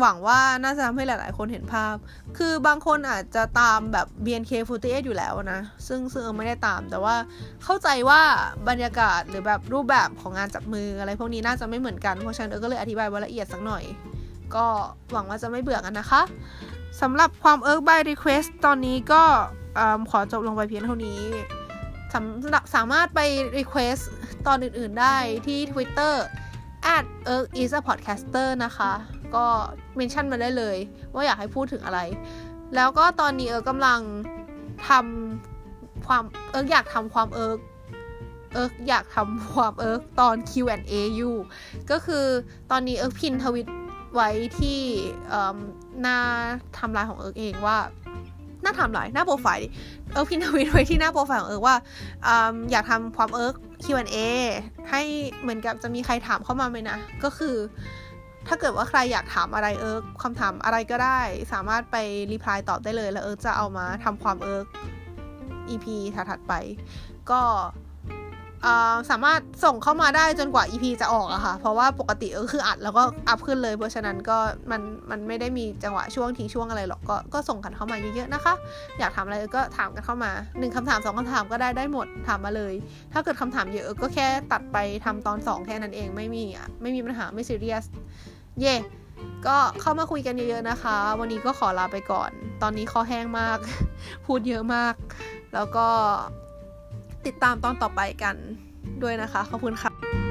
หวังว่าน่าจะทำให้หลาย ๆ คนเห็นภาพ คือบางคนอาจจะตามแบบ BNK48 อยู่แล้วนะ ซึ่งซึ่งเอิร์กไม่ได้ตาม แต่ว่าเข้าใจว่าบรรยากาศหรือแบบรูปแบบของงานจับมืออะไรพวกนี้น่าจะไม่เหมือนกัน เพราะฉะนั้นเอิร์กก็เลยอธิบายว่าละเอียดสักหน่อย ก็หวังว่าจะไม่เบื่อกันนะคะสำหรับความเอิร์ก by request ตอนนี้ก็ขอจบลงไปเพียงเท่านี้สำสามารถไป request ตอนอื่น ๆ ได้ที่ Twitter at e r k is a podcaster นะคะ ก็ mention มาได้เลย ว่าอยากให้พูดถึงอะไร แล้วก็ตอนนี้เอิ๊กกำลังทำความเอิร์กอยากทำความเอิร์กเอิร์กอยากทำความเอิร์กตอน Q&A อยู่ก็คือตอนนี้เอิร์ก pin tweet ไว้ที่หน้าทำลายของเอิร์กเองว่าหน้าทำลายหน้าโปรไฟล์เอิร์ก pin tweet ไว้ที่หน้าโปรไฟล์ของเอิร์กว่าออยากทำความเอิร์ก Q&A ให้เหมือนกับจะมีใครถามเข้ามาไหมนะ ก็คือ ถ้าเกิดว่าใครอยากถามอะไรเอิร์กคำถามอะไรก็ได้ สามารถไปรีプライตอบได้เลย แล้วเอิร์กจะเอามาทำความเอิร์ก EP ถัดๆไป ก็สามารถส่งเข้ามาได้จนกว่า EP จะออกอะค่ะ เพราะว่าปกติก็คืออัดแล้วก็อัพขึ้นเลย เพราะฉะนั้นก็มันมันไม่ได้มีจังหวะช่วงทิ้งช่วงอะไรหรอก ก็ก็ส่งกันเข้ามาเยอะๆนะคะ อยากถามอะไรก็ถามกันเข้ามาหนึ่งคำถามสองคำถามก็ได้ได้หมดถามมาเลย ถ้าเกิดคำถามเยอะก็แค่ตัดไปทำตอนสองแค่นั้นเองไม่มีอะไม่มีปัญหาไม่ซีเรียส เย่ก็เข้ามาคุยกันเยอะๆนะคะ วันนี้ก็ขอลาไปก่อน ตอนนี้คอแห้งมาก พูดเยอะมาก แล้วก็ติดตามตอนต่อไปกันด้วยนะคะ ขอบคุณค่ะ